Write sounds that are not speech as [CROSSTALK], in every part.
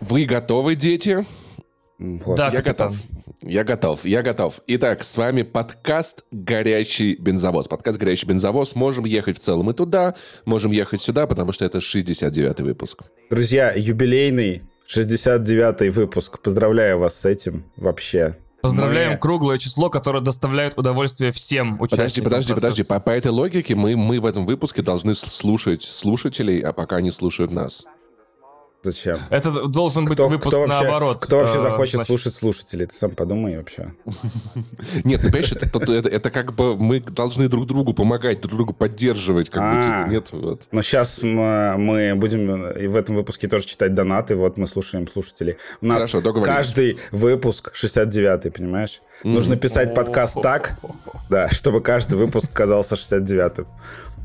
Вы готовы, дети? Да, я готов. Я готов, я готов. Итак, с вами подкаст «Горящий бензовоз». Подкаст «Горящий бензовоз». Можем ехать в целом и туда, можем ехать сюда, потому что это 69-й выпуск. Друзья, юбилейный 69-й выпуск. Поздравляю вас с этим вообще. Поздравляем мы... круглое число, которое доставляет удовольствие всем участникам Подожди, подожди, подожди. По, по этой логике мы, мы в этом выпуске должны слушать слушателей, а пока они слушают нас. Зачем? Это должен быть кто, выпуск кто вообще, наоборот. Кто вообще э, захочет значит... слушать слушателей? Ты сам подумай вообще. [LAUGHS] Нет, ну понимаешь, это как бы мы должны друг другу помогать, друг другу поддерживать. как бы типа, нет вот. Но сейчас мы будем в этом выпуске тоже читать донаты, вот мы слушаем слушателей. У нас каждый выпуск 69-й, понимаешь? Нужно писать подкаст так, да, чтобы каждый выпуск казался 69-м.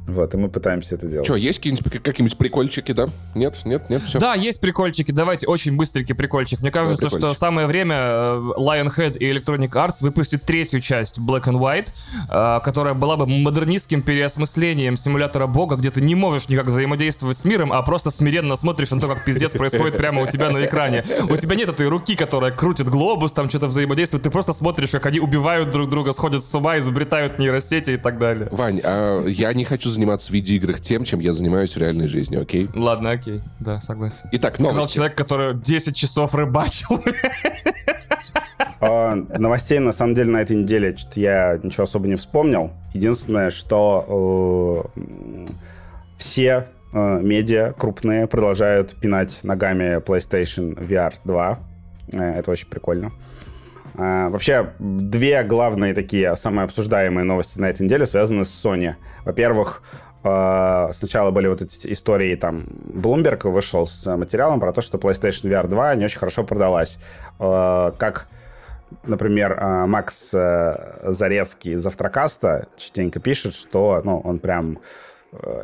Вот, и мы пытаемся это делать. Что, есть какие-нибудь, какие-нибудь прикольчики, да? Нет, нет, нет, все. Да, есть прикольчики. Давайте очень быстренький прикольчик. Мне кажется, да, что самое время э, Lionhead и Electronic Arts выпустят третью часть Black and White, э, которая была бы модернистским переосмыслением симулятора бога, где ты не можешь никак взаимодействовать с миром, а просто смиренно смотришь на то, как пиздец происходит прямо у тебя на экране. У тебя нет этой руки, которая крутит глобус, там что-то взаимодействует. Ты просто смотришь, как они убивают друг друга, сходят с ума, изобретают нейросети и так далее. Вань, а я не хочу заниматься в видеоиграх тем, чем я занимаюсь в реальной жизни, окей? Ладно, окей. Да, согласен. Итак, Сказал новости. человек, который 10 часов рыбачил. А, новостей, на самом деле, на этой неделе что-то я ничего особо не вспомнил. Единственное, что э, все э, медиа крупные продолжают пинать ногами PlayStation VR 2. Э, это очень прикольно. А, вообще, две главные такие самые обсуждаемые новости на этой неделе связаны с Sony. Во-первых, а, сначала были вот эти истории, там, Bloomberg вышел с материалом про то, что PlayStation VR 2 не очень хорошо продалась. А, как, например, Макс э, Зарецкий из Автрокаста частенько пишет, что, ну, он прям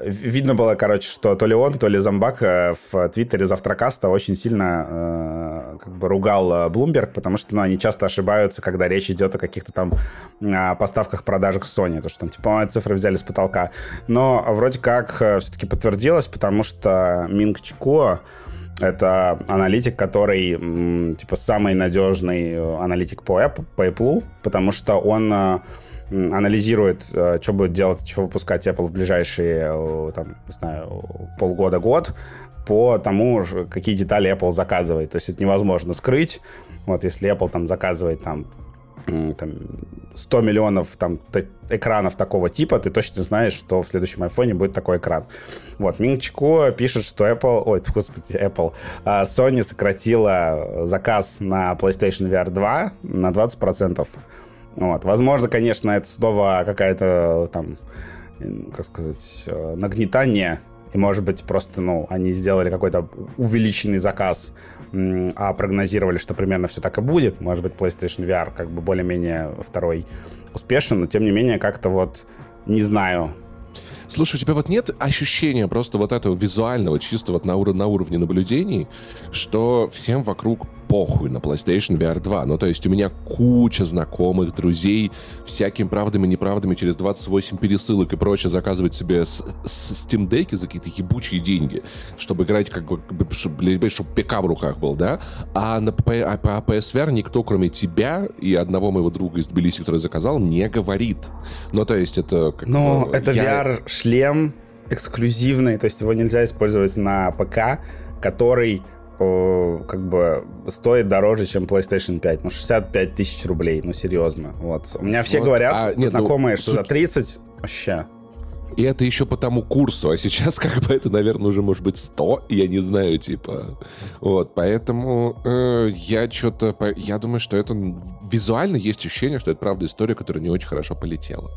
видно было, короче, что то ли он, то ли Замбак э, в твиттере Завтракаста очень сильно э, как бы ругал Bloomberg, потому что ну, они часто ошибаются, когда речь идет о каких-то там поставках, продажах Sony, то что там типа цифры взяли с потолка. Но вроде как все-таки подтвердилось, потому что Минг Чико это аналитик, который типа самый надежный аналитик по Apple, по Apple потому что он анализирует, э, что будет делать, что выпускать Apple в ближайшие, э, там, не знаю, полгода-год, по тому, какие детали Apple заказывает. То есть это невозможно скрыть. Вот если Apple там заказывает там, там 100 миллионов там, экранов такого типа, ты точно знаешь, что в следующем iPhone будет такой экран. Вот, Минчко пишет, что Apple, ой, [LAUGHS] господи, Apple, а, Sony сократила заказ на PlayStation VR 2 на 20%. Вот. Возможно, конечно, это снова какая-то там, как сказать, э, нагнетание. И, может быть, просто, ну, они сделали какой-то увеличенный заказ, а прогнозировали, что примерно все так и будет. Может быть, PlayStation VR как бы более-менее второй успешен, но тем не менее как-то вот не знаю, Слушай, у тебя вот нет ощущения просто вот этого визуального, чисто вот на, ур- на уровне наблюдений, что всем вокруг похуй на PlayStation VR 2. Ну, то есть у меня куча знакомых, друзей, всякими правдами, неправдами через 28 пересылок и прочее заказывают себе с, с Steam Deck за какие-то ебучие деньги, чтобы играть как бы, чтобы, чтобы ПК в руках был, да? А на а, по PSVR никто, кроме тебя и одного моего друга из Тбилиси, который заказал, не говорит. Ну, то есть это... Как Но бы, это я... VR-шлем эксклюзивный, то есть его нельзя использовать на ПК, который как бы стоит дороже, чем PlayStation 5. Ну, 65 тысяч рублей, ну, серьезно. Вот. У меня все вот, говорят, а, нет, ну, знакомые, ну, что суть... за 30, вообще. И это еще по тому курсу, а сейчас [LAUGHS] как бы это, наверное, уже может быть 100, я не знаю, типа. Вот, поэтому э, я что-то... Я думаю, что это визуально есть ощущение, что это правда история, которая не очень хорошо полетела.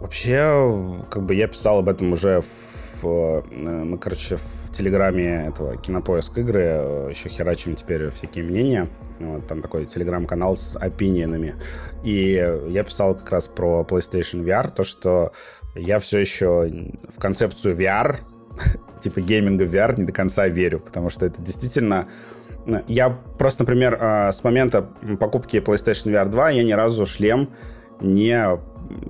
Вообще, как бы я писал об этом уже в Э, мы, короче, в Телеграме этого Кинопоиск игры э, еще херачим теперь всякие мнения. Вот, там такой телеграм-канал с опинионами. И я писал как раз про PlayStation VR, то, что я все еще в концепцию VR, [LAUGHS] типа гейминга VR, не до конца верю, потому что это действительно... Э, я просто, например, с момента покупки PlayStation VR 2 я ни разу шлем не,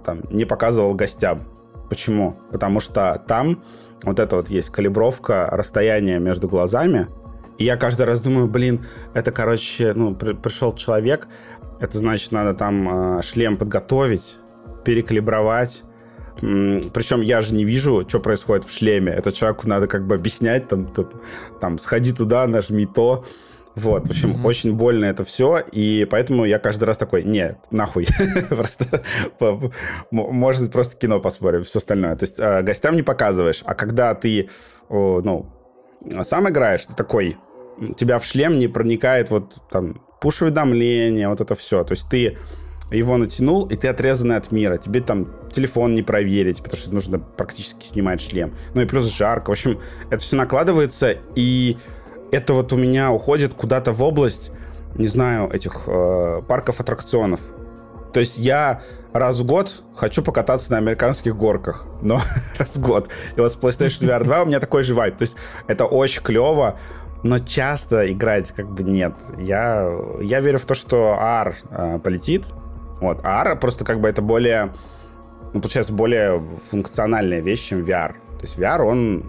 там, не показывал гостям. Почему? Потому что там вот это вот есть калибровка расстояния между глазами, И я каждый раз думаю, блин, это, короче, ну, при, пришел человек, это значит, надо там э, шлем подготовить, перекалибровать. Причем я же не вижу, что происходит в шлеме. Это человеку надо как бы объяснять, там, там, сходи туда, нажми то. Вот, в общем, mm-hmm. очень больно это все, и поэтому я каждый раз такой, не, нахуй, [LAUGHS] просто, может просто кино посмотрим, все остальное. То есть а, гостям не показываешь, а когда ты, ну, сам играешь, ты такой, тебя в шлем не проникает вот там пуш-уведомления, вот это все. То есть ты его натянул, и ты отрезанный от мира. Тебе там телефон не проверить, потому что нужно практически снимать шлем. Ну и плюс жарко. В общем, это все накладывается, и это вот у меня уходит куда-то в область, не знаю, этих э, парков аттракционов. То есть я раз в год хочу покататься на американских горках, но [LAUGHS] раз в год. И вот с PlayStation VR 2 у меня такой же вайп. То есть это очень клево, но часто играть как бы нет. Я, я верю в то, что AR э, полетит. Вот. AR просто как бы это более, ну, получается, более функциональная вещь, чем VR. То есть VR, он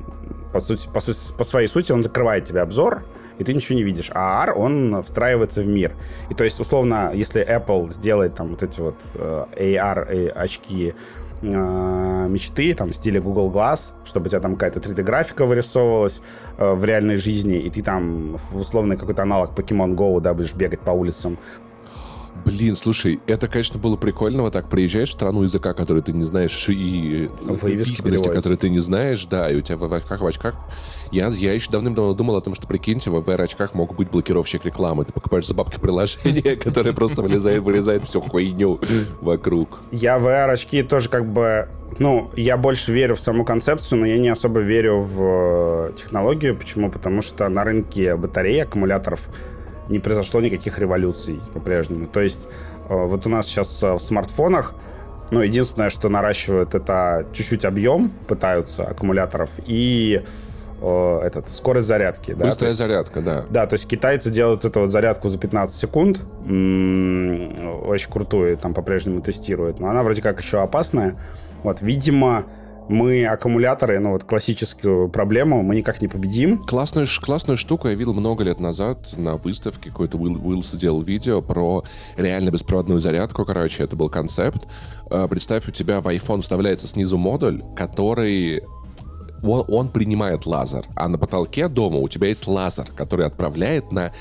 по, сути, по, по своей сути он закрывает тебе обзор, и ты ничего не видишь. А AR, он встраивается в мир. И то есть, условно, если Apple сделает там вот эти вот э, AR э, э, мечты, там, в стиле Google Glass, чтобы у тебя там какая-то 3D-графика вырисовывалась э, в реальной жизни, и ты там в условный какой-то аналог Pokemon Go, да, будешь бегать по улицам, Блин, слушай, это, конечно, было прикольно. Вот так приезжаешь в страну языка, который ты не знаешь, и письменности, которые ты не знаешь, да, и у тебя в очках, в очках. Я, я еще давным-давно думал о том, что, прикиньте, в VR-очках могут быть блокировщик рекламы. Ты покупаешь за бабки приложение, [LAUGHS] которое просто вылезает, вырезает всю хуйню вокруг. Я в VR-очки тоже как бы ну, я больше верю в саму концепцию, но я не особо верю в э, технологию. Почему? Потому что на рынке батарей, аккумуляторов не произошло никаких революций по-прежнему. То есть э, вот у нас сейчас э, в смартфонах ну, единственное, что наращивают, это чуть-чуть объем, пытаются аккумуляторов, и э, этот, скорость зарядки. Да? Быстрая есть, зарядка, да. Да, то есть китайцы делают эту вот зарядку за 15 секунд, м-м, очень крутую, там по-прежнему тестируют, но она вроде как еще опасная. Вот, видимо, мы аккумуляторы, ну вот классическую проблему, мы никак не победим. Классную, классную штуку я видел много лет назад на выставке, какой-то Уилл, Уиллс делал видео про реально беспроводную зарядку, короче, это был концепт. А, представь, у тебя в iPhone вставляется снизу модуль, который он, он принимает лазер, а на потолке дома у тебя есть лазер, который отправляет на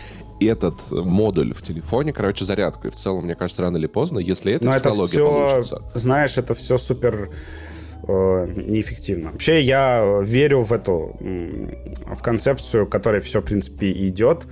этот модуль в телефоне, короче, зарядку. И в целом, мне кажется, рано или поздно, если эта Но технология это все, получится... Знаешь, это все супер э, неэффективно. Вообще я верю в эту, в концепцию, которой все, в принципе, идет.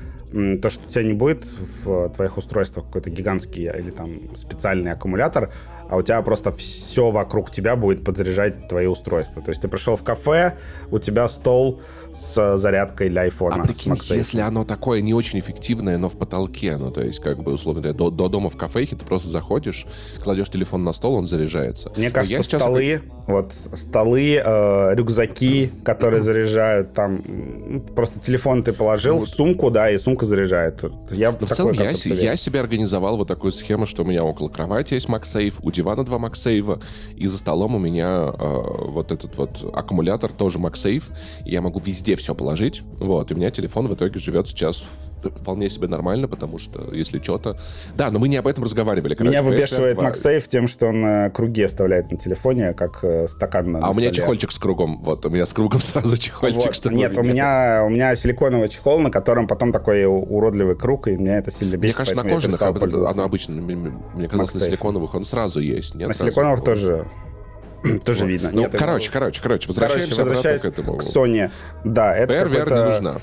То, что у тебя не будет в твоих устройствах какой-то гигантский или там специальный аккумулятор, а у тебя просто все вокруг тебя будет подзаряжать твои устройства. То есть ты пришел в кафе, у тебя стол с зарядкой для айфона. А прикинь, если оно такое не очень эффективное, но в потолке, ну то есть как бы условно до, до дома в кафехе ты просто заходишь, кладешь телефон на стол, он заряжается. Мне кажется, сейчас... столы, вот столы, э, рюкзаки, которые [LAUGHS] заряжают там, просто телефон ты положил вот. в сумку, да, и сумка заряжает. Я в целом я, я себе организовал вот такую схему, что у меня около кровати есть MagSafe, у дивана два MagSafe, и за столом у меня э, вот этот вот аккумулятор тоже MagSafe, и я могу везде все положить, вот, и у меня телефон в итоге живет сейчас вполне себе нормально, потому что, если что-то... Да, но мы не об этом разговаривали. Короче, Меня выбешивает MagSafe тем, что он э, круги оставляет на телефоне, как э, стакан на А на у меня столе. чехольчик с кругом. Вот, у меня с кругом [LAUGHS] сразу чехольчик, вот. чтобы... Нет, у меня, у меня силиконовый чехол, на котором потом такой уродливый круг, и меня это сильно бесит. Мне кажется, на кожаных оно обычно, мне казалось, на силиконовых он сразу есть. Нет, на силиконовых тоже [CLEARS THROAT] тоже видно. Ну, Нет, короче, это... короче, короче, возвращаемся, короче, возвращаясь к этому. К Sony. Да, это VR, VR не нужна.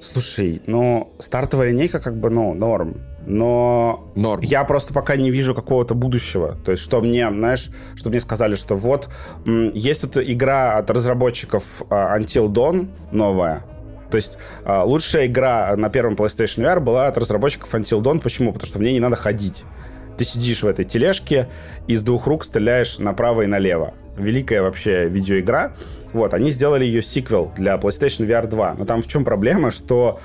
Слушай, ну, стартовая линейка как бы, ну, норм. Но Норм. я просто пока не вижу какого-то будущего. То есть, что мне, знаешь, что мне сказали, что вот есть эта игра от разработчиков uh, Until Dawn новая. То есть uh, лучшая игра на первом PlayStation VR была от разработчиков Until Dawn. Почему? Потому что в ней не надо ходить. Ты сидишь в этой тележке и с двух рук стреляешь направо и налево. Великая вообще видеоигра. Вот, они сделали ее сиквел для PlayStation VR 2. Но там в чем проблема, что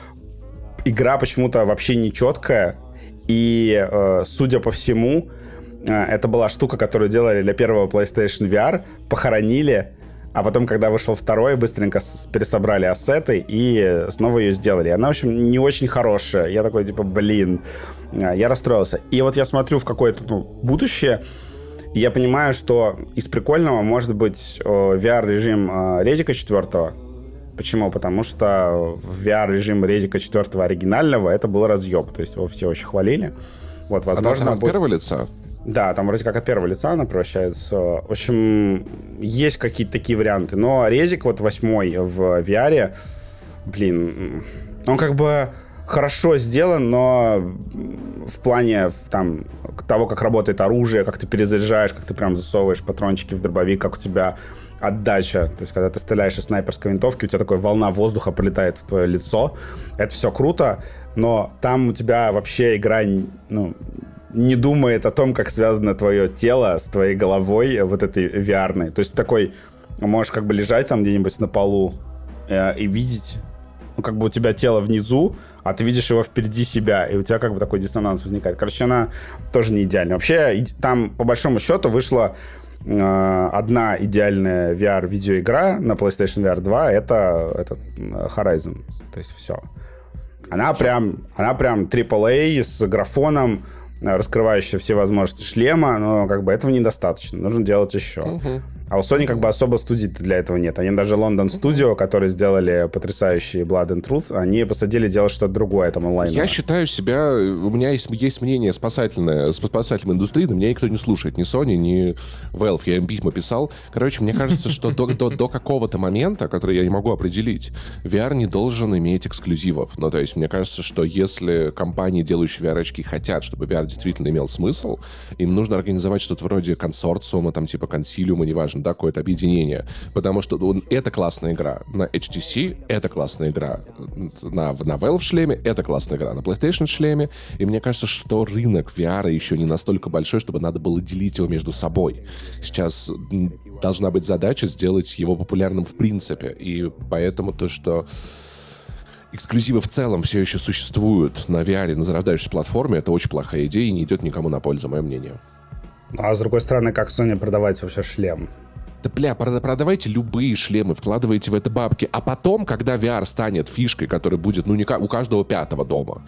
игра почему-то вообще нечеткая. И, э, судя по всему, э, это была штука, которую делали для первого PlayStation VR, похоронили, а потом, когда вышел второй, быстренько пересобрали ассеты и снова ее сделали. Она, в общем, не очень хорошая. Я такой, типа, блин, а, я расстроился. И вот я смотрю в какое-то ну, будущее, я понимаю, что из прикольного может быть VR-режим Редика 4, Почему? Потому что VR-режим Редика 4 оригинального это был разъеб. То есть его все очень хвалили. Вот, возможно, а от будет... первого лица? Да, там вроде как от первого лица она превращается. В общем, есть какие-то такие варианты. Но резик вот восьмой в VR, блин, он как бы хорошо сделан, но в плане там того, как работает оружие, как ты перезаряжаешь, как ты прям засовываешь патрончики в дробовик, как у тебя отдача. То есть, когда ты стреляешь из снайперской винтовки, у тебя такая волна воздуха прилетает в твое лицо. Это все круто, но там у тебя вообще игра ну, не думает о том, как связано твое тело с твоей головой вот этой VR. То есть такой можешь как бы лежать там где-нибудь на полу э, и видеть, ну, как бы у тебя тело внизу, а ты видишь его впереди себя, и у тебя как бы такой диссонанс возникает. Короче, она тоже не идеальна. Вообще, там, по большому счету, вышла э, одна идеальная VR-видеоигра на PlayStation VR 2, это, это Horizon. То есть все. Она прям, она прям AAA с графоном, раскрывающая все возможности шлема, но как бы этого недостаточно. Нужно делать еще. Угу. А у Sony как бы особо студий для этого нет. Они даже London Studio, которые сделали потрясающий Blood and Truth, они посадили делать что-то другое там онлайн. Я считаю себя... У меня есть, есть мнение спасательное, спасательной индустрии, но меня никто не слушает. Ни Sony, ни Valve. Я им письма писал. Короче, мне кажется, что до, до, до какого-то момента, который я не могу определить, VR не должен иметь эксклюзивов. Ну, то есть, мне кажется, что если компании, делающие VR-очки, хотят, чтобы VR действительно имел смысл, им нужно организовать что-то вроде консорциума, там, типа консилиума, неважно, важно, да, какое-то объединение, потому что он, это классная игра. На HTC это классная игра. На, на Valve шлеме это классная игра. На PlayStation шлеме. И мне кажется, что рынок VR еще не настолько большой, чтобы надо было делить его между собой. Сейчас должна быть задача сделать его популярным в принципе. И поэтому то, что эксклюзивы в целом все еще существуют на VR, на зарождающейся платформе, это очень плохая идея и не идет никому на пользу, мое мнение. А с другой стороны, как Sony продавать вообще шлем? Да, бля, продавайте любые шлемы, вкладывайте в это бабки, а потом, когда VR станет фишкой, которая будет, ну, не у каждого пятого дома,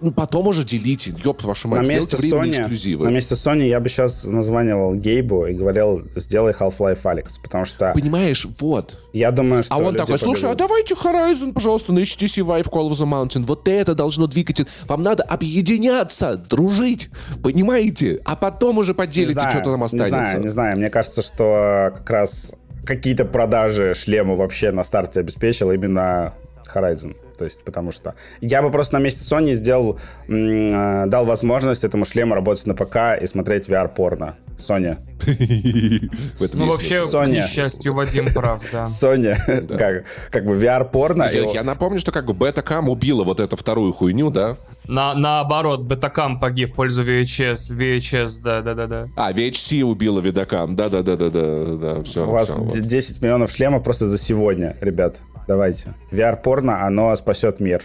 ну, потом уже делите, ёб вашу мать, на месте Sony, эксклюзивы. На месте Sony я бы сейчас названивал Гейбу и говорил, сделай Half-Life Alex, потому что... Понимаешь, вот. Я думаю, что А он такой, слушай, а давайте Horizon, пожалуйста, на HTC Vive Call of the Mountain, вот это должно двигать, вам надо объединяться, дружить, понимаете? А потом уже поделите, что там останется. Не знаю, не знаю, мне кажется, что как раз какие-то продажи шлема вообще на старте обеспечил именно Horizon. То есть, потому что я бы просто на месте Sony сделал, э, дал возможность этому шлему работать на ПК и смотреть VR-порно. Sony. [LAUGHS] Ну, вообще, Sony. к несчастью, Вадим прав, да. [LAUGHS] Sony, [LAUGHS] как, как бы VR-порно. Я, я напомню, что как бы Betacam убила вот эту вторую хуйню, да? На, наоборот, Betacam погиб в пользу VHS, VHS, да-да-да. А, VHC убила Betacam, да-да-да-да-да, да, все. У вас все, 10 миллионов шлемов просто за сегодня, ребят. Давайте. VR-порно, оно спасет мир.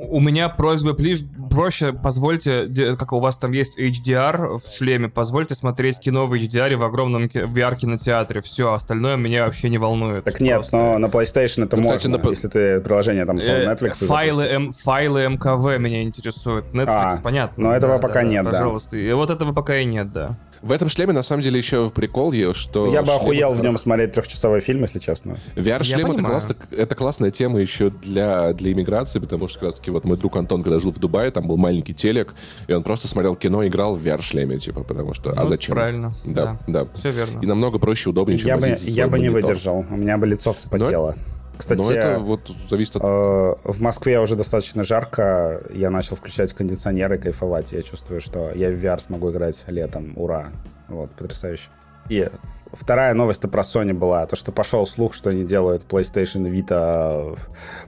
У меня просьба, плиж, проще позвольте, как у вас там есть HDR в шлеме, позвольте смотреть кино в HDR в огромном VR-кинотеатре. Все, остальное меня вообще не волнует. Так нет, просто. но на PlayStation это ну, можно, кстати, на... если ты приложение там, э, Netflix файлы, М, файлы МКВ меня интересуют. Netflix, а, понятно. Но этого да, пока да, нет, да. Пожалуйста. И вот этого пока и нет, да. В этом шлеме, на самом деле, еще прикол, что... Я бы охуел в нем смотреть трехчасовой фильм, если честно. VR-шлем — это, класс, это классная тема еще для, для иммиграции, потому что, как раз таки, вот мой друг Антон, когда жил в Дубае, там был маленький телек, и он просто смотрел кино, играл в VR-шлеме, типа, потому что... А ну, а зачем? Правильно. Да, да, да. Все верно. И намного проще, удобнее, чем Я бы, я бы не выдержал, у меня бы лицо вспотело. Но... Кстати, Но это вот зависит от... Э, в Москве уже достаточно жарко. Я начал включать кондиционеры и кайфовать. Я чувствую, что я в VR смогу играть летом. Ура. Вот, потрясающе. И вторая новость про Sony была, то, что пошел слух, что они делают PlayStation Vita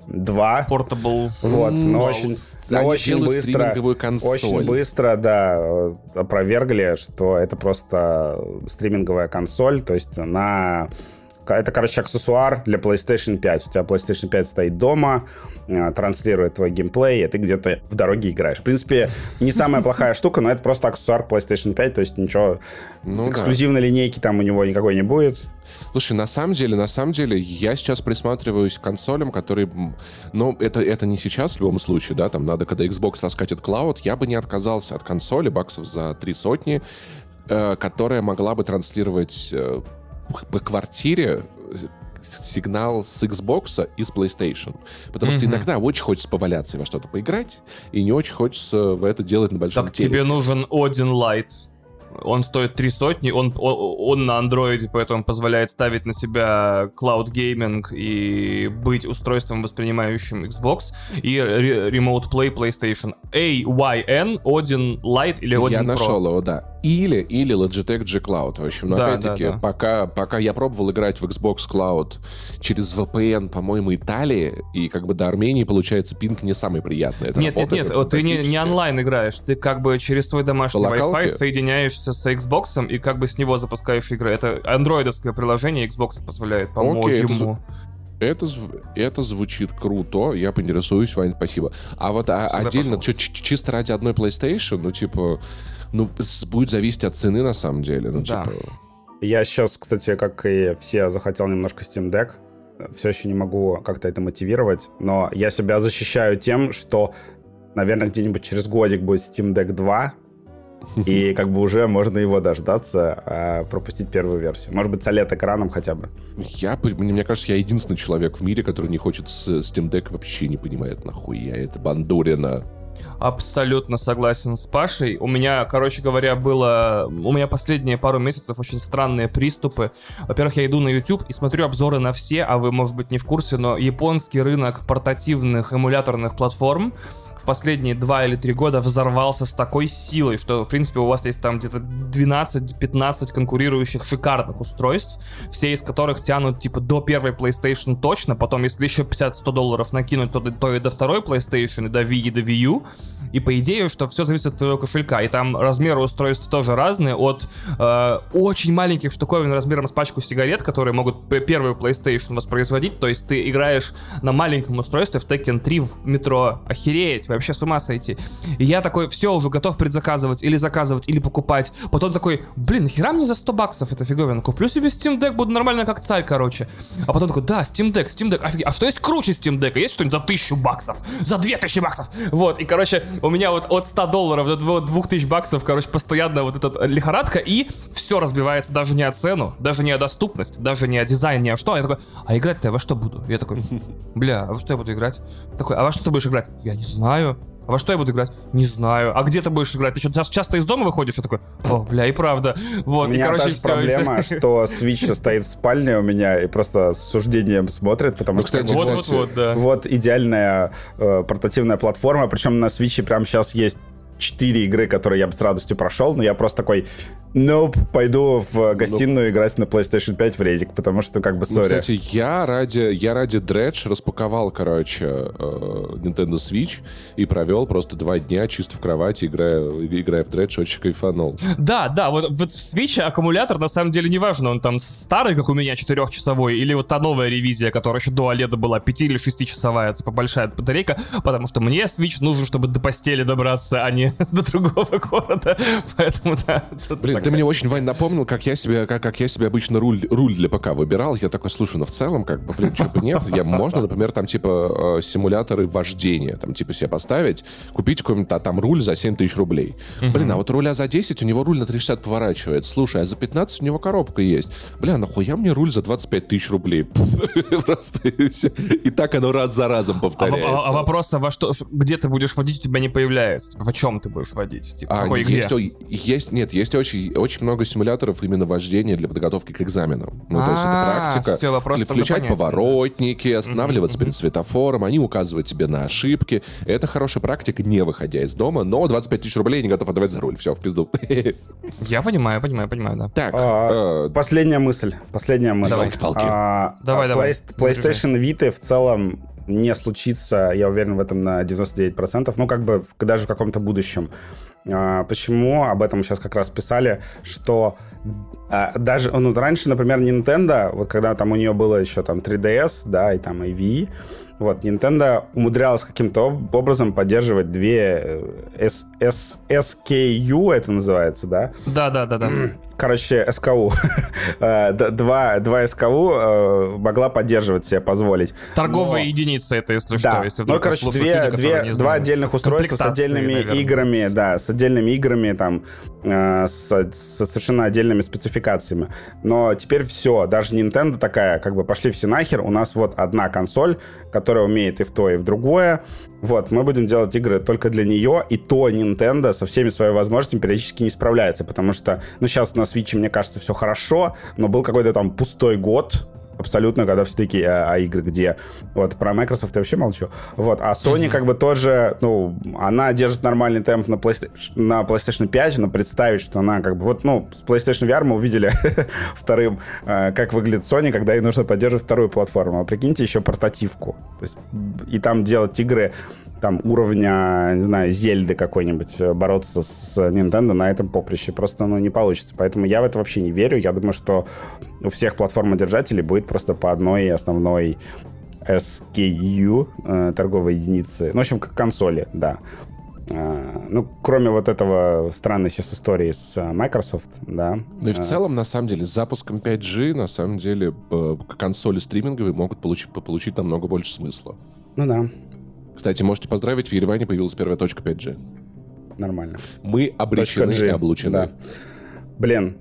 2. Portable. Вот, но очень, но очень быстро, очень быстро, да, опровергли, что это просто стриминговая консоль, то есть на это, короче, аксессуар для PlayStation 5. У тебя PlayStation 5 стоит дома, э, транслирует твой геймплей, и ты где-то в дороге играешь. В принципе, не самая плохая штука, но это просто аксессуар PlayStation 5, то есть ничего ну, эксклюзивной да. линейки там у него никакой не будет. Слушай, на самом деле, на самом деле, я сейчас присматриваюсь к консолям, которые... Ну, это, это не сейчас в любом случае, да, там надо, когда Xbox раскатит клауд, я бы не отказался от консоли баксов за три сотни, э, которая могла бы транслировать э, по квартире э, сигнал с Xbox и с PlayStation. Потому mm-hmm. что иногда очень хочется поваляться и во что-то поиграть, и не очень хочется в это делать на большом Так телеке. тебе нужен Odin Light. Он стоит три сотни, он, он, он на андроиде, поэтому позволяет ставить на себя Cloud Gaming и быть устройством, воспринимающим Xbox и Remote Play PlayStation. AYN, Odin Lite или Odin Я Pro. нашел его, да. Или, или Logitech G Cloud. В общем, но да, опять-таки, да, да. Пока, пока я пробовал играть в Xbox Cloud через VPN, по-моему, Италии, и как бы до Армении, получается, пинг не самый приятный. Это нет, нет, нет, вот ты не, не онлайн играешь, ты как бы через свой домашний Wi-Fi соединяешься с Xbox и как бы с него запускаешь игры. Это андроидовское приложение Xbox позволяет, по-моему, Окей, ему. Это, это звучит круто, я поинтересуюсь, Вань, спасибо. А вот а, отдельно, чисто ради одной PlayStation, ну, типа, ну, будет зависеть от цены на самом деле. Ну, да. типа... Я сейчас, кстати, как и все, захотел немножко Steam Deck. Все еще не могу как-то это мотивировать, но я себя защищаю тем, что, наверное, где-нибудь через годик будет Steam Deck 2, и [LAUGHS] как бы уже можно его дождаться, а пропустить первую версию. Может быть, с OLED-экраном хотя бы. Я, мне кажется, я единственный человек в мире, который не хочет с Steam Deck, вообще не понимает, нахуй я это бандурина. Абсолютно согласен с Пашей. У меня, короче говоря, было... У меня последние пару месяцев очень странные приступы. Во-первых, я иду на YouTube и смотрю обзоры на все, а вы, может быть, не в курсе, но японский рынок портативных эмуляторных платформ в последние два или три года взорвался с такой силой, что, в принципе, у вас есть там где-то 12-15 конкурирующих шикарных устройств, все из которых тянут, типа, до первой PlayStation точно, потом, если еще 50-100 долларов накинуть, то, то и до второй PlayStation, и до Wii, и до Wii U, и по идее, что все зависит от твоего кошелька. И там размеры устройств тоже разные. От э, очень маленьких штуковин размером с пачку сигарет, которые могут первую PlayStation воспроизводить. То есть ты играешь на маленьком устройстве в Tekken 3 в метро. Охереть, вообще с ума сойти. И я такой, все, уже готов предзаказывать, или заказывать, или покупать. Потом такой, блин, нахера мне за 100 баксов это фиговина? Куплю себе Steam Deck, буду нормально как царь, короче. А потом такой, да, Steam Deck, Steam Deck, офигеть. А что есть круче Steam Deck? Есть что-нибудь за 1000 баксов? За 2000 баксов? Вот, и, короче, у меня вот от 100 долларов до 2000 баксов, короче, постоянно вот эта лихорадка, и все разбивается даже не о цену, даже не о доступность, даже не о дизайне, не о что. Я такой, а играть-то я во что буду? Я такой, бля, а во что я буду играть? Такой, а во что ты будешь играть? Я не знаю. А во что я буду играть? Не знаю. А где ты будешь играть? Ты что, часто из дома выходишь? Я такой, о, бля, и правда. Вот, у меня и, короче, та же проблема, все. что Switch стоит в спальне у меня и просто с суждением смотрит, потому ну, что... Вот, вот, вот, да. Вот идеальная э, портативная платформа, причем на Switch прямо сейчас есть четыре игры, которые я бы с радостью прошел, но я просто такой, Nope, пойду в гостиную nope. играть на PlayStation 5 в Резик, потому что как бы сори. Ну, кстати, я ради, я ради Dredge распаковал, короче, э, Nintendo Switch и провел просто два дня чисто в кровати, играя, играя в Dredge, очень кайфанул. Да, да, вот, вот в Switch аккумулятор на самом деле не важно, он там старый, как у меня, четырехчасовой, или вот та новая ревизия, которая еще до OLED была, 5 или 6-часовая, типа большая батарейка, потому что мне Switch нужен, чтобы до постели добраться, а не [LAUGHS] до другого города, поэтому да. Блин, ты мне очень, Вань, напомнил, как я себе, как, как я себе обычно руль, руль для ПК выбирал. Я такой, слушай, ну в целом, как бы, блин, что бы нет, я можно, например, там, типа, э, симуляторы вождения, там, типа, себе поставить, купить какой-нибудь а, там руль за 7 тысяч рублей. Блин, а вот руля за 10, у него руль на 360 поворачивает. Слушай, а за 15 у него коробка есть. Бля, нахуя мне руль за 25 тысяч рублей? [LAUGHS] Просто и так оно раз за разом а повторяется. А, а, а вопрос, а во что, где ты будешь водить, у тебя не появляется. В чем ты будешь водить? Типа, а, какой игре? Есть, нет, есть очень очень много симуляторов именно вождения для подготовки к экзаменам. Ну, то есть это а, практика. Все, вопрос включать поворотники, останавливаться перед светофором, они указывают тебе на ошибки. Это хорошая практика, не выходя из дома, но 25 тысяч рублей не готов отдавать за руль. Все, в пизду. Я понимаю, понимаю, понимаю, да. Так. А, э, последняя мысль. Последняя мысль. Давай. А, давай, давай. PlayStation Vita в целом не случится, я уверен в этом на 99%, ну, как бы даже в каком-то будущем. А, почему? Об этом сейчас как раз писали, что А, даже, ну, раньше, например, Nintendo, вот когда там у нее было еще там 3DS, да, и там и Wii, вот, Nintendo умудрялась каким-то образом поддерживать две S, S, SKU, это называется, да? Да, да, да, да. короче, СКУ. [LAUGHS] Э, два, два СКУ э, могла поддерживать себе позволить. Торговая Но... единица это, если да. что. Если ну, короче, две, две, два отдельных устройства с отдельными наверное. играми, да, с отдельными играми, там, э, с, с совершенно отдельными спецификациями. Но теперь все, даже Nintendo такая, как бы пошли все нахер, у нас вот одна консоль, которая умеет и в то, и в другое. Вот, мы будем делать игры только для нее, и то Nintendo со всеми своими возможностями периодически не справляется, потому что, ну, сейчас у нас Switch, мне кажется, все хорошо, но был какой-то там пустой год, абсолютно, когда все такие, а, а игры где? Вот, про Microsoft я вообще молчу. Вот, а Sony mm-hmm. как бы тоже, ну, она держит нормальный темп на PlayStation, на PlayStation 5, но представить, что она как бы, вот, ну, с PlayStation VR мы увидели [LAUGHS] вторым, э, как выглядит Sony, когда ей нужно поддерживать вторую платформу. А прикиньте еще портативку. То есть, и там делать игры там уровня, не знаю, Зельды какой-нибудь, э, бороться с Nintendo на этом поприще. Просто, ну, не получится. Поэтому я в это вообще не верю. Я думаю, что у всех платформодержателей будет просто по одной основной SKU, э, торговой единицы. Ну, в общем, как консоли, да. Uh, ну, кроме вот этого странной сейчас истории с uh, Microsoft, да. Ну и в целом, на самом деле, с запуском 5G, на самом деле, консоли стриминговые могут получить, получить намного больше смысла. Ну да. Кстати, можете поздравить, в Ереване появилась первая точка 5G. Нормально. Мы обречены и облучены. Да. Блин,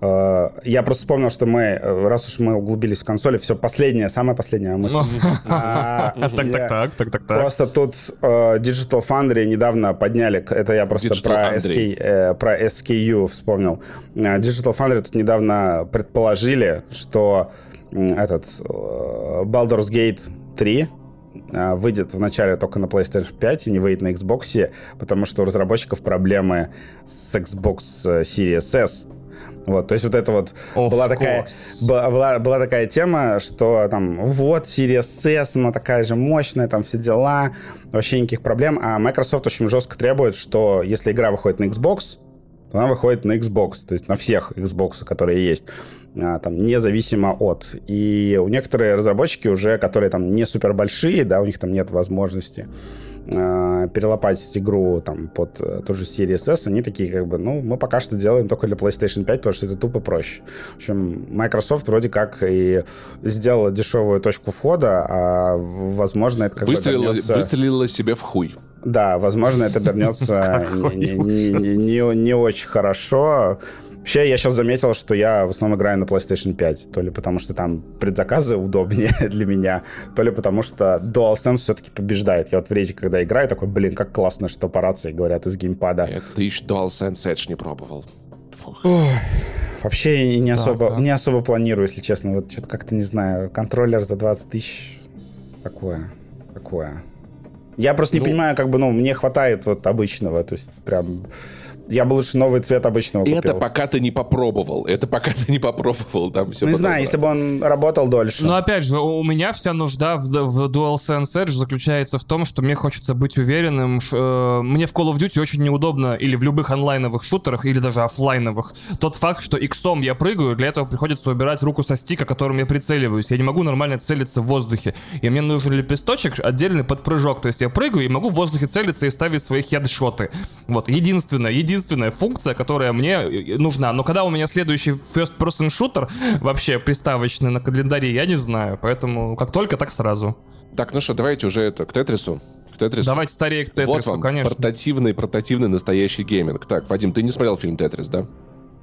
э, я просто вспомнил, что мы, э, раз уж мы углубились в консоли, все последнее, самое последнее мысль. [LAUGHS] А, так, так, так, так, так, так. Просто тут э, Digital Foundry недавно подняли, это я просто про, SK, про SKU вспомнил. Digital Foundry тут недавно предположили, что этот Baldur's Gate 3 а, выйдет вначале только на PlayStation 5 и не выйдет на Xbox, потому что у разработчиков проблемы с Xbox Series S. Вот, то есть вот это вот of была такая, была, была такая тема, что там вот Series S, она такая же мощная, там все дела, вообще никаких проблем. А Microsoft очень жестко требует, что если игра выходит на Xbox, она выходит на Xbox, то есть на всех Xbox, которые есть. А, там, независимо от. И у некоторые разработчики уже, которые там не супер большие, да, у них там нет возможности э, перелопатить игру там под э, ту же Series S, они такие как бы, ну, мы пока что делаем только для PlayStation 5, потому что это тупо проще. В общем, Microsoft вроде как и сделала дешевую точку входа, а возможно это как выстрелила, бы вернется... Выстрелила себе в хуй. Да, возможно, это вернется [LAUGHS] не очень хорошо. Вообще, я сейчас заметил, что я в основном играю на PlayStation 5. То ли потому, что там предзаказы удобнее [LAUGHS] для меня, то ли потому, что DualSense все-таки побеждает. Я вот в рейсе, когда играю, такой, блин, как классно, что по рации говорят из геймпада. Это ты еще DualSense Edge не пробовал. Фух. Вообще не особо, да. не особо планирую, если честно. Вот что-то как-то не знаю. Контроллер за 20 тысяч. Какое? Какое? Я просто не ну, понимаю, как бы, ну, мне хватает вот обычного. То есть прям я бы лучше новый цвет обычного купил. Это пока ты не попробовал. Это пока ты не попробовал. Там все не знаю, если бы он работал дольше. Но опять же, у меня вся нужда в, в DualSense Edge заключается в том, что мне хочется быть уверенным. Ш, э, мне в Call of Duty очень неудобно, или в любых онлайновых шутерах, или даже офлайновых, тот факт, что иксом я прыгаю, для этого приходится убирать руку со стика, которым я прицеливаюсь. Я не могу нормально целиться в воздухе. И мне нужен лепесточек отдельный под прыжок. То есть я прыгаю и могу в воздухе целиться и ставить свои хедшоты. Вот, единственное, единственное единственная функция, которая мне э, нужна. Но когда у меня следующий first-person shooter вообще приставочный на календаре, я не знаю. Поэтому как только, так сразу. Так, ну что, давайте уже это, к Тетрису. К Тетрису. Давайте старее к Тетрису, вот вам, конечно. портативный, портативный настоящий гейминг. Так, Вадим, ты не смотрел фильм Тетрис, да?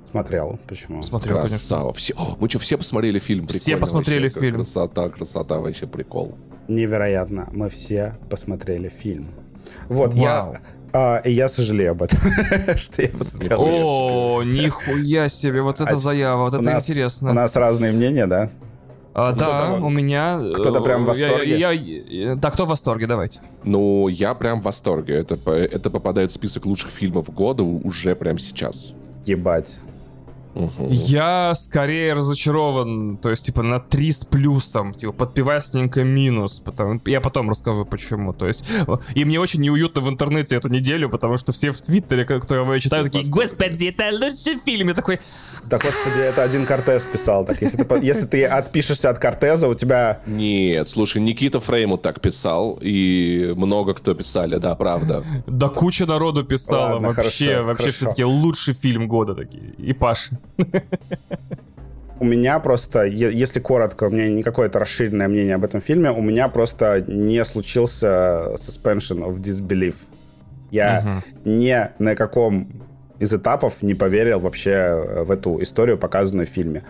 Смотрел. Почему? Смотрел, Красава. Конечно. Все, мы что, все посмотрели фильм? Прикольно все посмотрели вообще. фильм. Красота, красота, вообще прикол. Невероятно. Мы все посмотрели фильм. Вот, Вау. я а, и я сожалею об этом, [LAUGHS] что я посмотрел. О, нихуя себе, вот это а заява, вот это интересно. У нас разные мнения, да? А, да, у меня... Кто-то прям в восторге? Я, я, да, кто в восторге, давайте. Ну, я прям в восторге. Это, это попадает в список лучших фильмов года уже прям сейчас. Ебать. Угу. Я скорее разочарован, то есть, типа, на 3 с плюсом, типа, подпивасненько минус, потому, я потом расскажу, почему, то есть, и мне очень неуютно в интернете эту неделю, потому что все в Твиттере, которые я читаю, такие, господи, это лучший фильм, я такой... Да, господи, это один Кортес писал, так, если ты, если ты отпишешься от Кортеза, у тебя... Нет, слушай, Никита Фрейму так писал, и много кто писали, да, правда. Да куча народу писала, вообще, вообще все-таки лучший фильм года такие, и Паша. [LAUGHS] У меня просто, если коротко, у меня не какое-то расширенное мнение об этом фильме, у меня просто не случился suspension of disbelief. Я uh-huh. ни на каком из этапов не поверил вообще э, в эту историю, показанную в фильме.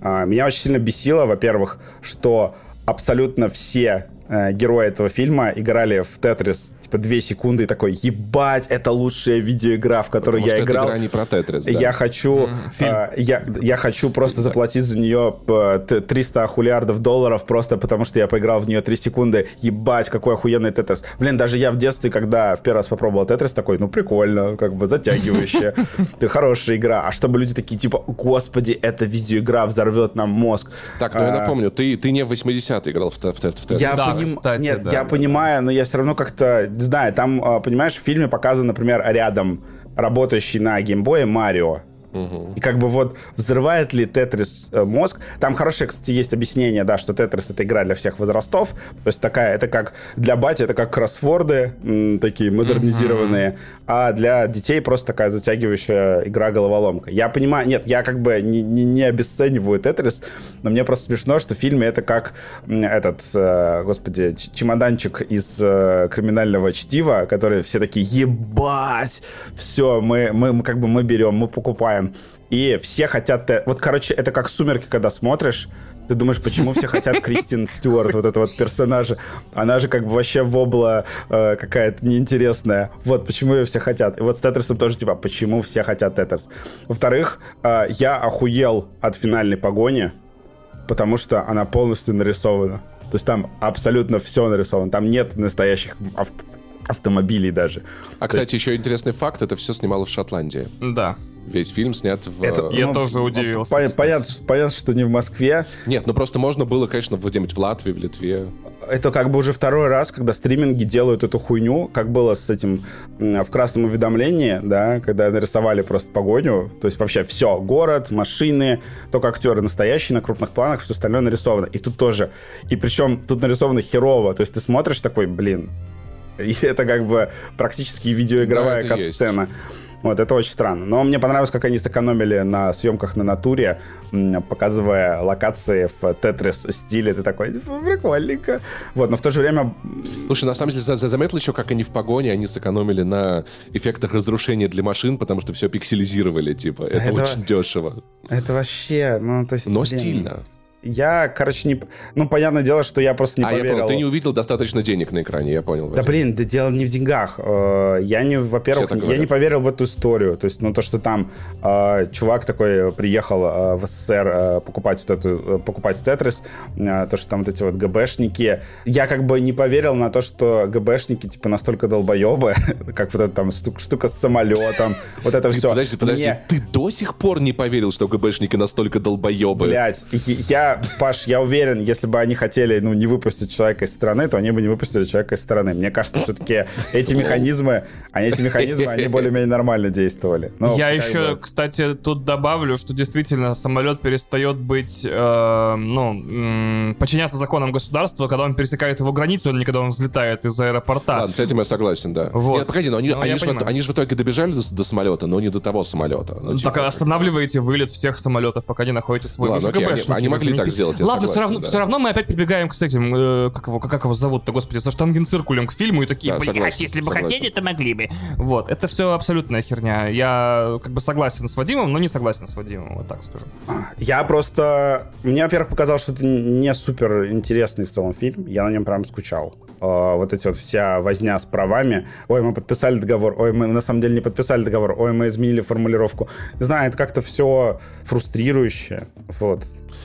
А, меня очень сильно бесило, во-первых, что абсолютно все э, герои этого фильма играли в Тетрис типа две секунды и такой, ебать, это лучшая видеоигра, в которой Потому я играл. игра не про Тетрис, да? Я хочу, mm, э, я, я хочу просто заплатить за нее 300 хулиардов долларов просто потому, что я поиграл в нее 3 секунды. Ебать, какой охуенный Тетрис. Блин, даже я в детстве, когда в первый раз попробовал Тетрис, такой, ну прикольно, как бы затягивающе. [LAUGHS] Хорошая игра. А чтобы люди такие, типа, господи, эта видеоигра взорвет нам мозг. Так, ну я а, напомню, ты, ты не в 80-е играл в Тетрис. Я да, поним... кстати, Нет, да, я да. понимаю, но я все равно как-то не знаю, там, а, понимаешь, в фильме показан, например, рядом работающий на геймбое Марио. Угу. И как бы вот взрывает ли Тетрис э, мозг. Там хорошее, кстати, есть объяснение, да, что Тетрис это игра для всех возрастов. То есть такая, это как для бати, это как кроссворды м, такие модернизированные, угу. а для детей просто такая затягивающая игра головоломка. Я понимаю, нет, я как бы не, не, не обесцениваю Тетрис, но мне просто смешно, что в фильме это как этот, э, господи, чемоданчик из э, криминального чтива, который все такие, ебать, все, мы, мы, мы как бы мы берем, мы покупаем и все хотят... Вот, короче, это как «Сумерки», когда смотришь, ты думаешь, почему все хотят Кристин Стюарт, вот этого вот персонажа? Она же как бы вообще вобла э, какая-то неинтересная. Вот почему ее все хотят. И вот с Тетрисом тоже типа, почему все хотят Тетрис? Во-вторых, э, я охуел от финальной погони, потому что она полностью нарисована. То есть там абсолютно все нарисовано. Там нет настоящих авто автомобилей даже. А, То кстати, есть... еще интересный факт, это все снималось в Шотландии. Да. Весь фильм снят в... Это, Я ну, тоже удивился. Пон- понятно, понятно, что не в Москве. Нет, ну просто можно было, конечно, где-нибудь в Латвии, в Литве. Это как бы уже второй раз, когда стриминги делают эту хуйню, как было с этим в красном уведомлении, да, когда нарисовали просто погоню. То есть вообще все, город, машины, только актеры настоящие на крупных планах, все остальное нарисовано. И тут тоже. И причем тут нарисовано херово. То есть ты смотришь такой, блин, и это как бы практически видеоигровая да, кат-сцена. Вот, это очень странно. Но мне понравилось, как они сэкономили на съемках на натуре, показывая локации в Тетрис стиле. Ты такой, прикольненько. Вот, но в то же время... Слушай, на самом деле, заметил еще, как они в погоне, они сэкономили на эффектах разрушения для машин, потому что все пикселизировали, типа. Да это, это очень дешево. Это вообще, ну, то есть... Но блин, стильно. Я, короче, не... Ну, понятное дело, что я просто не а, поверил. Я понял, ты не увидел достаточно денег на экране, я понял. Да, блин, да дело не в деньгах. Э, я не, во-первых, я не поверил в эту историю. То есть, ну, то, что там э, чувак такой приехал э, в СССР покупать вот эту, покупать Тетрис, то, что там вот эти вот ГБшники. Я как бы не поверил на то, что ГБшники, типа, настолько долбоебы, [LAUGHS] как вот эта там штука с самолетом, [LAUGHS] вот это все. Подожди, подожди, ты до сих пор не поверил, что ГБшники настолько долбоебы? Блять, я Паш, я уверен, если бы они хотели, ну, не выпустить человека из страны, то они бы не выпустили человека из страны. Мне кажется, все-таки эти механизмы, они, эти механизмы, они более-менее нормально действовали. Но, я еще, бы... кстати, тут добавлю, что действительно самолет перестает быть, э, ну, подчиняться законам государства, когда он пересекает его границу, а не когда он взлетает из аэропорта. Ладно, с этим я согласен, да. Вот. Нет, погоди, но они, ну, они, же, в, они же в итоге добежали до, до самолета, но не до того самолета. Ну, типа... Так останавливаете вылет всех самолетов, пока не находите свой Ладно, окей, они, они могли так сделать. Ладно, согласен, все, равно, да. все равно мы опять прибегаем к с этим, э, как, его, как его зовут-то, господи, со штангенциркулем к фильму и такие, да, блядь, если бы согласен. хотели, то могли бы. Вот, это все абсолютная херня. Я как бы согласен с Вадимом, но не согласен с Вадимом, вот так скажу. Я просто... Мне, во-первых, показалось, что это не супер интересный в целом фильм. Я на нем прям скучал. Uh, вот эти вот вся возня с правами. Ой, мы подписали договор. Ой, мы на самом деле не подписали договор. Ой, мы изменили формулировку. Не знаю, это как-то все фрустрирующе. Вот.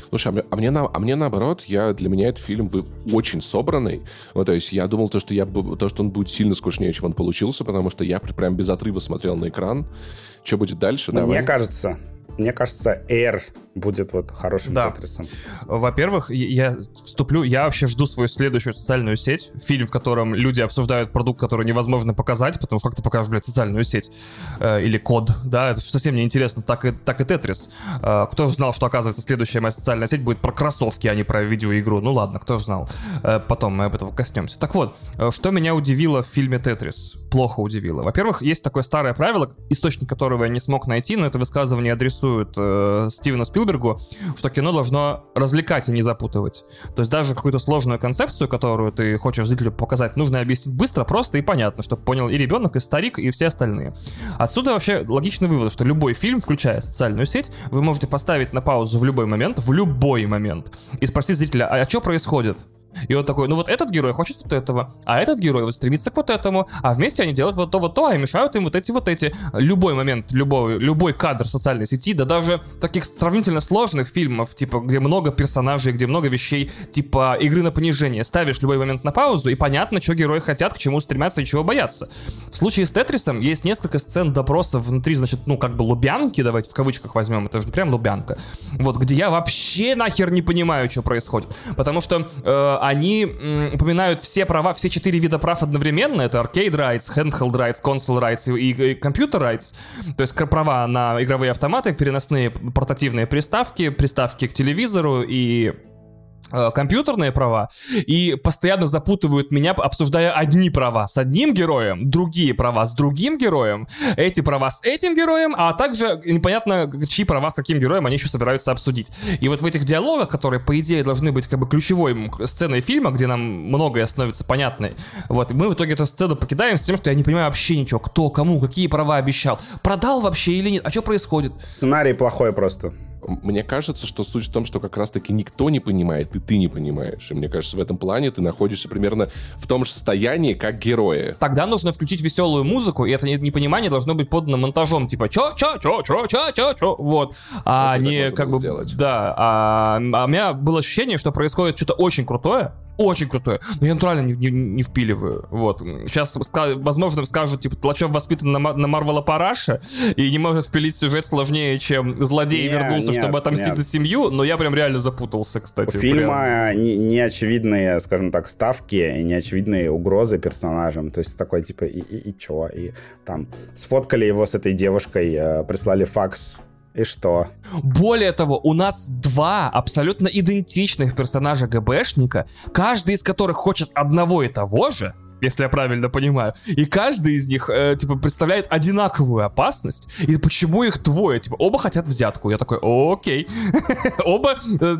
Слушай, а мне, а мне, на, а мне наоборот, я, для меня этот фильм вы, очень собранный. Ну, то есть я думал, то, что, я, то, что он будет сильно скучнее, чем он получился, потому что я прям без отрыва смотрел на экран. Что будет дальше? Давай. Мне кажется, мне кажется, Air будет вот хорошим да. Тетрисом. Во-первых, я вступлю, я вообще жду свою следующую социальную сеть, фильм, в котором люди обсуждают продукт, который невозможно показать, потому что как ты покажешь, блядь, социальную сеть э, или код, да, это совсем неинтересно, так и, так и Тетрис. Э, кто же знал, что, оказывается, следующая моя социальная сеть будет про кроссовки, а не про видеоигру? Ну ладно, кто же знал. Э, потом мы об этом коснемся. Так вот, э, что меня удивило в фильме Тетрис? Плохо удивило. Во-первых, есть такое старое правило, источник которого я не смог найти, но это высказывание адресует э, Стивену Спилбергу, что кино должно развлекать, а не запутывать. То есть даже какую-то сложную концепцию, которую ты хочешь зрителю показать, нужно объяснить быстро, просто и понятно, чтобы понял и ребенок, и старик, и все остальные. Отсюда вообще логичный вывод, что любой фильм, включая социальную сеть, вы можете поставить на паузу в любой момент, в любой момент, и спросить зрителя, а, а что происходит? И он такой, ну вот этот герой хочет вот этого, а этот герой вот стремится к вот этому, а вместе они делают вот то, вот то, а мешают им вот эти вот эти. Любой момент, любой, любой кадр социальной сети, да даже таких сравнительно сложных фильмов, типа, где много персонажей, где много вещей, типа игры на понижение, ставишь любой момент на паузу, и понятно, что герои хотят, к чему стремятся и чего боятся. В случае с Тетрисом есть несколько сцен допросов внутри, значит, ну, как бы лубянки, давайте в кавычках возьмем, это же прям лубянка, вот, где я вообще нахер не понимаю, что происходит. Потому что э, они упоминают все права, все четыре вида прав одновременно. Это arcade rights, handheld rights, console rights и, и computer rights. То есть права на игровые автоматы, переносные портативные приставки, приставки к телевизору и компьютерные права и постоянно запутывают меня, обсуждая одни права с одним героем, другие права с другим героем, эти права с этим героем, а также непонятно, чьи права с каким героем они еще собираются обсудить. И вот в этих диалогах, которые, по идее, должны быть как бы ключевой сценой фильма, где нам многое становится понятной, вот, мы в итоге эту сцену покидаем с тем, что я не понимаю вообще ничего, кто, кому, какие права обещал, продал вообще или нет, а что происходит? Сценарий плохой просто. Мне кажется, что суть в том, что как раз-таки никто не понимает, и ты не понимаешь. И мне кажется, в этом плане ты находишься примерно в том же состоянии, как герои. Тогда нужно включить веселую музыку, и это непонимание должно быть подано монтажом, типа чё, чё, чё, чё, чё, чё, чё, вот. А вот не как бы... Сделать. Да, а, а у меня было ощущение, что происходит что-то очень крутое, очень крутое. Но я натурально не, не, не впиливаю. Вот. Сейчас, возможно, скажут, типа, Тлачев воспитан на, на Марвела Параша и не может впилить сюжет сложнее, чем злодей не, вернулся, не, чтобы отомстить не. за семью, но я прям реально запутался, кстати. У фильма не, неочевидные, скажем так, ставки, неочевидные угрозы персонажам. То есть такой, типа, и, и, и чё? И там сфоткали его с этой девушкой, э, прислали факс и что? Более того, у нас два абсолютно идентичных персонажа ГБшника, каждый из которых хочет одного и того же, если я правильно понимаю. И каждый из них, э, типа, представляет одинаковую опасность. И почему их двое? Типа, оба хотят взятку. Я такой, окей. [LAUGHS] Оба э,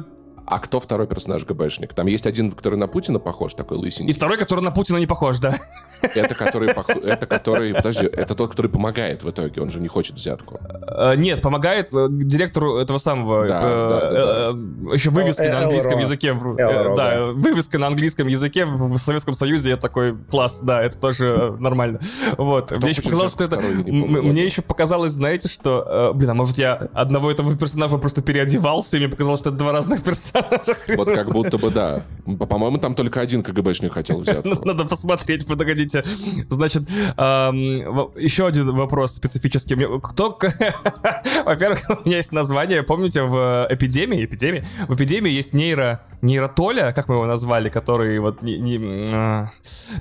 а кто второй персонаж ГБшник? Там есть один, который на Путина похож, такой лысенький. И второй, который на Путина не похож, да. Это который, [LAUGHS] пох... это который, подожди, это тот, который помогает в итоге, он же не хочет взятку. Uh, нет, помогает uh, директору этого самого, да, uh, да, да, да. еще вывески на английском языке. Да, вывеска на английском языке в Советском Союзе, это такой класс, да, это тоже нормально. Вот, мне еще показалось, что это, мне еще показалось, знаете, что, блин, а может я одного этого персонажа просто переодевался, и мне показалось, что это два разных персонажа [LAUGHS] Вот как будто бы да. По-моему, там только один КГБшник хотел взять. [LAUGHS] Ну, надо посмотреть, подогодите. Значит, еще один вопрос специфический. Кто... [LAUGHS] Во-первых, [LAUGHS] у меня есть название, помните, в эпидемии, эпидемии, в эпидемии есть нейро нейротоля, как мы его назвали, который вот э,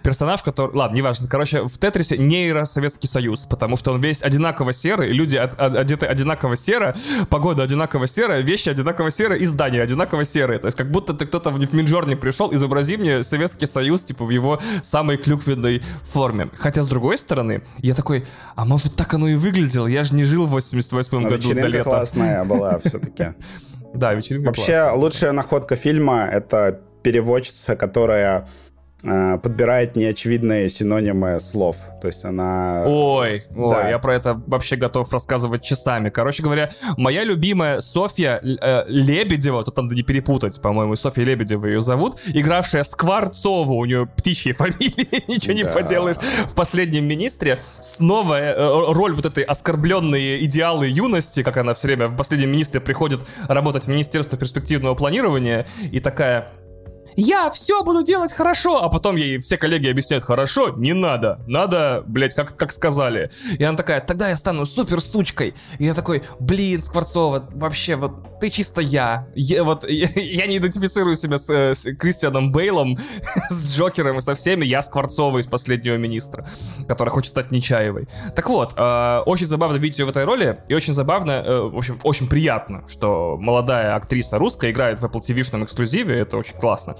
персонаж, который... Ладно, неважно. Короче, в Тетрисе нейро Советский Союз, потому что он весь одинаково серый, люди од, од, одеты одинаково серо, погода одинаково серая, вещи одинаково серые и здания одинаково серые. То есть как будто ты кто-то в Миджорне пришел, изобрази мне Советский Союз, типа в его самой клюквенной форме. Хотя, с другой стороны, я такой, а может так оно и выглядело? Я же не жил в 88 Но году до лета. классная была все-таки. [LAUGHS] Да, вечеринка Вообще, классная. лучшая находка фильма — это переводчица, которая подбирает неочевидные синонимы слов. То есть она... Ой, ой, да. я про это вообще готов рассказывать часами. Короче говоря, моя любимая Софья э, Лебедева, тут надо не перепутать, по-моему, Софья Лебедева ее зовут, игравшая Скворцову, у нее птичья [LAUGHS] фамилия, ничего не поделаешь, в «Последнем министре», снова э, роль вот этой оскорбленные идеалы юности, как она все время в «Последнем министре» приходит работать в Министерство перспективного планирования, и такая я все буду делать хорошо, а потом ей все коллеги объясняют, хорошо, не надо, надо, блядь, как, как сказали. И она такая, тогда я стану супер сучкой. И я такой, блин, Скворцова, вообще, вот ты чисто я. я вот [LAUGHS] я, я не идентифицирую себя с, с Кристианом Бейлом, [LAUGHS] с Джокером и со всеми, я Скворцова из «Последнего министра», который хочет стать Нечаевой. Так вот, э, очень забавно видеть ее в этой роли, и очень забавно, э, в общем, очень приятно, что молодая актриса русская играет в Apple TV-шном эксклюзиве, это очень классно.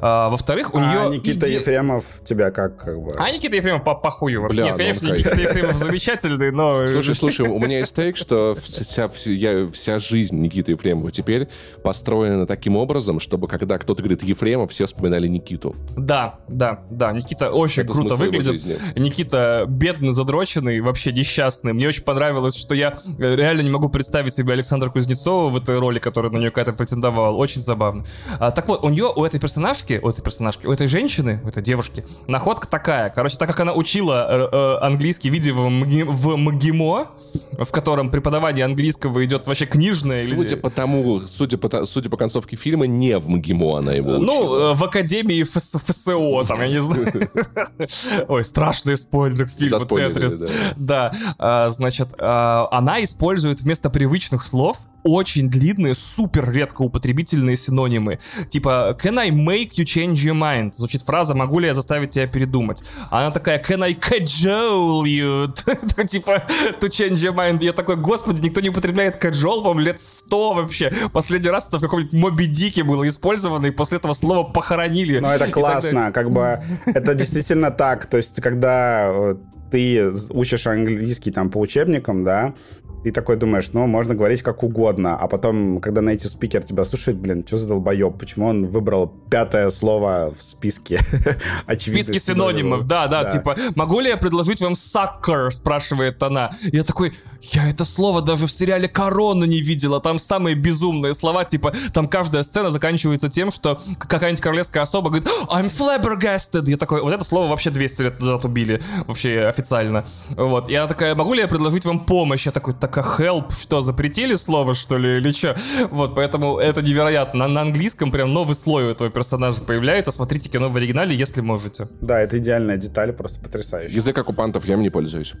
А, во-вторых, у а нее... Никита иде... Ефремов тебя как, как бы... А Никита Ефремов по похую вообще. Бля, Нет, конечно, Никита Ефремов замечательный, но... Слушай, слушай, у меня есть тейк, что вся, вся, вся жизнь Никиты Ефремова теперь построена таким образом, чтобы когда кто-то говорит Ефремов, все вспоминали Никиту. Да, да, да. Никита очень Это круто выглядит. Никита бедный, задроченный, вообще несчастный. Мне очень понравилось, что я э, реально не могу представить себе Александра Кузнецова в этой роли, которая на нее какая-то претендовал. Очень забавно. А, так вот, у нее, у этой персонажки, у этой персонажки, у этой женщины, у этой девушки, находка такая. Короче, так как она учила э, э, английский, видя в, МГИ, в МГИМО, в котором преподавание английского идет вообще книжное. Судя или... по тому, судя по, судя по концовке фильма, не в МГИМО она его ну, учила. Ну, в Академии ФС, ФСО, там, я не знаю. [LAUGHS] Ой, страшный спойлер фильма Тетрис. Да, значит, она использует вместо привычных слов очень длинные, супер редко употребительные синонимы. Типа, can I make you change your mind? Звучит фраза, могу ли я заставить тебя передумать? Она такая, can I cajole you? [LAUGHS] Типа, to change your mind. Я такой, господи, никто не употребляет cajole, по лет сто вообще. Последний раз это в каком-нибудь Моби Дике было использовано, и после этого слова похоронили. Ну, это классно, как бы, это действительно так. То есть, когда э, ты учишь английский там по учебникам, да, ты такой думаешь, ну, можно говорить как угодно, а потом, когда native спикер тебя слушает, блин, что за долбоеб, почему он выбрал пятое слово в списке? [LAUGHS] В списке синонимов, да, да, типа, могу ли я предложить вам sucker, спрашивает она. Я такой, я это слово даже в сериале Корона не видела, там самые безумные слова, типа, там каждая сцена заканчивается тем, что какая-нибудь королевская особа говорит, I'm flabbergasted. Я такой, вот это слово вообще 200 лет назад убили, вообще официально. Вот, я такая, могу ли я предложить вам помощь? Я такой, так как help, что, запретили слово, что ли, или что? Вот, поэтому это невероятно. На, на английском прям новый слой у этого персонажа появляется. Смотрите кино в оригинале, если можете. Да, это идеальная деталь, просто потрясающая. Язык оккупантов я им не пользуюсь.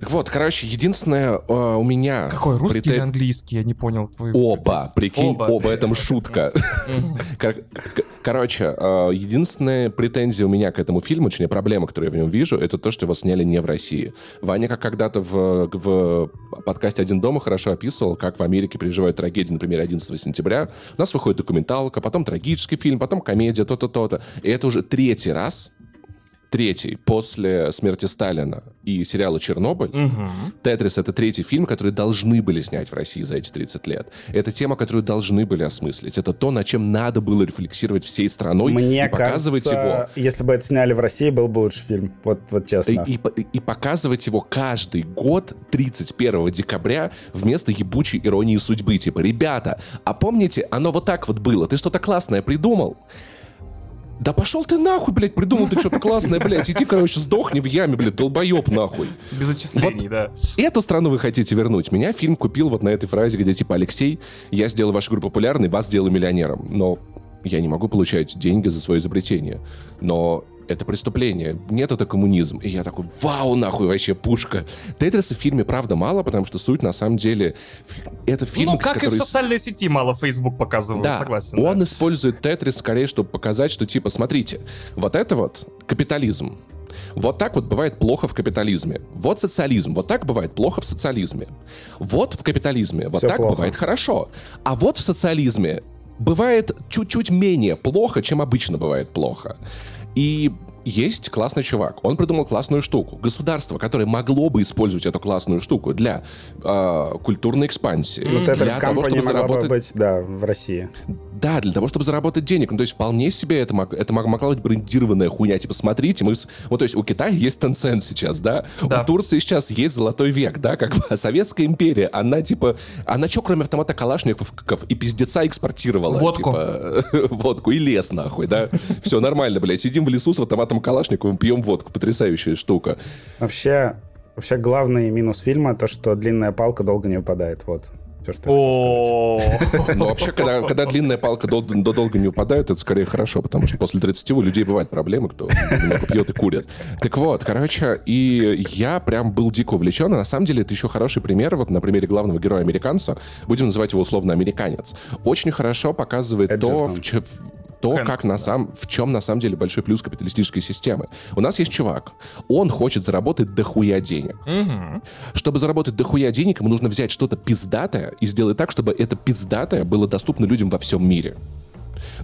Так вот, короче, единственное э, у меня... Какой, русский прите... или английский? Я не понял твою... Оба, прикинь, оба, оба этом шутка. [LAUGHS] Короче, э, единственная претензия у меня к этому фильму, точнее, проблема, которую я в нем вижу, это то, что его сняли не в России. Ваня как когда-то в, в подкасте «Один дома» хорошо описывал, как в Америке переживают трагедии, например, 11 сентября. У нас выходит документалка, потом трагический фильм, потом комедия, то-то, то-то. И это уже третий раз, третий после смерти Сталина и сериала «Чернобыль». Угу. «Тетрис» — это третий фильм, который должны были снять в России за эти 30 лет. Это тема, которую должны были осмыслить. Это то, над чем надо было рефлексировать всей страной Мне и показывать кажется, его. если бы это сняли в России, был бы лучше фильм. Вот, вот честно. И, и, и показывать его каждый год 31 декабря вместо ебучей иронии судьбы. Типа, ребята, а помните, оно вот так вот было. Ты что-то классное придумал? Да пошел ты нахуй, блядь, придумал ты что-то классное, блядь. Иди, короче, сдохни в яме, блядь, долбоеб нахуй. Без отчислений, вот да. Эту страну вы хотите вернуть. Меня фильм купил вот на этой фразе, где типа, Алексей, я сделаю вашу группу популярной, вас сделаю миллионером. Но я не могу получать деньги за свое изобретение. Но это преступление. Нет, это коммунизм. И я такой, вау, нахуй, вообще пушка. Тетриса в фильме, правда, мало, потому что суть, на самом деле, это фильм, Ну, как который... и в социальной сети мало Facebook показывал, да, согласен. он да. использует Тетрис скорее, чтобы показать, что, типа, смотрите, вот это вот капитализм. Вот так вот бывает плохо в капитализме. Вот социализм. Вот так бывает плохо в социализме. Вот в капитализме. Вот Все так плохо. бывает хорошо. А вот в социализме бывает чуть-чуть менее плохо, чем обычно бывает плохо. И есть классный чувак, он придумал классную штуку. Государство, которое могло бы использовать эту классную штуку для э, культурной экспансии. Ну, для того, чтобы заработать... быть, да, в России. Да, для того, чтобы заработать денег. Ну, то есть вполне себе это, мог, это могла быть брендированная хуйня. Типа, смотрите, мы... Вот, то есть у Китая есть Tencent сейчас, да? да? У Турции сейчас есть золотой век, да? Как бы [LAUGHS] Советская империя, она, типа... Она что, кроме автомата Калашников и пиздеца экспортировала? Водку. Типа, [LAUGHS] водку и лес, нахуй, да? Все нормально, блядь. Сидим в лесу с автоматом Калашниковым, пьем водку. Потрясающая штука. Вообще, вообще главный минус фильма то, что длинная палка долго не выпадает, вот. Все, что [LAUGHS] Ну, вообще, когда, когда длинная палка дол- до долго не упадает, это скорее хорошо, потому что после 30 у людей бывают проблемы, кто пьет и курит. Так вот, короче, и я прям был дико увлечен, и на самом деле это еще хороший пример, вот на примере главного героя-американца, будем называть его условно американец, очень хорошо показывает то, в, то, Хэнк, как на сам, в чем на самом деле большой плюс капиталистической системы. У нас есть чувак, он хочет заработать дохуя денег. Чтобы заработать дохуя денег, ему нужно взять что-то пиздатое и сделать так, чтобы это пиздатое было доступно людям во всем мире.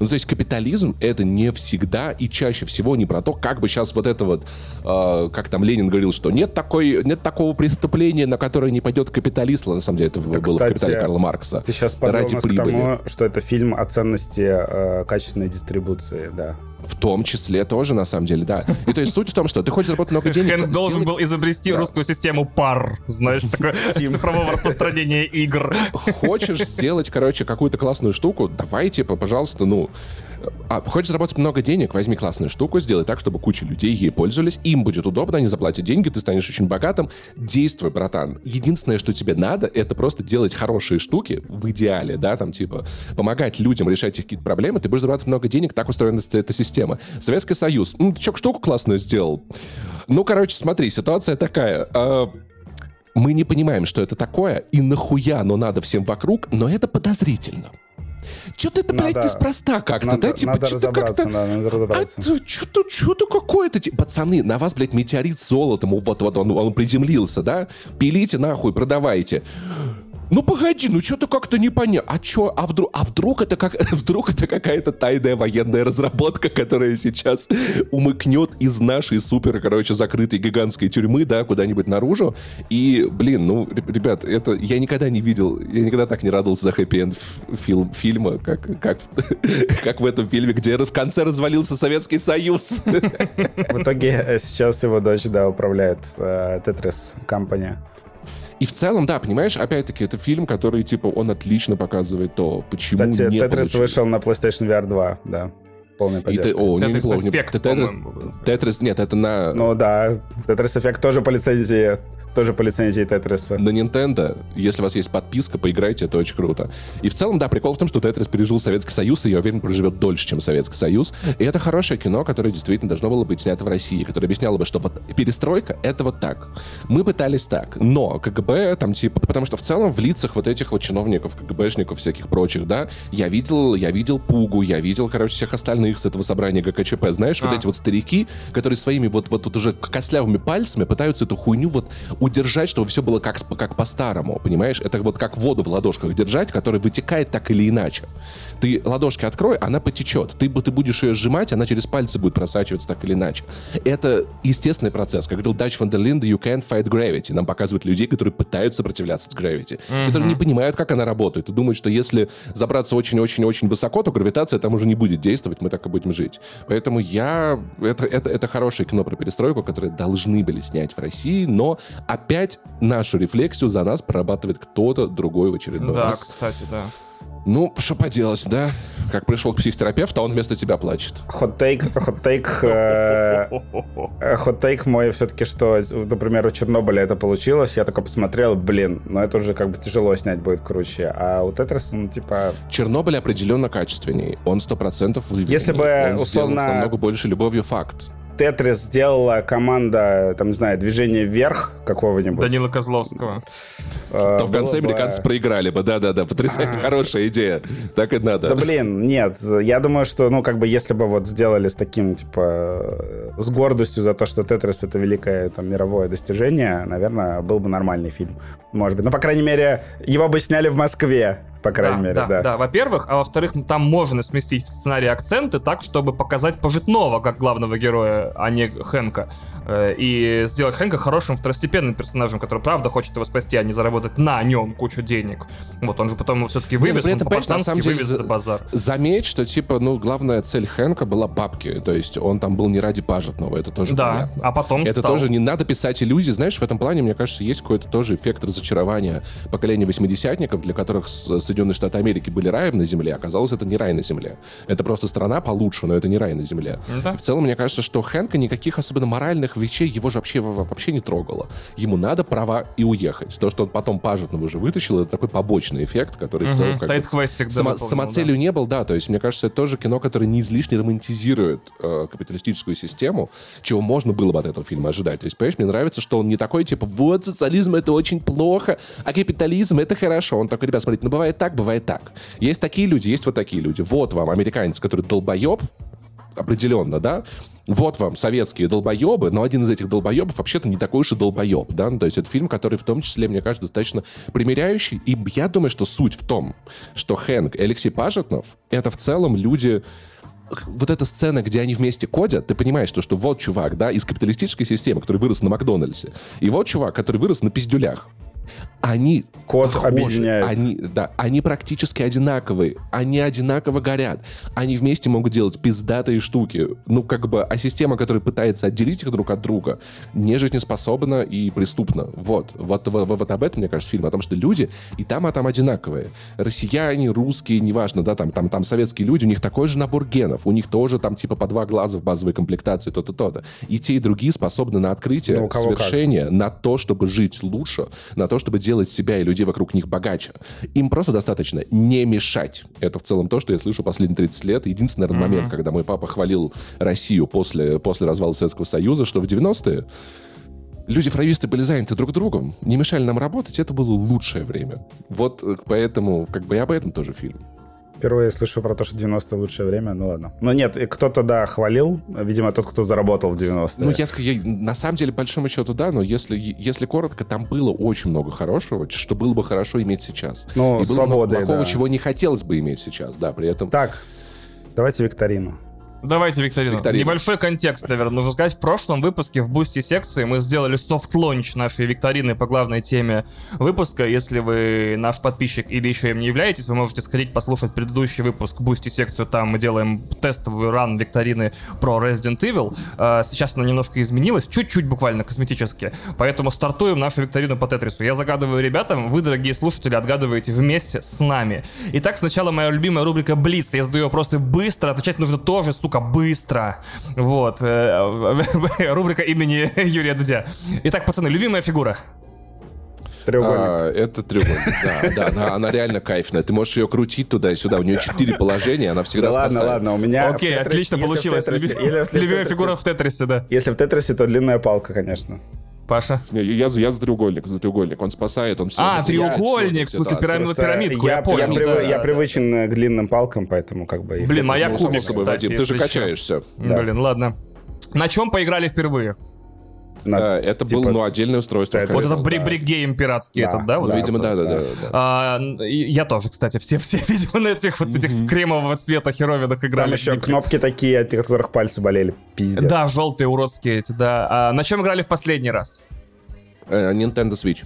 Ну, то есть капитализм — это не всегда и чаще всего не про то, как бы сейчас вот это вот, э, как там Ленин говорил, что нет, такой, нет такого преступления, на которое не пойдет капиталист. На самом деле это было в кстати, «Капитале» Карла Маркса. Ты сейчас подвел Ради нас к прибыли. тому, что это фильм о ценности э, качественной дистрибуции, да. В том числе тоже, на самом деле, да. И то есть суть в том, что ты хочешь заработать много денег... Хэнк должен сделать- был изобрести Да. русскую систему пар, знаешь, такое [LAUGHS] цифрового распространения игр. Хочешь сделать, короче, какую-то классную штуку, давай, типа, пожалуйста, ну... А, хочешь заработать много денег, возьми классную штуку, сделай так, чтобы куча людей ей пользовались, им будет удобно, они заплатят деньги, ты станешь очень богатым. Действуй, братан. Единственное, что тебе надо, это просто делать хорошие штуки в идеале, да, там, типа, помогать людям решать их какие-то проблемы, ты будешь зарабатывать много денег, так устроена эта система. Советский Союз. Ну, ты чё, штуку классную сделал? Ну, короче, смотри, ситуация такая. а, мы не понимаем, что это такое, и нахуя оно надо всем вокруг, но это подозрительно. Что-то это, блядь, Надо- неспроста как-то, Надо, да? Типа, надо что-то как-то... да, надо разобраться. А что-то, что-то какое-то... ти- Пацаны, на вас, блядь, метеорит с золотом, вот-вот он, он приземлился, да? Пилите нахуй, продавайте. Ну погоди, ну что-то как-то непонятно. А чё, а вдруг, а вдруг это как, [LAUGHS] вдруг это какая-то тайная военная разработка, которая сейчас умыкнет из нашей супер, короче, закрытой гигантской тюрьмы, да, куда-нибудь наружу. И, блин, ну, ребят, это я никогда не видел, я никогда так не радовался за хэппи-энд фильм, фильма, как, как, [LAUGHS] как в этом фильме, где в конце развалился Советский Союз. [LAUGHS] В итоге э, сейчас его дочь, да, управляет э, Tetris компания. И в целом, да, понимаешь, опять-таки, это фильм, который, типа, он отлично показывает то, почему Кстати, не Tetris получили. вышел на PlayStation VR 2, да. Полная И поддержка. ты, о, не, Tetris не- Effect, по-моему, был. Tetris, нет, это на, Ну да, Tetris Effect тоже по лицензии, тоже по лицензии Tetris. на Nintendo. Если у вас есть подписка, поиграйте, это очень круто. И в целом, да, прикол в том, что Тетрис пережил Советский Союз, и я уверен, проживет дольше, чем Советский Союз. И это хорошее кино, которое действительно должно было быть снято в России, которое объясняло бы, что вот перестройка — это вот так. Мы пытались так, но КГБ там типа... Потому что в целом в лицах вот этих вот чиновников, КГБшников, всяких прочих, да, я видел, я видел Пугу, я видел, короче, всех остальных с этого собрания ГКЧП. Знаешь, вот А. эти вот старики, которые своими вот, вот тут уже костлявыми пальцами пытаются эту хуйню вот удержать, чтобы все было как, как по-старому, понимаешь? Это вот как воду в ладошках держать, которая вытекает так или иначе. Ты ладошки открой, она потечет. Ты, ты будешь ее сжимать, она через пальцы будет просачиваться так или иначе. Это естественный процесс. Как говорил Дач фон дер Линде, you can't fight gravity. Нам показывают людей, которые пытаются сопротивляться gravity, которые не понимают, как она работает, и думают, что если забраться очень-очень-очень высоко, то гравитация там уже не будет действовать, мы так и будем жить. Поэтому я... Это, это, это хорошее кино про перестройку, которое должны были снять в России, но опять нашу рефлексию за нас прорабатывает кто-то другой в очередной Да, раз. кстати, да. Ну, что поделать, да? Как пришел к психотерапевту, а он вместо тебя плачет. Хот-тейк, хот-тейк, э, э, хот-тейк мой все-таки, что, например, у Чернобыля это получилось, я такой посмотрел, блин, ну это уже как бы тяжело снять будет круче, а у Тетрис, ну типа, Чернобыль определенно качественней. Он сто процентов выверенный. Если бы, Он условно, намного больше любовью факт. Тетрис сделала команда, там, не знаю, движение вверх какого-нибудь. Данила Козловского. э, То в конце бы- американцы проиграли бы. Да-да-да, потрясающая, [LAUGHS] хорошая идея. Так и надо. Да блин, нет, я думаю, что, ну, как бы, если бы вот сделали с таким, типа, с гордостью за то, что Тетрис это великое, там, мировое достижение, наверное, был бы нормальный фильм. Может быть. Ну, по крайней мере, его бы сняли в Москве, по крайней мере, да, да. да, во-первых, а во-вторых, там можно сместить в сценарии акценты так, чтобы показать Пожитного как главного героя, а не Хэнка. Э, И сделать Хэнка хорошим второстепенным персонажем, который правда хочет его спасти, а не заработать на нем кучу денег. Вот он же потом его все-таки ну, вывез, при он этом, понимаешь, на по-пацански самом деле, вывез за- за базар. Заметь, что, типа, ну, главная цель Хэнка была бабки. То есть он там был не ради пажетного, это тоже Да, понятно. а потом Это стал. тоже не надо писать иллюзии. Знаешь, в этом плане, мне кажется, есть какой-то тоже эффект разочарования поколения восьмидесятников, для которых Соединенные Штаты Америки были раем на земле. Оказалось, это не рай на земле. Это просто страна получше, но это не рай на земле. Да. И в целом, мне кажется, что Хэнка никаких особенно моральных вещей его же вообще, вообще не трогало. ему надо права и уехать. То, что он потом пажетного уже вытащил, это такой побочный эффект, который в целом... Сайт-квестик, да, само, Самоцелью да. не был, да, то есть, мне кажется, это тоже кино, которое не излишне романтизирует э, капиталистическую систему, чего можно было бы от этого фильма ожидать. То есть, понимаешь, мне нравится, что он не такой, типа, вот, социализм это очень плохо, а капитализм это хорошо. Он такой, ребят, смотрите, ну бывает так, бывает так. Есть такие люди, есть вот такие люди. Вот вам американец, который долбоеб, определенно, да, вот вам советские долбоебы, но один из этих долбоебов вообще-то не такой уж и долбоеб, да, ну, то есть это фильм, который в том числе, мне кажется, достаточно примиряющий, и я думаю, что суть в том, что Хэнк и Алексей Пажетнов — это в целом люди, вот эта сцена, где они вместе кодят, ты понимаешь, что, что вот чувак, да, из капиталистической системы, который вырос на Макдональдсе, и вот чувак, который вырос на пиздюлях они Код похожи, объединяет. Они, да, они практически одинаковые, они одинаково горят, они вместе могут делать пиздатые штуки. Ну, как бы, а система, которая пытается отделить их друг от друга, не жизнеспособна и преступна. Вот, вот, вот, вот об этом, мне кажется, фильм, о том, что люди и там, а там одинаковые. Россияне, русские, неважно, да, там, там, там советские люди, у них такой же набор генов, у них тоже там типа по два глаза в базовой комплектации, то-то, то-то. И те, и другие способны на открытие, ну, совершение, как. на то, чтобы жить лучше, на то, чтобы делать себя и людей вокруг них богаче. Им просто достаточно не мешать. Это в целом то, что я слышу последние 30 лет. Единственный mm-hmm. момент, когда мой папа хвалил Россию после, после развала Советского Союза, что в 90-е люди-фрависты были заняты друг другом, не мешали нам работать, это было лучшее время. Вот э, поэтому, как бы, я об этом тоже фильм. Впервые слышу про то, что 90-е лучшее время. Ну ладно. Но нет, кто-то, да, хвалил. Видимо, тот, кто заработал в 90-е. Ну, я, я на самом деле, большому счету, да, но если, если коротко, там было очень много хорошего, что было бы хорошо иметь сейчас. Ну, И свободы, было много плохого, да. чего не хотелось бы иметь сейчас, да, при этом... Так, давайте викторину. Давайте викторину. викторину. Небольшой контекст, наверное, нужно сказать. В прошлом выпуске в Boosty секции мы сделали soft launch нашей викторины по главной теме выпуска. Если вы наш подписчик или еще им не являетесь, вы можете сходить послушать предыдущий выпуск Boosty секцию. Там мы делаем тестовый run викторины про Resident Evil. А, сейчас она немножко изменилась, чуть-чуть буквально косметически. Поэтому стартуем нашу викторину по Тетрису. Я загадываю ребятам, вы, дорогие слушатели, отгадываете вместе с нами. Итак, сначала моя любимая рубрика Блиц. Я задаю вопросы быстро, отвечать нужно тоже, сука, сука, быстро. Вот. Э, [LAUGHS] рубрика имени Юрия Дудя. Итак, пацаны, любимая фигура? Треугольник. А, это треугольник, да, да, она, она реально кайфная. Ты можешь ее крутить туда и сюда. У нее четыре положения, она всегда да ладно, ладно, у меня Окей, Тетрисе, отлично получилось. Тетрисе, [LAUGHS] Любимая фигура в Тетрисе, да. Если в Тетрисе, то длинная палка, конечно. Паша? Не, я, я за треугольник, за треугольник. Он спасает, он все. А, треугольник, в смысле пирамид, пирамидку, я, я понял. Я, прив, да, я да. привычен к длинным палкам, поэтому как бы... Блин, моя ну, кубик, кстати, Вадим, Ты же качаешься. Да. Блин, ладно. На чем поиграли впервые? На, это типа, было, ну, отдельное устройство. Это, вот это брик-брик-гейм пиратский да, этот, да? Вот, да, видимо, да, да, да. да. А, я тоже, кстати, все, все, [LAUGHS] видимо, на этих вот этих mm-hmm. кремового цвета херовинах играли. Там еще кнопки такие, от которых пальцы болели, пиздец. Да, желтые, уродские эти, да. А, на чем играли в последний раз? Э, Nintendo Switch.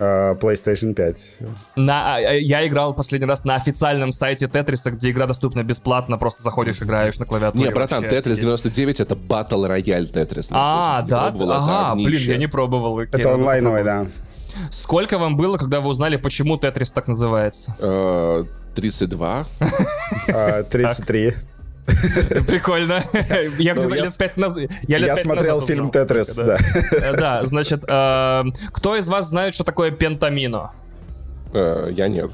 Uh, PlayStation 5. На, а, э, я играл последний раз на официальном сайте Тетриса, где игра доступна бесплатно, просто заходишь, играешь на клавиатуре. Не, братан, Тетрис 99 это Battle Royale Тетрис. А, да? Ага, блин, я не пробовал. Это онлайновый, да. Сколько вам было, когда вы узнали, почему Тетрис так называется? 32. 33. [LAUGHS] Прикольно. [LAUGHS] Я где-то лет пять назад... Я смотрел фильм «Тетрис», да. Да, значит, э, кто из вас знает, что такое пентамино? Э, я нет.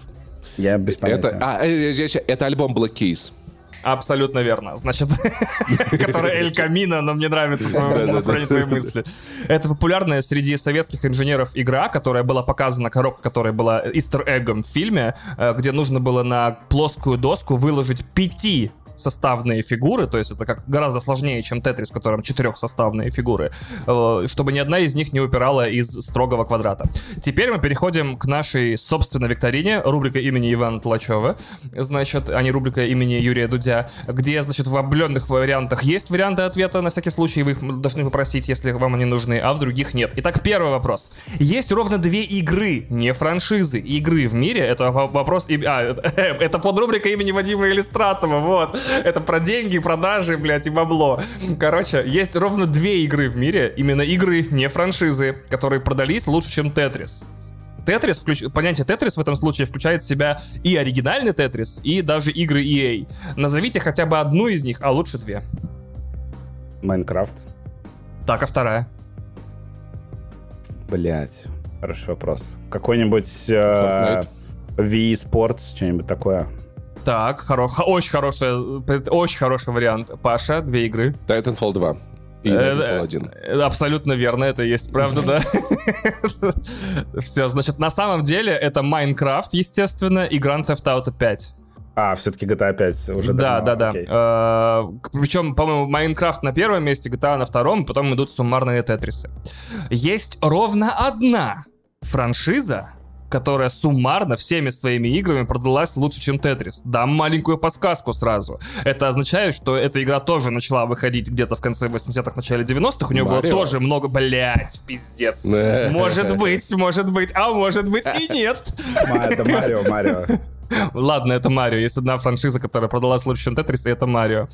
Я без понятия. Это, а, э, это альбом Black Keys. Абсолютно верно. Значит, [LAUGHS] который Эль Камино, но мне нравится твоей мысли. Это популярная среди советских инженеров игра, которая была показана, коробка, которая была истер-эггом в фильме, где нужно было на плоскую доску выложить пяти составные фигуры, то есть это как гораздо сложнее, чем Тетрис, в котором четырехсоставные фигуры, э, чтобы ни одна из них не упирала из строгого квадрата. Теперь мы переходим к нашей собственной викторине, рубрика имени Ивана Тлачева, значит, а не рубрика имени Юрия Дудя, где, значит, в облюбленных вариантах есть варианты ответа, на всякий случай вы их должны попросить, если вам они нужны, а в других нет. Итак, первый вопрос. Есть ровно две игры, не франшизы, игры в мире, это вопрос... А, [LAUGHS] это под рубрика имени Вадима Иллистратова, вот. Это про деньги, продажи, блядь, и бабло. Короче, есть ровно две игры в мире, именно игры, не франшизы, которые продались лучше, чем Тетрис. Тетрис, включ... понятие Тетрис в этом случае включает в себя и оригинальный Тетрис, и даже игры EA. Назовите хотя бы одну из них, а лучше две. Майнкрафт. Так, а вторая? Блять, хороший вопрос. Какой-нибудь э, Wii Sports, что-нибудь такое. Так, хоро... [LAUGHS] очень хороший, очень хороший вариант. Паша, две игры. Titanfall 2. И Titanfall 1. Э, абсолютно верно, это есть правда, да. [LAUGHS] Все, значит, на самом деле это Minecraft, естественно, и Grand Theft Auto 5. А, все-таки GTA 5 уже Да, давно. да, да. Э, причем, по-моему, Майнкрафт на первом месте, GTA на втором, потом идут суммарные тетрисы. Есть ровно одна франшиза, которая суммарно всеми своими играми продалась лучше, чем Тетрис. Дам маленькую подсказку сразу. Это означает, что эта игра тоже начала выходить где-то в конце 80-х, начале 90-х. У нее Марио. было тоже много... Блять, пиздец. Может быть, может быть, а может быть и нет. Это Марио, Марио. Ладно, это Марио. Есть одна франшиза, которая продалась лучше, чем Тетрис, и это Марио.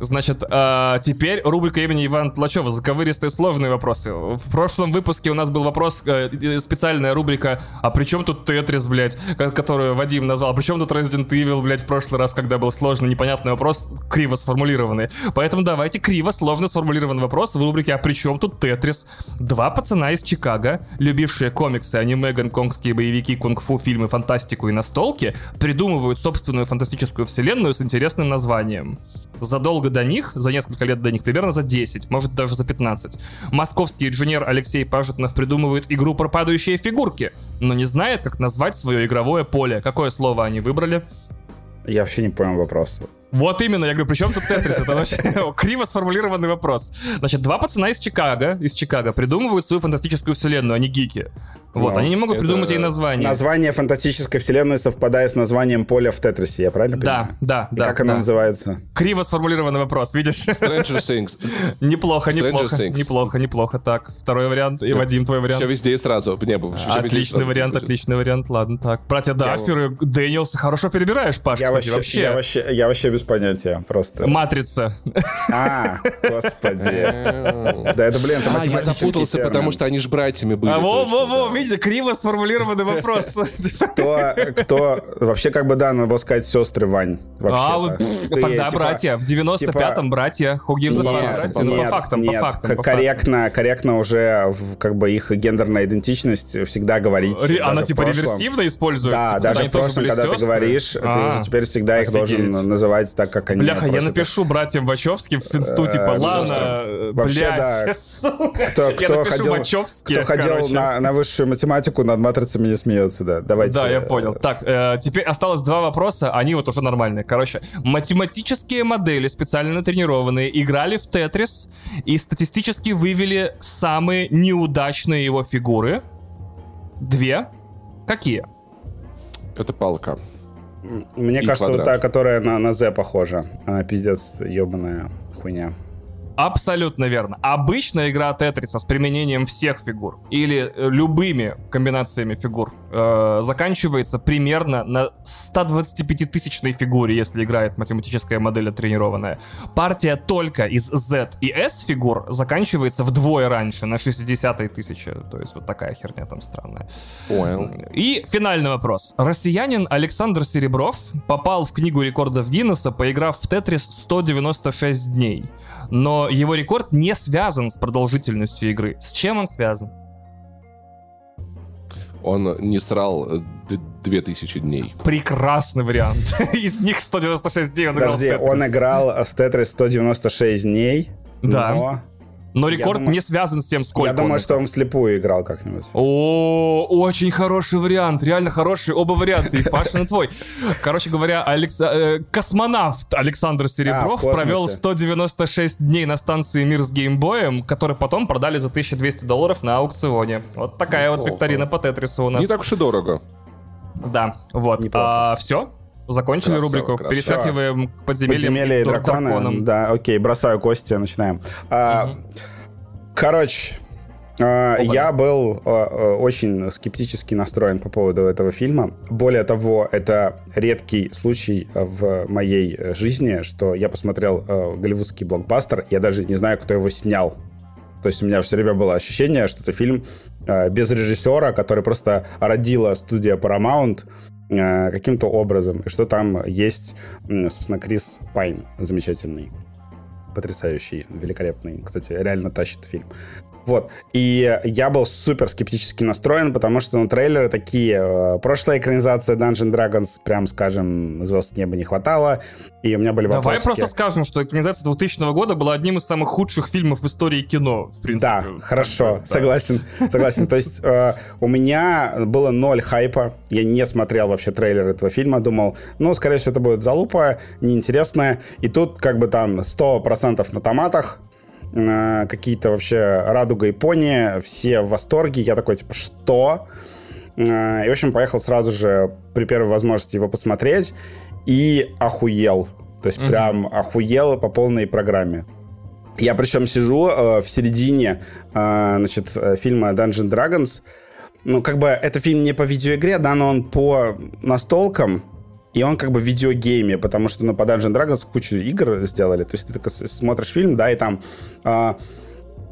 Значит, э, теперь рубрика имени Ивана Тлачева. Заковыристые сложные вопросы. В прошлом выпуске у нас был вопрос, э, специальная рубрика «А при чем тут Тетрис, блядь?» Которую Вадим назвал. «А при чем тут Resident Evil, блядь, в прошлый раз, когда был сложный, непонятный вопрос, криво сформулированный. Поэтому давайте криво, сложно сформулированный вопрос в рубрике «А при чем тут Тетрис?» Два пацана из Чикаго, любившие комиксы, аниме, гонконгские боевики, кунг-фу, фильмы, фантастику и настолки, придумывают собственную фантастическую вселенную с интересным названием. Задолго до них, за несколько лет до них, примерно за 10, может даже за 15, московский инженер Алексей Пажетнов придумывает игру про падающие фигурки, но не знает, как назвать свое игровое поле. Какое слово они выбрали? Я вообще не понял вопроса. Вот именно, я говорю, при чем тут Тетрис? Это вообще [LAUGHS] криво сформулированный вопрос. Значит, два пацана из Чикаго, из Чикаго придумывают свою фантастическую вселенную, они гики. Вот, они не могут это... придумать ей название. Название фантастической вселенной совпадает с названием поля в Тетрисе, я правильно понимаю? Да, да, да. Как да. оно называется? Криво сформулированный вопрос, видишь? Stranger Things. [LAUGHS] неплохо, Stranger неплохо, Things. неплохо, неплохо. Так, второй вариант. И Вадим, твой вариант. Все везде и сразу. Не, все отличный вариант, отличный вариант. Ладно, так. Братья Дафферы, Дэниелс, хорошо перебираешь, Паш, я кстати, вообще. Я вообще, я вообще без понятия, просто. Матрица. А, господи. [LAUGHS] Да это, блин, это А, я запутался, потому что они же братьями были. А, во-во-во, видите, криво сформулированный [LAUGHS] вопрос. Кто, кто, вообще как бы, да, надо было сказать сестры, Вань. А, [LAUGHS] тогда типа, братья. В 95-м типа, братья. Who gives a Ну, по фактам, по фактам. Корректно, корректно уже, как бы, их гендерная идентичность всегда говорить. Она, типа, реверсивно используется? Да, даже в прошлом, когда ты говоришь, ты а, теперь всегда их должен называть так, как они. Бляха, я напишу братьям Вачовски в инсту, типа, э, ладно, блядь, [LAUGHS] Кто ходил на высшую математику, над матрицами не смеется, да. Давайте. Да, я понял. Так, э, теперь осталось два вопроса, они вот уже нормальные. Короче, математические модели, специально тренированные, играли в Тетрис и статистически вывели самые неудачные его фигуры. Две. Какие? Это палка. Мне и кажется, квадрат. вот та, которая на, на Z похожа. Она пиздец ебаная хуйня. Абсолютно верно. Обычная игра Тетриса с применением всех фигур или э, любыми комбинациями фигур э, заканчивается примерно на 125-тысячной фигуре, если играет математическая модель тренированная. Партия только из Z и S фигур заканчивается вдвое раньше, на 60 тысячи. То есть вот такая херня там странная. Понял. И финальный вопрос. Россиянин Александр Серебров попал в книгу рекордов Гиннесса, поиграв в Тетрис 196 дней но его рекорд не связан с продолжительностью игры. С чем он связан? Он не срал 2000 дней. Прекрасный вариант. [LAUGHS] Из них 196 дней он Подожди, играл в Тетрис. он играл в Тетрис 196 дней, да. но но рекорд думаю, не связан с тем, сколько Я думаю, что он вслепую играл как-нибудь. О, очень хороший вариант. Реально хороший. Оба варианта. И Паша, твой. Короче говоря, Алекс... э, космонавт Александр Серебров а, провел 196 дней на станции Мир с геймбоем, который потом продали за 1200 долларов на аукционе. Вот такая Неплохо. вот викторина по Тетрису у нас. Не так уж и дорого. Да, вот. А, все? Закончили красава, рубрику. Красава. Перескакиваем к подземельям Подземелье и драконы. драконам. Да, окей, бросаю кости, начинаем. А, угу. Короче, а, я был а, а, очень скептически настроен по поводу этого фильма. Более того, это редкий случай в моей жизни, что я посмотрел голливудский блокбастер, я даже не знаю, кто его снял. То есть у меня все время было ощущение, что это фильм без режиссера, который просто родила студия Paramount, каким-то образом, и что там есть, собственно, Крис Пайн замечательный, потрясающий, великолепный, кстати, реально тащит фильм. Вот. И я был супер скептически настроен, потому что, ну, трейлеры такие. Э, прошлая экранизация Dungeon Dragons, прям скажем, звезд неба не хватало. И у меня были вопросы. Давай просто скажем, что экранизация 2000 года была одним из самых худших фильмов в истории кино, в принципе. Да, хорошо, да. согласен, согласен. То есть э, у меня было ноль хайпа. Я не смотрел вообще трейлер этого фильма. Думал, ну, скорее всего, это будет залупа, неинтересная. И тут как бы там 100% на томатах какие-то вообще радуга и пони, все в восторге. Я такой, типа, что? Э, и, в общем, поехал сразу же при первой возможности его посмотреть и охуел. То есть mm-hmm. прям охуел по полной программе. Я причем сижу э, в середине, э, значит, фильма Dungeon Dragons. Ну, как бы это фильм не по видеоигре, да, но он по настолкам. И он как бы в видеогейме, потому что, ну, по Dungeon Dragons кучу игр сделали. То есть ты так смотришь фильм, да, и там а,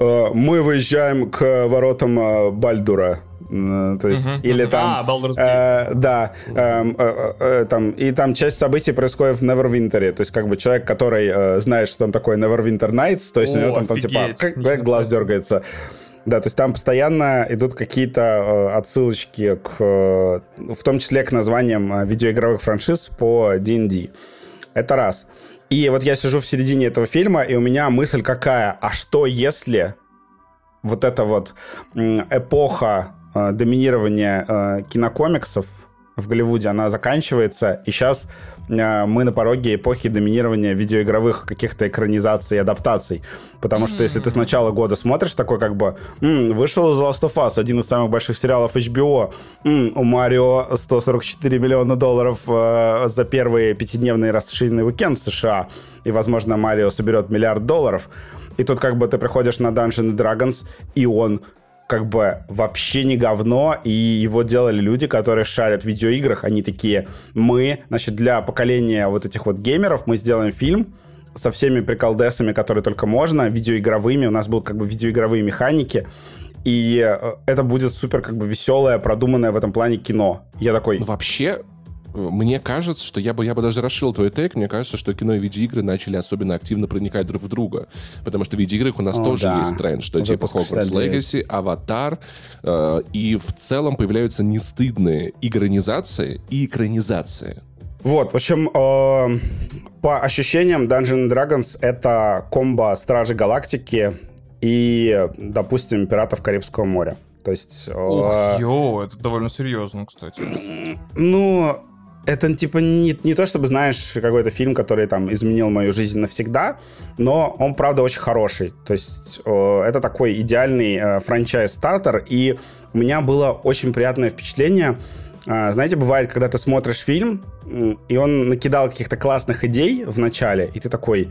а, мы выезжаем к воротам а, Бальдура. То есть, uh-huh, или uh-huh. там... А, э, да. Э, э, э, там, и там часть событий происходит в Neverwinter. То есть, как бы человек, который э, знает, что там такое Neverwinter Nights, то есть О, у него там, там типа, как, как глаз дергается. Да, то есть там постоянно идут какие-то э, отсылочки к, э, в том числе к названиям э, видеоигровых франшиз по D&D. Это раз. И вот я сижу в середине этого фильма, и у меня мысль какая, а что если вот эта вот эпоха э, доминирования э, кинокомиксов в Голливуде, она заканчивается, и сейчас э, мы на пороге эпохи доминирования видеоигровых каких-то экранизаций и адаптаций. Потому что если ты с начала года смотришь, такой как бы, м-м, вышел The Last of Us, один из самых больших сериалов HBO, м-м, у Марио 144 миллиона долларов э, за первый пятидневный расширенный уикенд в США, и, возможно, Марио соберет миллиард долларов, и тут как бы ты приходишь на Dungeons Dragons, и он как бы вообще не говно, и его делали люди, которые шарят в видеоиграх, они такие, мы, значит, для поколения вот этих вот геймеров мы сделаем фильм со всеми приколдесами, которые только можно, видеоигровыми, у нас будут как бы видеоигровые механики, и э, это будет супер как бы веселое, продуманное в этом плане кино. Я такой... Вообще, мне кажется, что я бы, я бы даже расшил твой тег, мне кажется, что кино и видеоигры начали особенно активно проникать друг в друга. Потому что в видеоиграх у нас О, тоже да. есть тренд, что Уже типа Hogwarts Legacy, Аватар, э, и в целом появляются нестыдные игронизации и экранизации. Вот, в общем, э, по ощущениям Dungeons Dragons это комбо Стражи Галактики и, допустим, Пиратов Карибского моря. То есть... Ух, э, йоу, это довольно серьезно, кстати. Ну, это типа не, не то, чтобы, знаешь, какой-то фильм, который там изменил мою жизнь навсегда, но он, правда, очень хороший. То есть э, это такой идеальный э, франчайз-стартер, и у меня было очень приятное впечатление. Э, знаете, бывает, когда ты смотришь фильм, и он накидал каких-то классных идей в начале, и ты такой,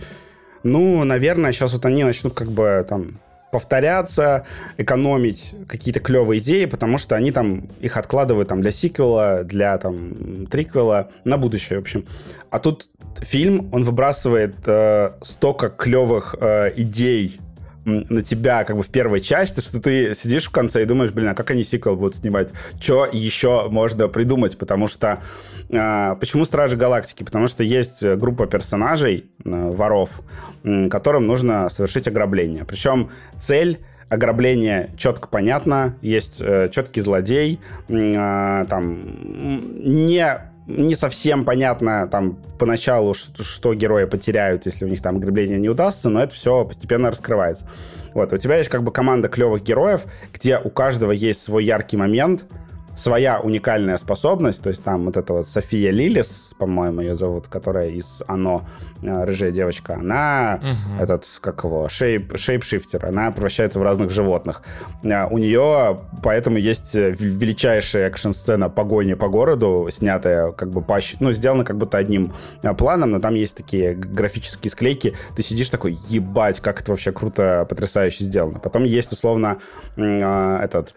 ну, наверное, сейчас вот они начнут как бы там повторяться, экономить какие-то клевые идеи, потому что они там их откладывают там для сиквела, для там триквела на будущее, в общем. А тут фильм, он выбрасывает э, столько клевых э, идей на тебя как бы в первой части, что ты сидишь в конце и думаешь, блин, а как они сиквел будут снимать? Что еще можно придумать? Потому что... Э, почему Стражи Галактики? Потому что есть группа персонажей, э, воров, э, которым нужно совершить ограбление. Причем цель ограбление четко понятно, есть э, четкий злодей, э, там не не совсем понятно там поначалу, что, что герои потеряют, если у них там ограбление не удастся, но это все постепенно раскрывается. Вот, у тебя есть как бы команда клевых героев, где у каждого есть свой яркий момент, своя уникальная способность, то есть там вот эта вот София Лилис, по-моему, ее зовут, которая из «Оно», э, рыжая девочка, она, угу. этот, как его, шейп, шейпшифтер, она превращается в разных животных. Э, у нее поэтому есть величайшая экшн-сцена погони по городу, снятая как бы по, ну, сделана как будто одним э, планом, но там есть такие графические склейки, ты сидишь такой, ебать, как это вообще круто, потрясающе сделано. Потом есть, условно, этот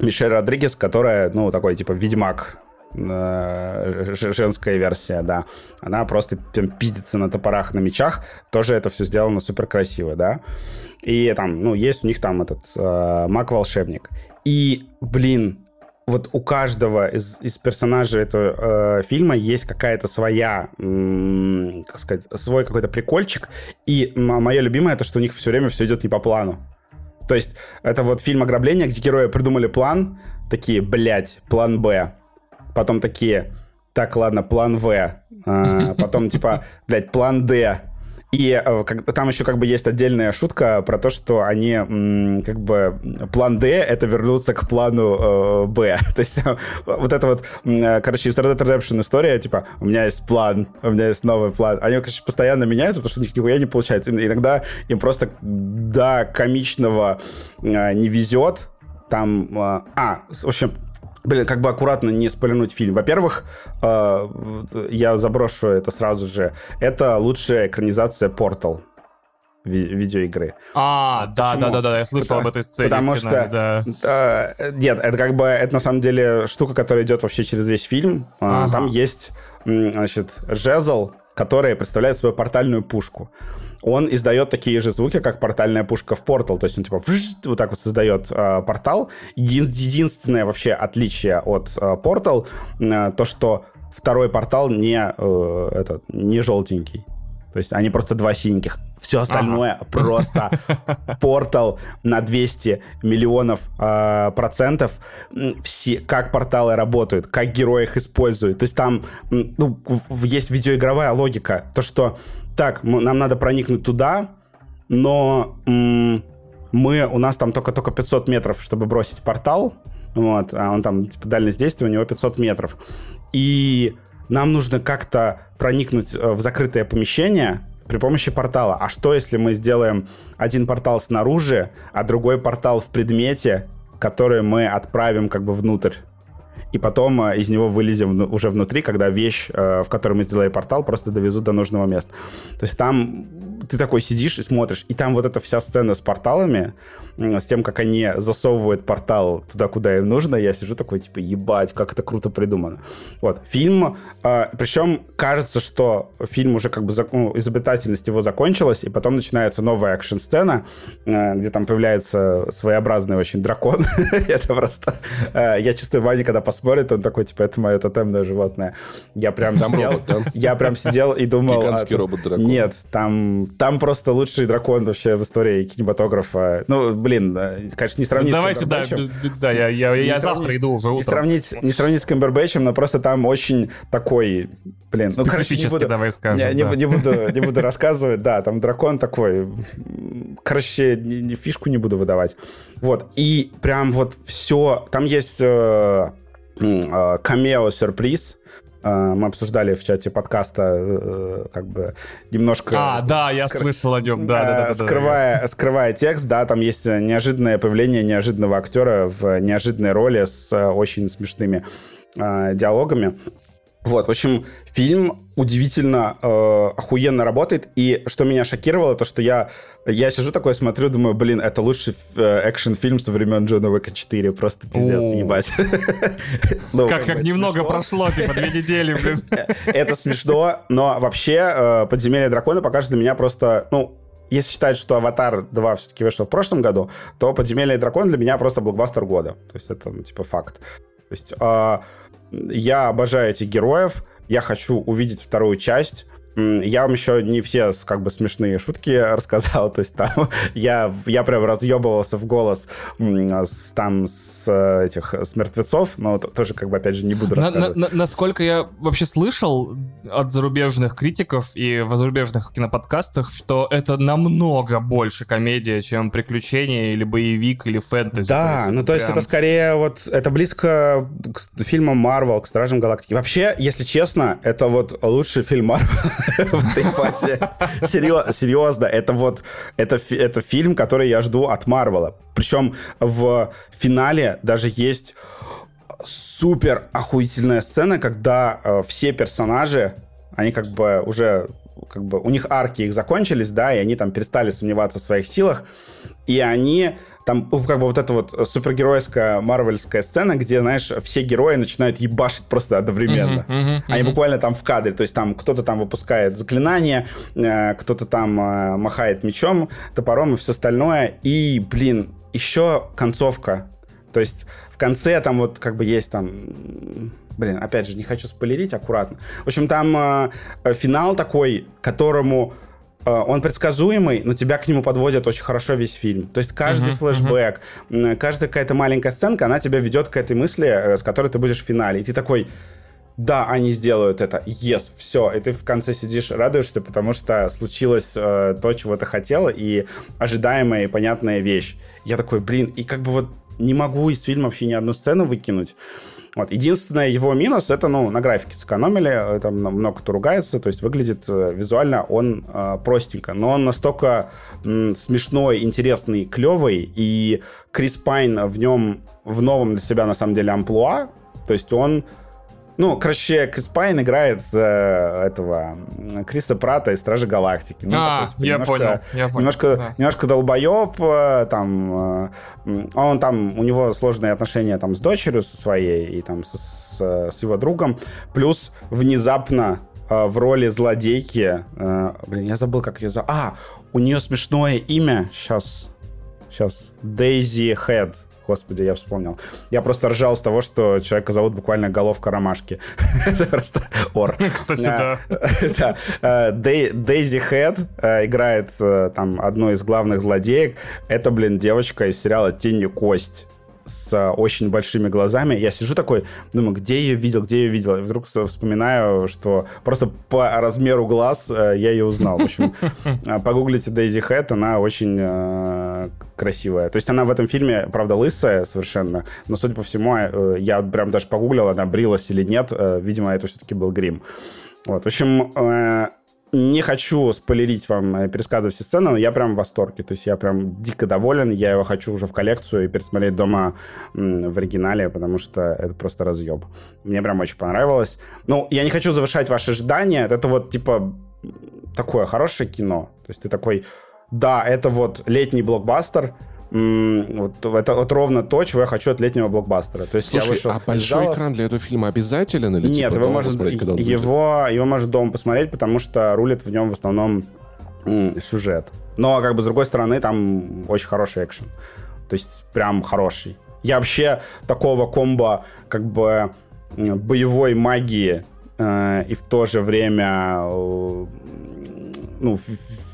Мишель Родригес, которая, ну, такой, типа, ведьмак э, женская версия, да. Она просто там, пиздится на топорах, на мечах. Тоже это все сделано супер красиво, да. И там, ну, есть у них там этот э, маг-волшебник. И, блин, вот у каждого из, из персонажей этого э, фильма есть какая-то своя, м- как сказать, свой какой-то прикольчик. И мое любимое это, что у них все время все идет не по плану. То есть это вот фильм ограбления, где герои придумали план, такие, блядь, план Б. Потом такие, так, ладно, план В. А, потом, типа, блядь, план Д. И э, там еще как бы есть отдельная шутка про то, что они как бы план D это вернуться к плану э, Б. [LAUGHS] то есть вот это вот, э, короче, из Red Redemption история, типа, у меня есть план, у меня есть новый план. Они, конечно, постоянно меняются, потому что у них нихуя не получается. Иногда им просто до комичного э, не везет. Там, э, а, в общем, Блин, как бы аккуратно не спойлернуть фильм. Во-первых, э, я заброшу это сразу же. Это лучшая экранизация Portal ви- видеоигры. А, да, да, да, да, я слышал потому, об этой сцене. Потому финале, что, да. э, нет, это как бы, это на самом деле штука, которая идет вообще через весь фильм. А, ага. Там есть, значит, жезл, который представляет собой портальную пушку он издает такие же звуки, как портальная пушка в Portal. То есть он типа вот так вот создает э, портал. Еди единственное вообще отличие от э, Portal э, то, что второй портал не, э, этот, не желтенький. То есть они просто два синеньких. Все остальное ага. [LAUGHS] просто портал на 200 миллионов э, процентов. Все, как порталы работают, как герои их используют. То есть там ну, есть видеоигровая логика. То, что так, нам надо проникнуть туда, но м- мы, у нас там только-только 500 метров, чтобы бросить портал, вот, а он там, типа, дальность действия у него 500 метров. И нам нужно как-то проникнуть э, в закрытое помещение при помощи портала. А что, если мы сделаем один портал снаружи, а другой портал в предмете, который мы отправим как бы внутрь? И потом э, из него вылезем уже внутри, когда вещь, э, в которой мы сделали портал, просто довезут до нужного места. То есть там ты такой сидишь и смотришь, и там вот эта вся сцена с порталами, с тем, как они засовывают портал туда, куда им нужно, я сижу такой, типа, ебать, как это круто придумано. Вот, фильм, э, причем кажется, что фильм уже как бы, ну, изобретательность его закончилась, и потом начинается новая экшн-сцена, э, где там появляется своеобразный очень дракон. [LAUGHS] это просто... Э, я чувствую, Ваня, когда посмотрит, он такой, типа, это мое тотемное животное. Я прям сидел, я прям сидел и думал... Гигантский а, робот-дракон. Нет, там, там просто лучший дракон вообще в истории кинематографа. Ну, блин, конечно, не сравнить Давайте, с Давайте, да, да, я, я, я завтра иду уже утром. Не сравнить, не сравнить с Камбербэтчем, но просто там очень такой, блин... Ну, короче, не буду, давай скажем. Не, да. не, не, буду, [LAUGHS] не буду рассказывать, да, там дракон такой... Короче, фишку не буду выдавать. Вот, и прям вот все... Там есть э, э, камео-сюрприз, мы обсуждали в чате подкаста э, как бы немножко... А, да, я скр... слышал о нем, да, да, да. Скрывая, да, скрывая текст, да, там есть неожиданное появление неожиданного актера в неожиданной роли с э, очень смешными э, диалогами. Вот, в общем, фильм удивительно э, охуенно работает. И что меня шокировало, то что я, я сижу такой, смотрю, думаю, блин, это лучший э, экшен-фильм со времен Джона Уика 4. Просто пиздец, ебать. [LAUGHS] Ну, как, как немного прошло, типа, две недели, блин. [LAUGHS] Это смешно, но вообще э, «Подземелье дракона» покажет для меня просто, ну, если считать, что «Аватар 2» все-таки вышел в прошлом году, то «Подземелье дракон» для меня просто блокбастер года. То есть это, ну, типа, факт. То есть а, я обожаю этих героев, я хочу увидеть вторую часть. Я вам еще не все как бы смешные шутки [LAUGHS] рассказал, то есть там [LAUGHS] я, я прям разъебывался в голос с, там с этих с мертвецов, но тоже как бы опять же не буду рассказывать. На, на, насколько я вообще слышал от зарубежных критиков и в зарубежных киноподкастах, что это намного больше комедия, чем приключения или боевик или фэнтези. Да, то ну то прям... есть это скорее вот это близко к фильмам Марвел, к Стражам Галактики. Вообще, если честно, это вот лучший фильм Марвел [LAUGHS] [LAUGHS] в этой фазе. Серьезно, это вот, это, это фильм, который я жду от Марвела. Причем в финале даже есть супер охуительная сцена, когда э, все персонажи, они как бы уже как бы у них арки их закончились, да, и они там перестали сомневаться в своих силах, и они там ну, как бы вот эта вот супергеройская марвельская сцена, где, знаешь, все герои начинают ебашить просто одновременно. Uh-huh, uh-huh, uh-huh. Они буквально там в кадре, то есть там кто-то там выпускает заклинания, э, кто-то там э, махает мечом, топором и все остальное. И, блин, еще концовка. То есть в конце там вот как бы есть там... Блин, опять же, не хочу спойлерить, аккуратно. В общем, там э, финал такой, которому э, он предсказуемый, но тебя к нему подводит очень хорошо весь фильм. То есть каждый uh-huh, флешбэк, uh-huh. каждая какая-то маленькая сценка, она тебя ведет к этой мысли, э, с которой ты будешь в финале. И ты такой, да, они сделают это, yes, все, и ты в конце сидишь, радуешься, потому что случилось э, то, чего ты хотел, и ожидаемая и понятная вещь. Я такой, блин, и как бы вот не могу из фильма вообще ни одну сцену выкинуть. Вот. Единственное его минус это, ну, на графике сэкономили, там много кто ругается, то есть выглядит э, визуально он э, простенько, но он настолько м, смешной, интересный, клевый, и Крис Пайн в нем в новом для себя на самом деле амплуа, то есть он ну, короче, Крис Пайн играет э, этого Криса Прата из Стражи Галактики. Ну, а, такой, типа, я, немножко, понял, я понял. Немножко, да. немножко долбоеб, э, там, э, он там, у него сложные отношения там с дочерью со своей и там с, с, с его другом. Плюс внезапно э, в роли злодейки, э, блин, я забыл, как ее зовут. А, у нее смешное имя, сейчас, сейчас, Дейзи Хэд Господи, я вспомнил. Я просто ржал с того, что человека зовут буквально головка ромашки. [LAUGHS] Это просто ор. [LAUGHS] Кстати, да. [LAUGHS] Э, Дейзи Хэт э, играет э, там одну из главных злодеек. Это, блин, девочка из сериала «Тень и кость» с очень большими глазами. Я сижу такой, думаю, где я ее видел, где я ее видел. И вдруг вспоминаю, что просто по размеру глаз э, я ее узнал. В общем, [LAUGHS] э, погуглите Дейзи Хэт, она очень э, красивая. То есть она в этом фильме, правда, лысая совершенно, но, судя по всему, я прям даже погуглил, она брилась или нет. Видимо, это все-таки был грим. Вот, в общем, не хочу спойлерить вам, э, пересказывать все сцены, но я прям в восторге. То есть я прям дико доволен. Я его хочу уже в коллекцию и пересмотреть дома в оригинале, потому что это просто разъеб. Мне прям очень понравилось. Ну, я не хочу завышать ваши ожидания. Это вот, типа, такое хорошее кино. То есть ты такой, да, это вот летний блокбастер, вот это вот ровно то, чего я хочу от летнего блокбастера. То есть Слушай, я вышел а большой зала... экран для этого фильма обязателен или Нет, типа, его может посмотреть, когда он его его может дома посмотреть, потому что рулит в нем в основном сюжет. Но как бы с другой стороны там очень хороший экшен, то есть прям хороший. Я вообще такого комбо как бы боевой магии э, и в то же время э, ну,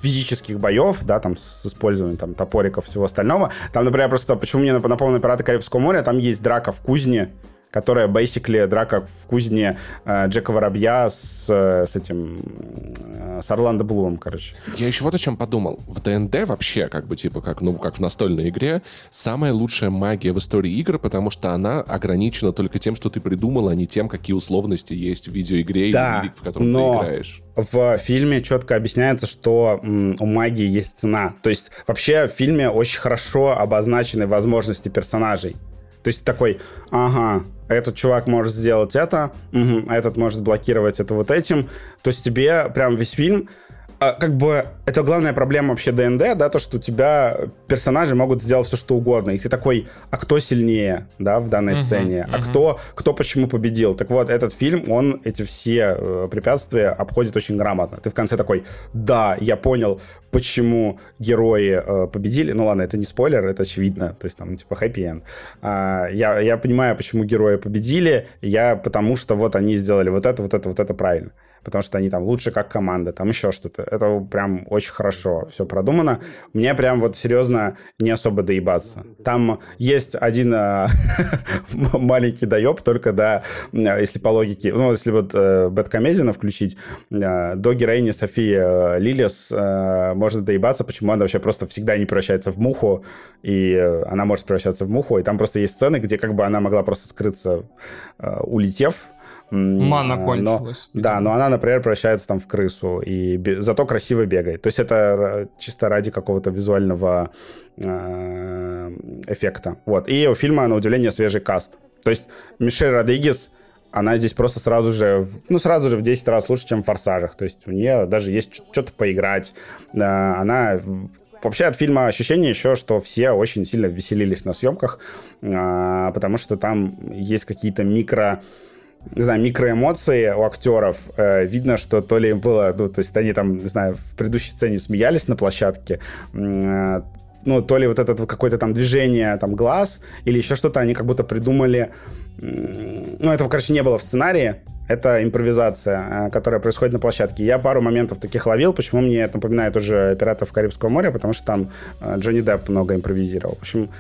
физических боев, да, там, с использованием там топориков всего остального. Там, например, просто, почему мне напомнил «Пираты Карибского моря», там есть драка в кузне, которая basically драка в кузне э, Джека Воробья с, э, с этим э, с Орландо Блумом, короче. Я еще вот о чем подумал. В ДНД вообще, как бы, типа, как, ну, как в настольной игре, самая лучшая магия в истории игр, потому что она ограничена только тем, что ты придумал, а не тем, какие условности есть в видеоигре да, или в котором но ты играешь. В фильме четко объясняется, что у магии есть цена. То есть вообще в фильме очень хорошо обозначены возможности персонажей. То есть такой, ага, этот чувак может сделать это, угу, а этот может блокировать это вот этим. То есть тебе прям весь фильм как бы это главная проблема вообще ДНД, да, то, что у тебя персонажи могут сделать все, что угодно. И ты такой, а кто сильнее, да, в данной uh-huh, сцене? Uh-huh. А кто, кто почему победил? Так вот, этот фильм, он эти все э, препятствия обходит очень грамотно. Ты в конце такой, да, я понял, почему герои э, победили. Ну ладно, это не спойлер, это очевидно. То есть там, типа, хэппи-энд. А, я, я понимаю, почему герои победили. Я потому что вот они сделали вот это, вот это, вот это правильно потому что они там лучше как команда, там еще что-то. Это прям очень хорошо все продумано. Мне прям вот серьезно не особо доебаться. Там есть один э, [LAUGHS] маленький доеб, только да, если по логике, ну, если вот э, Бэткомедиана включить, э, до героини Софии Лилис можно доебаться, почему она вообще просто всегда не превращается в муху, и она может превращаться в муху, и там просто есть сцены, где как бы она могла просто скрыться, улетев, Мана кончилась. Но, да, но она, например, превращается там в крысу, и зато красиво бегает. То есть это чисто ради какого-то визуального э, эффекта. Вот. И у фильма, на удивление, свежий каст. То есть Мишель Родригес, она здесь просто сразу же, ну, сразу же в 10 раз лучше, чем в «Форсажах». То есть у нее даже есть что-то поиграть. Она Вообще от фильма ощущение еще, что все очень сильно веселились на съемках, а, потому что там есть какие-то микро не знаю, микроэмоции у актеров. Э, видно, что то ли им было, ну, то есть они там, не знаю, в предыдущей сцене смеялись на площадке, э, ну, то ли вот это вот какое-то там движение, там, глаз, или еще что-то они как будто придумали, ну, этого, короче, не было в сценарии, это импровизация, э, которая происходит на площадке. Я пару моментов таких ловил, почему мне это напоминает уже «Пиратов Карибского моря», потому что там э, Джонни Депп много импровизировал. В общем,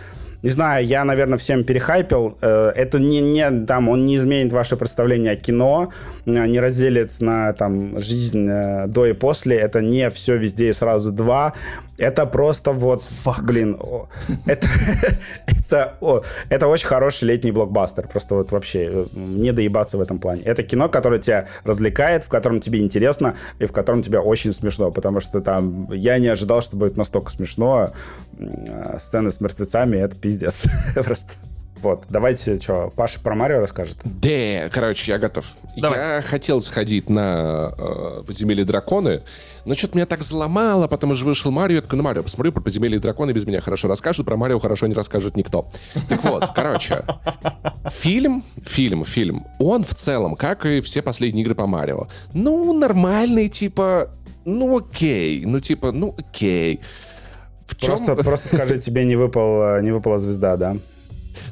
не знаю, я, наверное, всем перехайпил. Э, это не, не там, он не изменит ваше представление о кино, не разделит на там жизнь до и после. Это не все везде и сразу два. Это просто вот, Fuck. блин, о, это, [LAUGHS] это, о, это очень хороший летний блокбастер. Просто вот вообще э, не доебаться в этом плане. Это кино, которое тебя развлекает, в котором тебе интересно и в котором тебе очень смешно, потому что там я не ожидал, что будет настолько смешно. Э, сцены с мертвецами — это пиздец. [LAUGHS] Просто вот, давайте, что, Паша про Марио расскажет? Да, короче, я готов. Давай. Я хотел сходить на э, подземелье драконы, но что-то меня так заломало, потом уже вышел Марио, я такой, ну, Марио, посмотрю про подземелье драконы, без меня хорошо расскажут, про Марио хорошо не расскажет никто. Так вот, [LAUGHS] короче, фильм, фильм, фильм, он в целом, как и все последние игры по Марио, ну, нормальный, типа, ну, окей, ну, типа, ну, окей. В просто, чем... просто скажи, тебе не, выпал, не выпала звезда, да?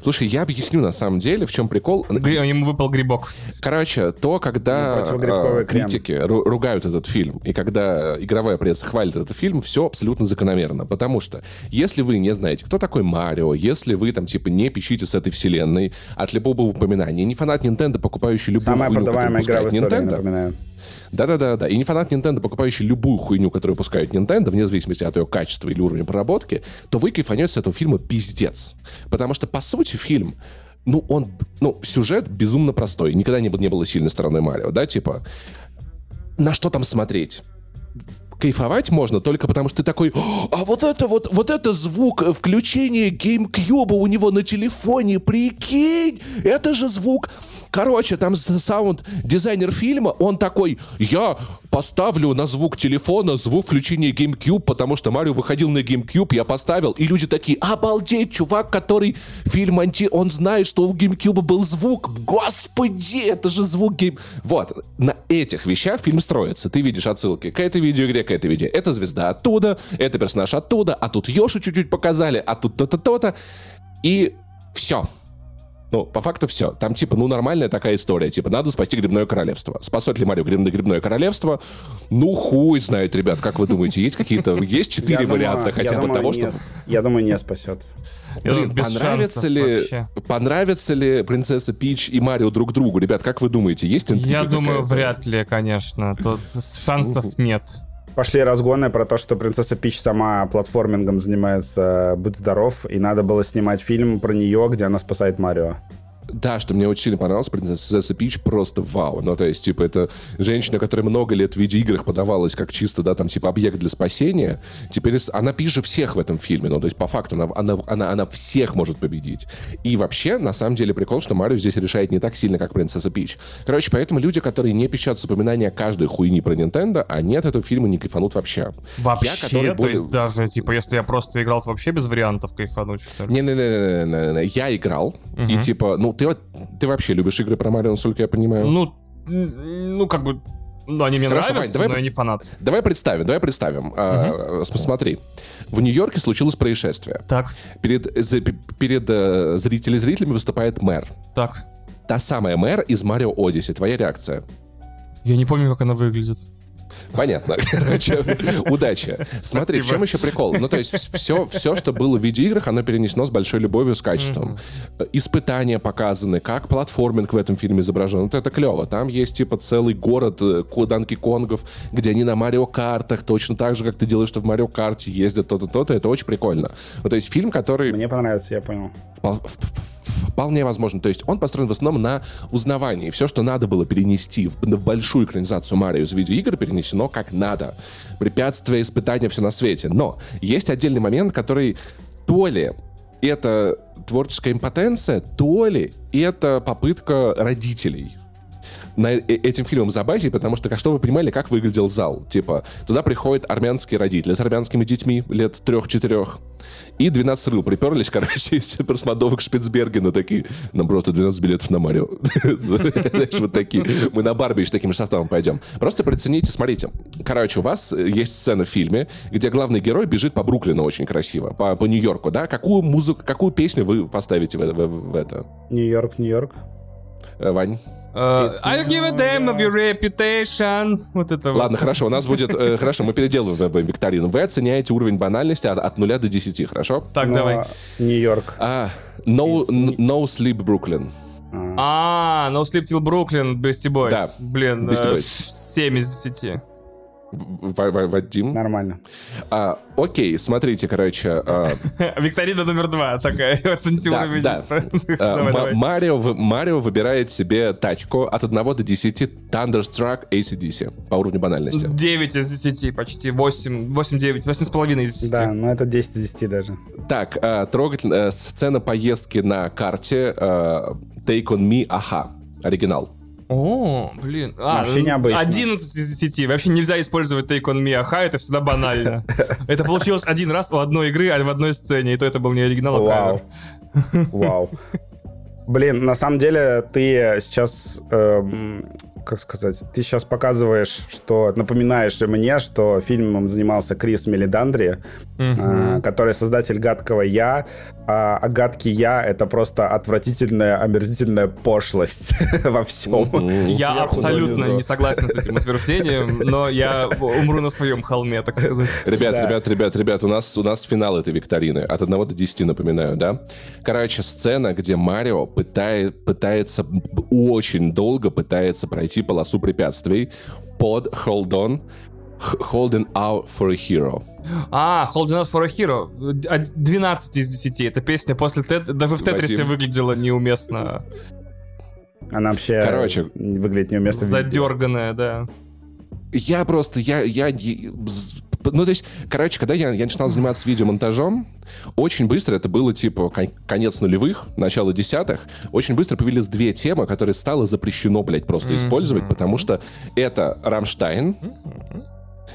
Слушай, я объясню на самом деле, в чем прикол. Ему выпал грибок. Короче, то, когда э, критики ру- ругают этот фильм, и когда игровая пресса хвалит этот фильм, все абсолютно закономерно. Потому что, если вы не знаете, кто такой Марио, если вы там, типа, не пищите с этой вселенной, от любого упоминания, не фанат Nintendo, покупающий любую Самая хуйню, продаваемая игра в истории, Nintendo, напоминаю. Да-да-да, и не фанат Nintendo, покупающий любую хуйню, которую выпускает Nintendo, вне зависимости от ее качества или уровня проработки, то вы кайфанете с этого фильма пиздец. Потому что, по сути, фильм ну, он, ну, сюжет безумно простой. Никогда не, не было сильной стороной Марио, да, типа, на что там смотреть? кайфовать можно только потому, что ты такой, а вот это вот, вот это звук включения GameCube у него на телефоне, прикинь, это же звук Короче, там саунд-дизайнер фильма, он такой, я поставлю на звук телефона звук включения GameCube, потому что Марио выходил на GameCube, я поставил, и люди такие, обалдеть, чувак, который фильм анти, он знает, что у GameCube был звук, господи, это же звук Game... Вот, на этих вещах фильм строится. Ты видишь отсылки к этой видеоигре, к этой видео. Это звезда оттуда, это персонаж оттуда, а тут Йоши чуть-чуть показали, а тут то-то, то-то. И все. Ну, по факту все. Там, типа, ну, нормальная такая история. Типа, надо спасти грибное королевство. Спасет ли Марио грибное, грибное королевство? Ну, хуй знает, ребят. Как вы думаете, есть какие-то... Есть четыре варианта хотя бы того, что... Я думаю, не спасет. Блин, понравится ли, понравится ли принцесса Пич и Марио друг другу? Ребят, как вы думаете, есть интрига Я думаю, вряд ли, конечно. Тут шансов нет. Пошли разгоны про то, что принцесса Пич сама платформингом занимается, будь здоров, и надо было снимать фильм про нее, где она спасает Марио. Да, что мне очень сильно понравилось, принцесса Пич просто вау. Ну, то есть, типа, это женщина, которая много лет в видеоиграх подавалась как чисто, да, там, типа, объект для спасения. Теперь она пиже всех в этом фильме. Ну, то есть, по факту, она, она, она, она всех может победить. И вообще, на самом деле, прикол, что Марио здесь решает не так сильно, как принцесса Пич. Короче, поэтому люди, которые не пищат с упоминания каждой хуйни про Нинтендо, они от этого фильма не кайфанут вообще. Вообще? Я, который то более... есть даже, типа, если я просто играл, то вообще без вариантов кайфануть, что ли? Не-не-не, я играл, угу. и, типа, ну, ты, ты вообще любишь игры про Марио, насколько я понимаю? Ну, ну как бы ну, они мне Хорошо, нравятся, давай, но я не фанат. Давай представим, давай представим. Угу. А, смотри, в Нью-Йорке случилось происшествие. Так. Перед, за, перед uh, зрителями зрителями выступает мэр. Так. Та самая мэр из Марио Одиссе. Твоя реакция? Я не помню, как она выглядит. Понятно. [LAUGHS] Короче, удачи. Смотри, Спасибо. в чем еще прикол? Ну, то есть все, все, что было в видеоиграх, оно перенесено с большой любовью, с качеством. Mm-hmm. Испытания показаны, как платформинг в этом фильме изображен. Вот это клево. Там есть, типа, целый город э, Данки Конгов, где они на Марио Картах, точно так же, как ты делаешь, что в Марио Карте ездят то-то, то-то. Это очень прикольно. Ну, то есть фильм, который... Мне понравился, я понял. Вполне возможно. То есть он построен в основном на узнавании. Все, что надо было перенести в, в большую экранизацию Марио из видеоигр, перенесено как надо. Препятствия, испытания, все на свете. Но есть отдельный момент, который то ли это творческая импотенция, то ли это попытка родителей на э, этим фильмом забайтить, потому что, что вы понимали, как выглядел зал. Типа, туда приходят армянские родители с армянскими детьми лет трех-четырех. И 12 рыл приперлись, [LAUGHS] короче, из просмотровок Шпицбергена такие. Нам просто 12 билетов на Марио. [LAUGHS] Знаешь, вот такие. Мы на Барби с таким составом пойдем. Просто прицените, смотрите. Короче, у вас есть сцена в фильме, где главный герой бежит по Бруклину очень красиво, по, по Нью-Йорку, да? Какую музыку, какую песню вы поставите в, в, в это? Нью-Йорк, Нью-Йорк. Вань? Uh, I'll give a damn of your reputation. Вот это Ладно, хорошо, у нас будет... Э, [LAUGHS] хорошо, мы переделаем в, в викторину. Вы оценяете уровень банальности от, от 0 до 10, хорошо? Так, Но давай. Нью-Йорк. А, no, no Sleep Brooklyn. А, No Sleep Till Brooklyn, Beastie Boys. Да, Блин, Beastie э, Boys. 7 из 10. В- В- Вадим? Нормально. А, окей, смотрите, короче. а, [LAUGHS] Викторина номер два такая. [LAUGHS] Да. [LAUGHS] А. Марио, Марио выбирает себе тачку от 1 до 10 Thunderstruck ACDC по уровню банальности. 9 из 10 почти. 8, 8, 9, 8 с половиной из 10. Да, ну это 10 из 10 даже. Так, а, трогательная сцена поездки на карте а, Take on Me, аха, оригинал. О, блин. А, Вообще необычно. 11 из 10. Вообще нельзя использовать Take on Me Аха, это всегда банально. [LAUGHS] Это получилось один раз у одной игры, а в одной сцене, и то это был не оригинал, а Вау. Вау. [LAUGHS] Блин, на самом деле ты сейчас, эм, как сказать, ты сейчас показываешь, что напоминаешь мне, что фильмом занимался Крис Мелидандри, э, который создатель «Гадкого я», а, а «Гадкий я» — это просто отвратительная, омерзительная пошлость [LAUGHS] во всем. Я абсолютно не согласен с этим утверждением, но я умру на своем холме, так сказать. Ребят, Да. ребят, ребят, ребят, у нас, у нас финал этой викторины. От 1 до 10, напоминаю, да? Короче, сцена, где Марио пытает, пытается, очень долго пытается пройти полосу препятствий под Hold On, Holding Out for a Hero. А, Holding Out for a Hero. А, 12 из 10. Эта песня после Тет... Даже в Тетрисе Вадим. выглядела неуместно. Она вообще Короче. выглядит неуместно. Задерганная, да. Я просто, я, я, ну, то есть, короче, когда я, я начинал заниматься видеомонтажом, очень быстро, это было, типа, кон- конец нулевых, начало десятых, очень быстро появились две темы, которые стало запрещено, блядь, просто использовать, потому что это Рамштайн,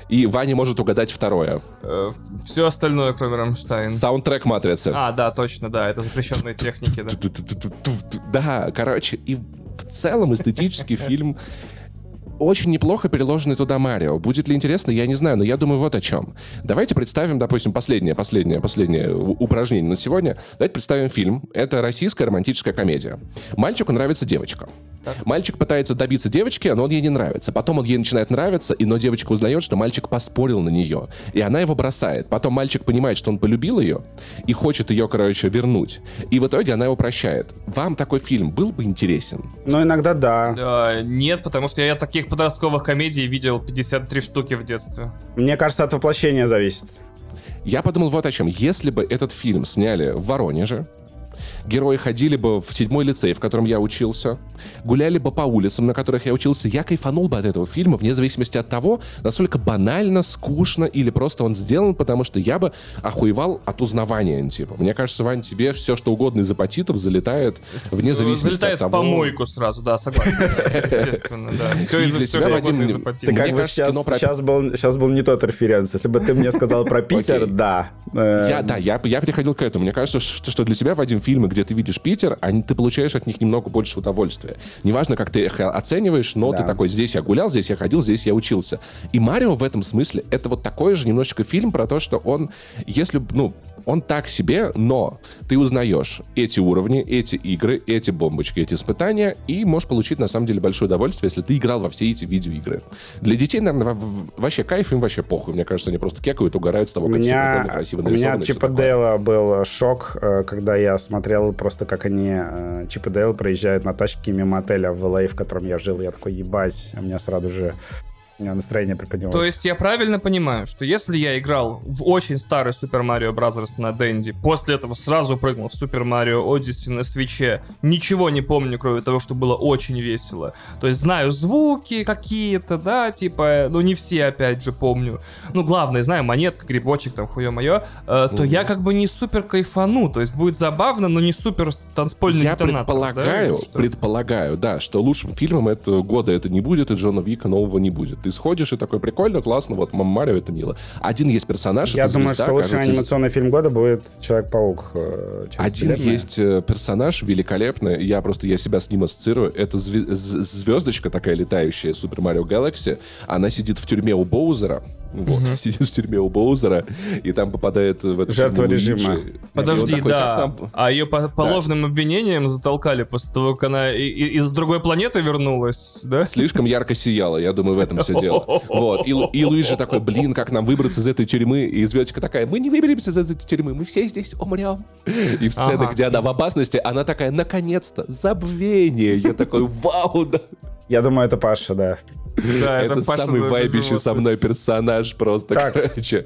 и Ваня может угадать второе. Все остальное, кроме Рамштайн. Саундтрек «Матрицы». А, да, точно, да, это запрещенные техники, да. Да, короче, и в целом эстетический фильм очень неплохо переложенный туда Марио. Будет ли интересно, я не знаю, но я думаю вот о чем. Давайте представим, допустим, последнее, последнее, последнее упражнение на сегодня. Давайте представим фильм. Это российская романтическая комедия. Мальчику нравится девочка. Мальчик пытается добиться девочки, но он ей не нравится. Потом он ей начинает нравиться, и но девочка узнает, что мальчик поспорил на нее. И она его бросает. Потом мальчик понимает, что он полюбил ее и хочет ее, короче, вернуть. И в итоге она его прощает. Вам такой фильм был бы интересен? Ну, иногда да. А, Нет, потому что я таких подростковых комедий видел 53 штуки в детстве. Мне кажется, от воплощения зависит. Я подумал вот о чем. Если бы этот фильм сняли в Воронеже, герои ходили бы в седьмой лицей, в котором я учился, гуляли бы по улицам, на которых я учился, я кайфанул бы от этого фильма, вне зависимости от того, насколько банально, скучно или просто он сделан, потому что я бы охуевал от узнавания, типа. Мне кажется, Вань, тебе все, что угодно из апатитов залетает вне зависимости Залетает от в того... помойку сразу, да, согласен. [LAUGHS] Естественно, да. Все Вадим, из ты как бы кажется, сейчас, был, сейчас был не тот референс. Если бы ты мне сказал про [LAUGHS] Питер, да. Я, да, я, переходил к этому. Мне кажется, что, что для тебя, Вадим, фильмы, где ты видишь Питер, они, ты получаешь от них немного больше удовольствия. Неважно, как ты их оцениваешь, но Да. ты такой, здесь я гулял, здесь я ходил, здесь я учился. И Марио в этом смысле, это вот такой же немножечко фильм про то, что он, если, ну, он так себе, но ты узнаешь эти уровни, эти игры, эти бомбочки, эти испытания, и можешь получить, на самом деле, большое удовольствие, если ты играл во все эти видеоигры. Для детей, наверное, вообще кайф, им вообще похуй. Мне кажется, они просто кекают, угорают с того, как все меня, прикольно, красиво у меня такое. Дейла был шок, э, когда я смотрел просто, как они, э, Чип и Дейл проезжают на тачке мимо отеля в LA, в котором я жил. Я такой, ебать, а у меня сразу же у меня настроение приподнялось. То есть я правильно понимаю, что если я играл в очень старый Super Mario Bros. на Денди, после этого сразу прыгнул в Super Mario Odyssey на свече, ничего не помню, кроме того, что было очень весело. То есть знаю звуки какие-то, да, типа, ну не все, опять же, помню. Ну, главное, знаю монетка, грибочек, там, хуё моё, э, то я как бы не супер кайфану. То есть будет забавно, но не супер танцпольный Я детонатор. предполагаю, да, предполагаю, да, что лучшим фильмом этого года это не будет, и Джона Вика нового не будет. Ты сходишь и такой, прикольно, классно, вот Мама Марио это мило. Один есть персонаж, я думаю, звезда, что лучший кажется, анимационный фильм года будет Человек-паук. э, Один вселенную. есть э, персонаж великолепный, я просто, я себя с ним ассоциирую, это звездочка такая летающая Супер Марио Galaxy, она сидит в тюрьме у Боузера, Вот, сидит в тюрьме у Боузера, и там попадает в эту Жертва режима. И Подожди, такой, да. «Как там?» А ее по, по ложным обвинениям затолкали после того, как она и- и- из другой планеты вернулась, да? Слишком ярко сияло, я думаю, в этом все дело. Вот. И, и Луиджи такой, блин, как нам выбраться из этой тюрьмы? И звездочка такая, мы не выберемся из этой тюрьмы, мы все здесь умрем. И в сцене, Ага. где она в опасности, она такая, наконец-то, забвение. Я такой, вау, да. Я думаю, это Паша, да. Да, Это Паша самый вайбищий со мной персонаж просто, Так. короче.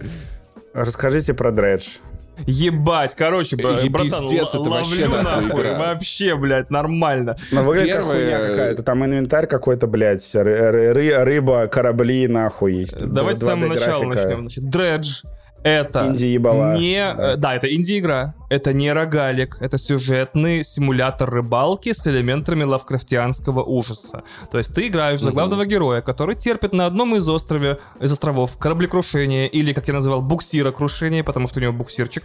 Расскажите про Дредж. Ебать, короче, бра- Е- братан, пиздец, л- это вообще ловлю нахуй игра. вообще, блядь, нормально. Но выглядит как Первое- хуйня какая-то. Там инвентарь какой-то, блядь, ры- ры- ры- рыба, корабли, нахуй. Давайте с самого 2D начала графика. начнем. Значит, Дредж это Инди-ебала, не... да. э, Да, это инди-игра. Это не рогалик. Это сюжетный симулятор рыбалки с элементами лавкрафтианского ужаса. То есть ты играешь за главного героя, который терпит на одном из, острове, из островов кораблекрушение, или, как я называл, буксирокрушение, потому что у него буксирчик.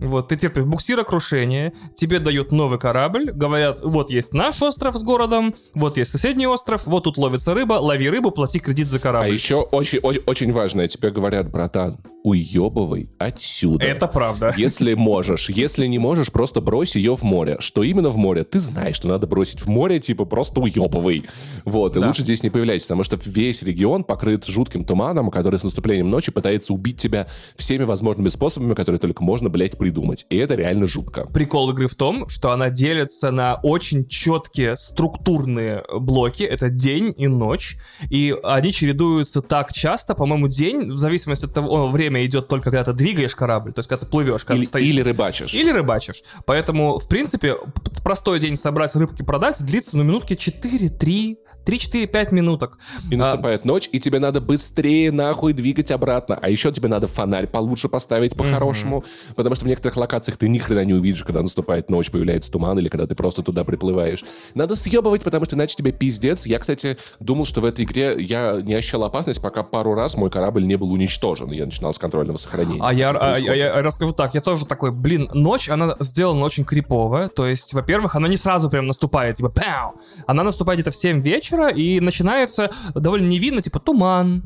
Вот, ты терпишь буксирокрушение, тебе дают новый корабль, говорят, вот есть наш остров с городом, вот есть соседний остров, вот тут ловится рыба, лови рыбу, плати кредит за А корабль. еще очень, очень, очень важное, тебе говорят, братан, уебывай отсюда. Это правда. Если можешь. Если не можешь, просто брось ее в море. Что именно в море? Ты знаешь, что надо бросить в море, типа просто уебывай. Вот, и Да. лучше здесь не появляйся, потому что весь регион покрыт жутким туманом, который с наступлением ночи пытается убить тебя всеми возможными способами, которые только можно, блядь, придумать. И это реально жутко. Прикол игры в том, что она делится на очень четкие структурные блоки. Это день и ночь. И они чередуются так часто, по-моему, день, в зависимости от того, время идет только когда ты двигаешь корабль, то есть когда ты плывешь, когда Или, ты стоишь. или рыбачишь. Или рыбачишь. Поэтому, в принципе, простой день собрать рыбки продать длится, ну, минутки 4-3, 3-4-5 минуток. И А, наступает ночь, и тебе надо быстрее нахуй двигать обратно. А еще тебе надо фонарь получше поставить по-хорошему, потому что в некоторых локациях ты ни хрена не увидишь, когда наступает ночь, появляется туман, или когда ты просто туда приплываешь. Надо съебывать, потому что иначе тебе пиздец. Я, кстати, думал, что в этой игре я не ощущал опасность, пока пару раз мой корабль не был уничтожен. Я начинал с контрольного сохранения. А я, а- происходит. я расскажу так, я тоже такой, блин, ночь, она сделана очень крипово, то есть, во-первых, она не сразу прям наступает, типа, пау, она наступает где-то в 7 вечера, и начинается довольно невинно, типа, туман,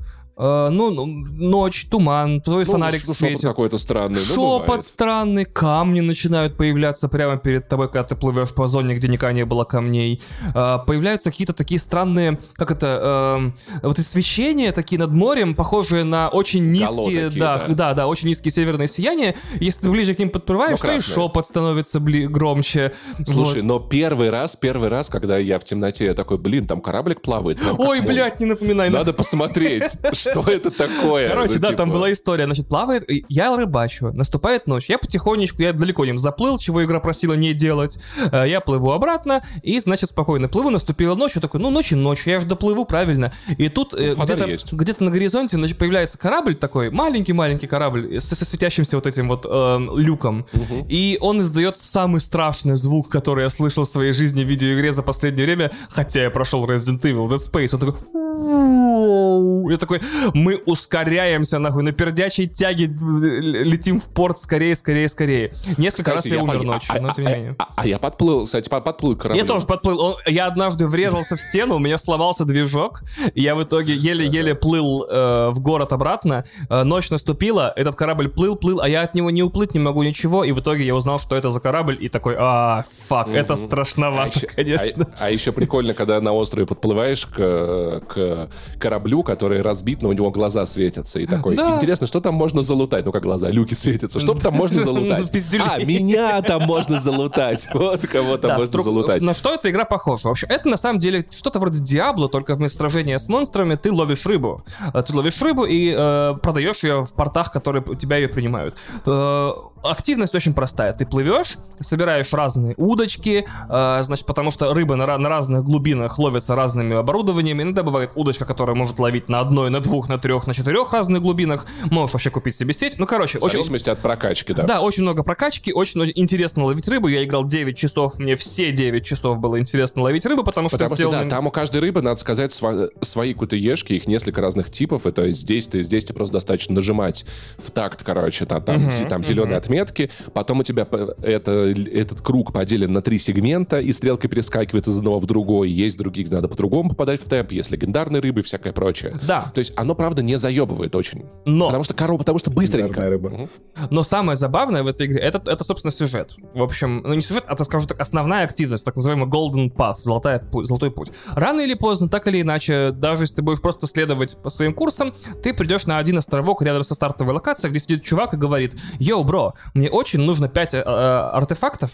ну, ну, ночь, туман, твой Ну, фонарик ш- шепот светит. какой-то странный. ну, Шепот бывает. странный, камни начинают появляться прямо перед тобой, когда ты плывешь по зоне, где никогда не было камней. А, появляются какие-то такие странные, как это, эм, вот и свечения такие над морем, похожие на очень низкие, такие, да, да. да, да, очень низкие северные сияния. Если ты ближе к ним подплываешь, то и шепот становится бли- громче. Слушай, Вот. но первый раз, первый раз, когда я в темноте, я такой, блин, там кораблик плавает. Ой, блядь, не напоминай. Надо посмотреть, [LAUGHS] что это такое. Короче, Ну, да, там типа, была история. Значит, плавает, я рыбачу, наступает ночь. Я потихонечку, я далеко не заплыл, чего игра просила не делать. Э, Я плыву обратно, и, значит, спокойно плыву, наступила ночь, я такой, ну, ночь и ночь, я же доплыву, правильно. И тут э, где-то, где-то на горизонте значит, появляется корабль такой, маленький-маленький корабль, со, со светящимся вот этим вот эм, люком. И он издает самый страшный звук, который я слышал в своей жизни в видеоигре за последнее время, хотя я прошел Resident Evil, Dead Space. Он такой... Я такой, мы ускоряемся, нахуй, на пердячей тяге э, летим в порт скорее, скорее, скорее. Несколько Кстати, раз я, умер пон- ночью, а- но тем а- не менее. А, а я подплыл, кстати, под- подплыл к кораблю. Я тоже подплыл. Он- я однажды врезался в стену, у меня сломался движок. И я в итоге еле-еле плыл э, в город обратно. Э, ночь наступила, этот корабль плыл, плыл, а я от него не уплыть не могу ничего. И в итоге я узнал, что это за корабль, и такой, а, фак, это А страшновато, еще, конечно. а- а еще прикольно, когда на острове подплываешь к, к кораблю, который разбит, но у него глаза светятся. И такой, Да. интересно, что там можно залутать? Ну, как глаза, люки светятся. Что там можно [LAUGHS] залутать? А, меня там можно залутать. [LAUGHS] Вот кого там Да, можно стру- залутать. На что эта игра похожа? В общем, это на самом деле что-то вроде Диабло, только вместо сражения с монстрами ты ловишь рыбу. Э, Ты ловишь рыбу и э, продаешь ее в портах, которые у тебя ее принимают. Э, активность очень простая. Ты плывешь, собираешь разные удочки, э, значит, потому что рыба на, на разных глубинах ловится разными оборудованиями. Иногда бывает удочка, которая может ловить на одной, на двух, на трех, на четырех разных глубинах. Можешь вообще купить себе сеть. Ну, короче, В очень, зависимости от прокачки, да. да, очень много прокачки, очень интересно ловить рыбу. Я играл 9 часов, мне все 9 часов было интересно ловить рыбу, потому что Потому что, да, там у каждой рыбы, надо сказать, сва- свои кутыешки, их несколько разных типов, и то есть здесь ты, здесь тебе просто достаточно нажимать в такт, короче, там, там, зе- там зеленый отметки, потом у тебя это, этот круг поделен на три сегмента, и стрелка перескакивает из одного в другой, есть другие, где надо по-другому попадать в темп, есть легендарные рыбы и всякое прочее. Да. То есть оно, правда, не заебывает очень. Но. Потому что корова, потому что быстренько. рыба. Но самое забавное в этой игре, это, это, собственно, сюжет. В общем, ну не сюжет, а, так скажу так, основная активность, так называемый Golden Path, золотая, золотой путь. Рано или поздно, так или иначе, даже если ты будешь просто следовать по своим курсам, ты придешь на один островок рядом со стартовой локацией, где сидит чувак и говорит, йоу, бро, мне очень нужно 5 э, э, артефактов,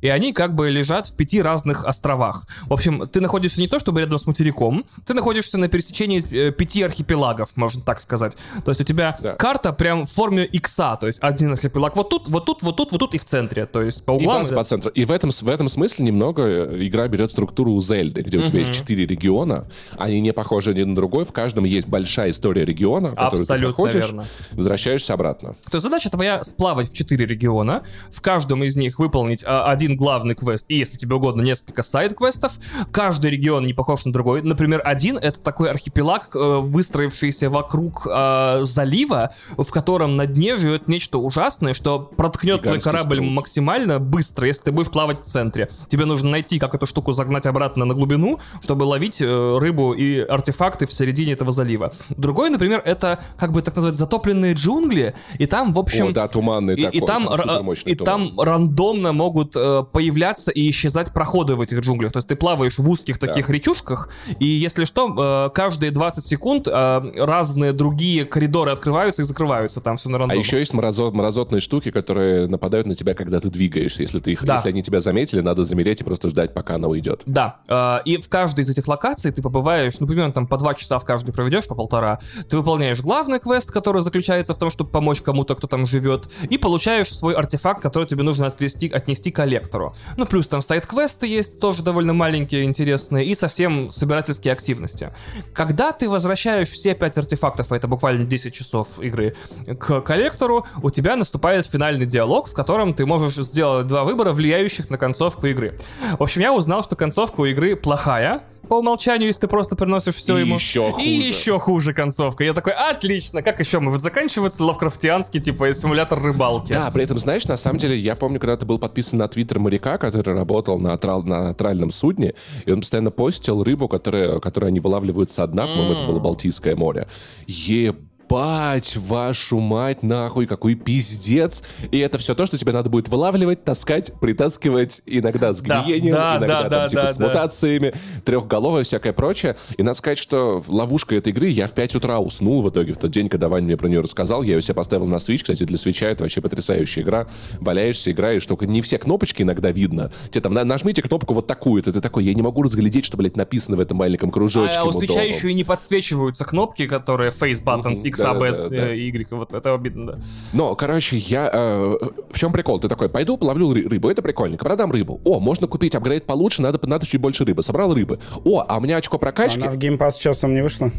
и они как бы лежат в пяти разных островах. В общем, ты находишься не то чтобы рядом с материком, ты находишься на пересечении э, пяти архипелагов, можно так сказать. То есть у тебя да. карта прям в форме икса, то есть один архипелаг вот тут, вот тут, вот тут, вот тут и в центре, то есть по углам. И, по центру. и в этом, в этом смысле немного э, игра берет структуру у Зельды, где у тебя есть четыре региона, они не похожи один на другой, в каждом есть большая история региона, которую Абсолютно ты проходишь, верно. возвращаешься обратно. То есть задача твоя сплавать в четыре региона, в каждом из них выполнить а, один один главный квест, и если тебе угодно, несколько сайд-квестов. Каждый регион не похож на другой. Например, один — это такой архипелаг, э, выстроившийся вокруг э, залива, в котором на дне живет нечто ужасное, что проткнет твой корабль струк. максимально быстро, если ты будешь плавать в центре. Тебе нужно найти, как эту штуку загнать обратно на глубину, чтобы ловить э, рыбу и артефакты в середине этого залива. Другой, например, это, как бы так назвать, затопленные джунгли, и там, в общем... О, да, туманный и, такой. И там, и туман. там рандомно могут э, появляться и исчезать проходы в этих джунглях. То есть ты плаваешь в узких таких да. речушках, и если что, э, каждые 20 секунд э, разные другие коридоры открываются и закрываются. Там все на рандоме. А еще есть морозот, морозотные штуки, которые нападают на тебя, когда ты двигаешься. Если, ты их, да. если они тебя заметили, надо замереть и просто ждать, пока она уйдет. Да. Э, и в каждой из этих локаций ты побываешь, ну, примерно там по два часа в каждой проведешь, по полтора. Ты выполняешь главный квест, который заключается в том, чтобы помочь кому-то, кто там живет, и получаешь свой артефакт, который тебе нужно отнести, отнести коллектору коллектору. Ну, плюс там сайт-квесты есть, тоже довольно маленькие, интересные, и совсем собирательские активности. Когда ты возвращаешь все пять артефактов, а это буквально 10 часов игры, к коллектору, у тебя наступает финальный диалог, в котором ты можешь сделать два выбора, влияющих на концовку игры. В общем, я узнал, что концовка у игры плохая, по умолчанию, если ты просто приносишь все и ему. еще хуже. И еще хуже концовка. Я такой, отлично, как еще может заканчиваться лавкрафтианский, типа, симулятор рыбалки? Да, при этом, знаешь, на самом деле, я помню, когда ты был подписан на твиттер моряка, который работал на, трал, на тральном судне, и он постоянно постил рыбу, которая, которую они вылавливают со дна, по-моему, mm. это было Балтийское море. Еб ебать, вашу мать, нахуй, какой пиздец. И это все то, что тебе надо будет вылавливать, таскать, притаскивать, иногда с гниением, да, да, иногда да, там, да, типа, да, с мутациями, трехголовое, всякое прочее. И надо сказать, что ловушка этой игры, я в 5 утра уснул в итоге, в тот день, когда Ваня мне про нее рассказал, я ее себе поставил на Switch, кстати, для свеча это вообще потрясающая игра. Валяешься, играешь, только не все кнопочки иногда видно. Тебе там, нажмите кнопку вот такую, ты такой, я не могу разглядеть, что, блядь, написано в этом маленьком кружочке. А, а у свеча еще и не подсвечиваются кнопки, которые face buttons, X, да, A, да, да. Y. Вот это обидно, да. Но, короче, я... Э, в чем прикол? Ты такой, пойду половлю рыбу, это прикольненько, продам рыбу. О, можно купить апгрейд получше, надо, надо чуть больше рыбы. Собрал рыбы. О, а у меня очко прокачки... Она в Game Pass часом не вышла?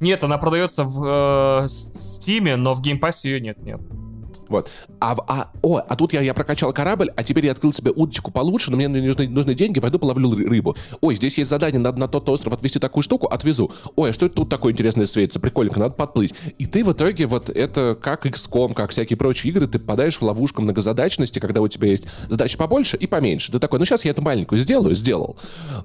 Нет, она продается в э, Steam, но в Game Pass ее нет, нет. Вот. А, а, о, а тут я, я прокачал корабль, а теперь я открыл себе удочку получше, но мне нужны, нужны деньги, пойду половлю рыбу. Ой, здесь есть задание, надо на тот остров отвезти такую штуку, отвезу. Ой, а что это тут такое интересное светится? Прикольненько, надо подплыть. И ты в итоге вот это, как XCOM, как всякие прочие игры, ты попадаешь в ловушку многозадачности, когда у тебя есть задачи побольше и поменьше. Ты такой, ну сейчас я эту маленькую сделаю, сделал.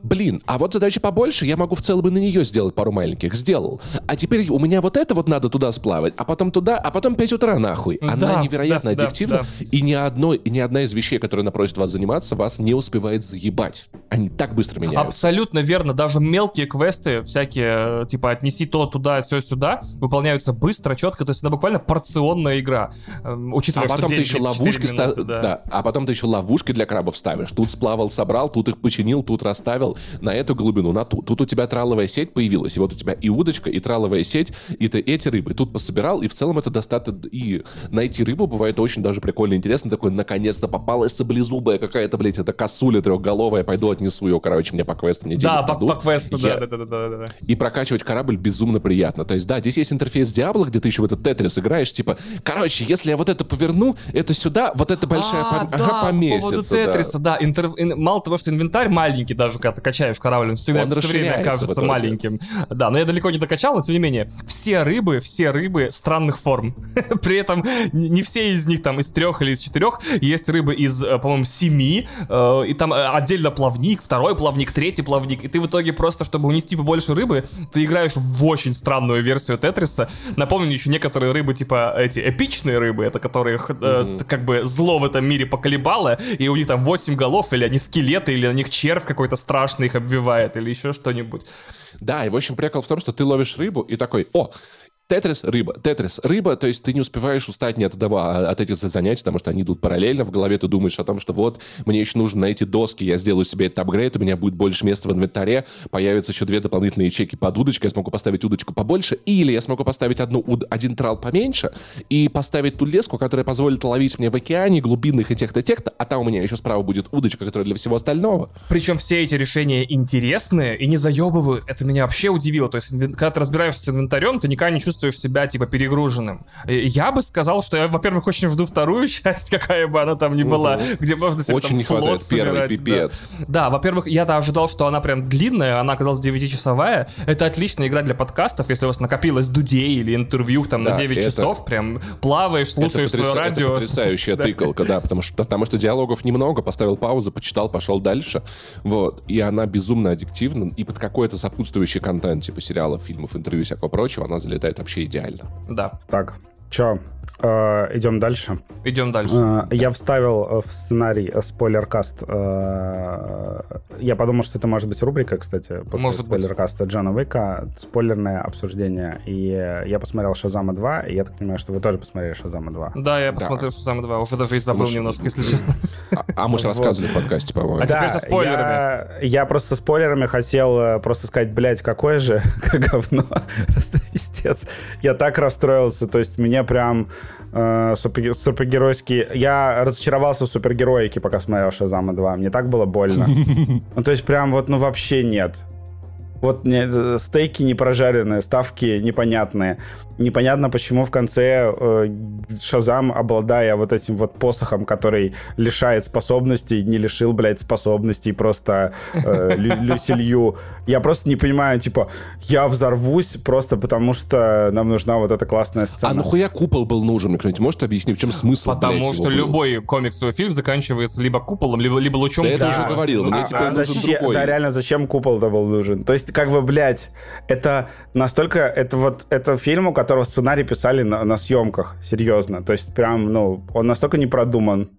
Блин, а вот задачи побольше, я могу в целом и на нее сделать пару маленьких. Сделал. А теперь у меня вот это вот надо туда сплавать, а потом туда, а потом 5 утра нахуй. Она да, невероятно да, объективно, да, да. и ни, одно, ни одна из вещей, которые она просит вас заниматься, вас не успевает заебать. Они так быстро меняются. Абсолютно верно. Даже мелкие квесты, всякие, типа, отнеси то туда, все сюда, выполняются быстро, четко. То есть это буквально порционная игра. Эм, учитывая, а потом ты еще ловушки ста... да. да. А потом ты еще ловушки для крабов ставишь. Тут сплавал, собрал, тут их починил, тут расставил на эту глубину, на ту. Тут у тебя траловая сеть появилась. И вот у тебя и удочка, и траловая сеть, и ты эти рыбы тут пособирал, и в целом это достаточно... И найти рыбу бывает очень даже прикольно интересно. Такой, наконец-то попалась саблезубая какая-то, блядь, это косуля трехголовая. Пойду отнесу ее, короче, мне по квесту, мне Да, по, по квесту, Я... да, да, да, да, да. И прокачивать корабль безумно приятно. То есть, да, здесь есть интерфейс Диабло, где ты еще в этот Тетрис играешь, типа, короче, если я вот это поверну, это сюда, вот это большая а, пом... да, ага, поместится. По поводу Тетриса, да. да интер... Мало того, что инвентарь маленький даже, когда ты качаешь корабль, он всегда он все время кажется маленьким. Да, но я далеко не докачал, но тем не менее, все рыбы, все рыбы странных форм. [LAUGHS] При этом не, не, все из них там из трех или из четырех, есть рыбы из, э, по-моему, семи, э, и там э, отдельно плавник, второй плавник, третий плавник, и ты в итоге просто, чтобы унести побольше рыбы, ты играешь в очень странную версию Тетриса. Напомню еще некоторые рыбы, типа эти эпичные рыбы, это которые э, как бы зло в этом мире поколебало, и у них там 8 голов, или они скелеты, или на них червь какой-то страшный их обвивает, или еще что-нибудь. Да, и в общем прикол в том, что ты ловишь рыбу и такой, о, Тетрис — рыба. Тетрис — рыба, то есть ты не успеваешь устать ни от одного, а от этих занятий, потому что они идут параллельно. В голове ты думаешь о том, что вот, мне еще нужно найти доски, я сделаю себе этот апгрейд, у меня будет больше места в инвентаре, появятся еще две дополнительные ячейки под удочкой, я смогу поставить удочку побольше, или я смогу поставить одну, один трал поменьше и поставить ту леску, которая позволит ловить мне в океане глубинных и тех-то, тех-то, а там у меня еще справа будет удочка, которая для всего остального. Причем все эти решения интересные и не заебывают. Это меня вообще удивило. То есть, когда ты разбираешься с инвентарем, ты никогда не чувствуешь чувствуешь себя, типа, перегруженным. Я бы сказал, что я, во-первых, очень жду вторую [LAUGHS] часть, какая бы она там ни была, угу. где можно себе Очень там не хватает первый пипец. Да, да во-первых, я-то ожидал, что она прям длинная, она оказалась 9-часовая. Это отличная игра для подкастов, если у вас накопилось дудей или интервью там да, на 9 это... часов, прям плаваешь, слушаешь это потряс... свое радио. Это потрясающая [LAUGHS] тыкалка, да, потому что, потому что диалогов немного, поставил паузу, почитал, пошел дальше. Вот. И она безумно аддиктивна, и под какой-то сопутствующий контент, типа сериалов, фильмов, интервью, всякого прочего, она залетает вообще идеально. Да. Так, чё, Э, идем дальше. Идем дальше. Э, я вставил э, в сценарий спойлер-каст. Я подумал, что это может быть рубрика, кстати, после может спойлер-каста Джона Уика. Спойлерное обсуждение. И я посмотрел Шазама 2, и я так понимаю, что вы тоже посмотрели Шазама 2. Да, я посмотрел да. Шазама 2. Уже даже и забыл мы немножко, если честно. [LAUGHS] А, а мы же [LAUGHS] рассказывали в подкасте, по-моему. А теперь со спойлерами. Я просто спойлерами хотел просто сказать, блядь, какое же [LAUGHS] говно. Просто пиздец. Я так расстроился. То есть прям э, супер, супергеройские... Я разочаровался в супергероике, пока смотрел Шазама 2. Мне так было больно. [LAUGHS] Ну, то есть прям вот, ну, вообще нет. Вот не, э, стейки не прожаренные, ставки непонятные. Непонятно, почему в конце э, Шазам, обладая вот этим вот посохом, который лишает способностей, не лишил, блядь, способностей просто э, Лю, [LAUGHS] Люсилью. Я просто не понимаю, типа, я взорвусь просто потому, что нам нужна вот эта классная сцена. А нахуя купол был нужен? Кто-нибудь может объяснить, в чем смысл, Потому блядь, что любой комиксовый фильм заканчивается либо куполом, либо, либо лучом. Да это уже говорил, мне а, типа а нужен зачем, другой. Да, реально, зачем купол-то был нужен? То есть как бы, блядь, это настолько, это вот, это фильм, у которого сценарий писали на, на съемках, серьезно. То есть прям, ну, он настолько не продуман.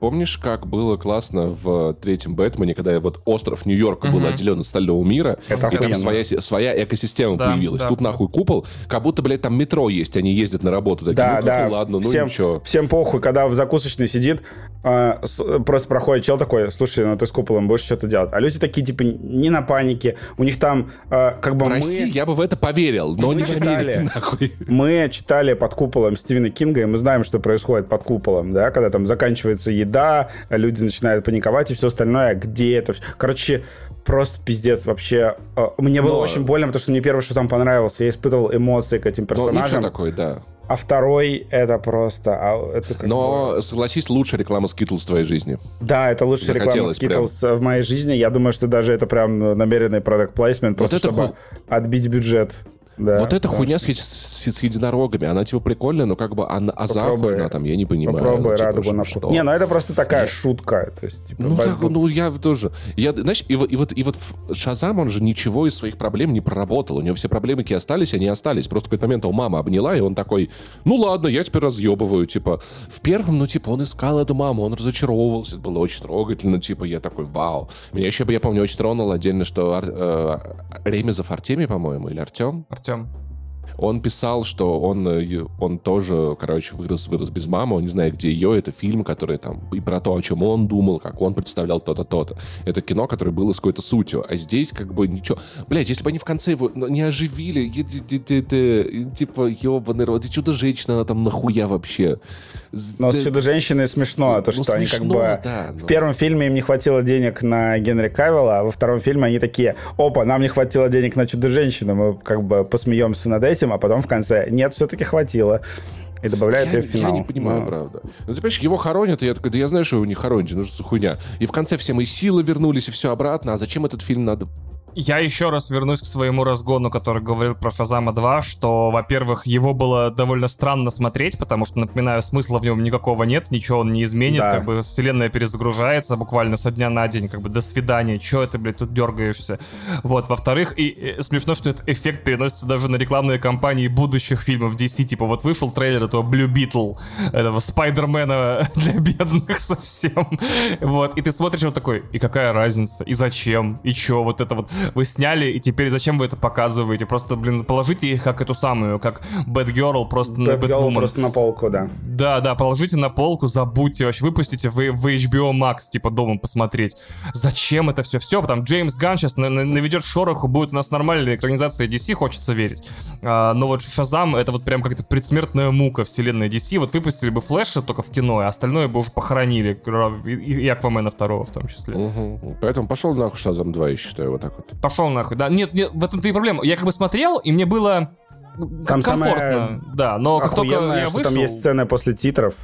Помнишь, как было классно в третьем Бэтмене, когда вот остров Нью-Йорка был отделен от остального мира, Это и там своя, своя экосистема да, появилась. Да. Тут нахуй купол, как будто, блядь, там метро есть, они ездят на работу. Такие, да, ну, да. ладно, ну всем, ничего. Всем похуй, когда в закусочной сидит, э, с, просто проходит чел такой, слушай, ну ты с куполом будешь что-то делать. А люди такие, типа, не на панике, у них там э, как бы в мы... России я бы в это поверил, но мы не читали, Америке, [LAUGHS] нахуй. Мы читали под куполом Стивена Кинга, и мы знаем, что происходит под куполом, да, когда там заканчивается еда, люди начинают паниковать и все остальное, где это... Короче, просто пиздец вообще. Э, мне было Но... очень больно, потому что мне первый Шазам понравился. Я испытывал эмоции к этим персонажам. Ну, такой, да. А второй это просто... А, это как Но, бы... согласись, лучшая реклама Skittles в твоей жизни. Да, это лучшая реклама Skittles прям. в моей жизни. Я думаю, что даже это прям намеренный продукт плейсмент, просто вот чтобы ху... отбить бюджет. Да, вот эта хуйня с, с, с единорогами, она типа прикольная, но как бы она, а захуй она там, я не понимаю. Попробуй ну, типа, радугу на вкус. Не, ну это просто такая я... шутка. То есть, типа, ну, так, ну, я тоже. Я, знаешь, и, и, вот, и вот Шазам, он же ничего из своих проблем не проработал. У него все проблемы какие остались, они остались. Просто в какой-то момент его мама обняла, и он такой, ну ладно, я теперь разъебываю. Типа, в первом, ну, типа, он искал эту маму, он разочаровывался, это было очень трогательно. Типа, я такой, вау. Меня еще, я помню, очень тронул отдельно, что э, Ремезов Артемий, по-моему, или Артем? Артем. Артем. Он писал, что он, э, он тоже, короче, вырос, вырос без мамы, он не знает, где ее. Это фильм, который там и про то, о чем он думал, как он представлял то-то, то-то. Это кино, которое было с какой-то сутью. А здесь как бы ничего... Блять, если бы они в конце его ну, не оживили, типа, ебаный рот, и чудо-женщина, она там нахуя вообще? Но с чудо-женщиной смешно, то, что они как бы... В первом фильме им не хватило денег на Генри Кавилла, а во втором фильме они такие, опа, нам не хватило денег на чудо-женщину, мы как бы посмеемся над этим, а потом в конце, нет, все-таки хватило. И добавляют я, ее в финал. Я не понимаю, Но... правда. Ну, ты понимаешь, его хоронят, и я такой, да я знаю, что его не хороните, ну что за хуйня. И в конце все мои силы вернулись, и все обратно, а зачем этот фильм надо Я еще раз вернусь к своему разгону, который говорил про Шазама 2, что, во-первых, его было довольно странно смотреть, потому что, напоминаю, смысла в нем никакого нет, ничего он не изменит, да. как бы вселенная перезагружается буквально со дня на день, как бы до свидания, че ты, блядь, тут дергаешься. Вот, во-вторых, и, и смешно, что этот эффект переносится даже на рекламные кампании будущих фильмов DC, типа вот вышел трейлер этого Blue Beetle, этого Спайдермена [LAUGHS] для бедных совсем, вот, и ты смотришь вот такой, и какая разница, и зачем, и чё, вот это вот вы сняли, и теперь зачем вы это показываете? Просто, блин, положите их как эту самую, как Bad Girl просто Bad на Batwoman. просто на полку, да. Да, да, положите на полку, забудьте вообще, выпустите в, в HBO Max, типа, дома посмотреть. Зачем это все? Все, там Джеймс Ган сейчас на, на, наведет шороху, будет у нас нормальная экранизация DC, хочется верить. А, но вот Шазам, это вот прям как-то предсмертная мука вселенной DC. Вот выпустили бы Флэша только в кино, а остальное бы уже похоронили. И, и Аквамена второго в том числе. Угу. Поэтому пошел нахуй Шазам 2, я считаю, вот так вот. Пошел нахуй, да. Нет, нет, в этом-то и проблема. Я как бы смотрел, и мне было там комфортно, да, но как только я вышел... там есть сцена после титров,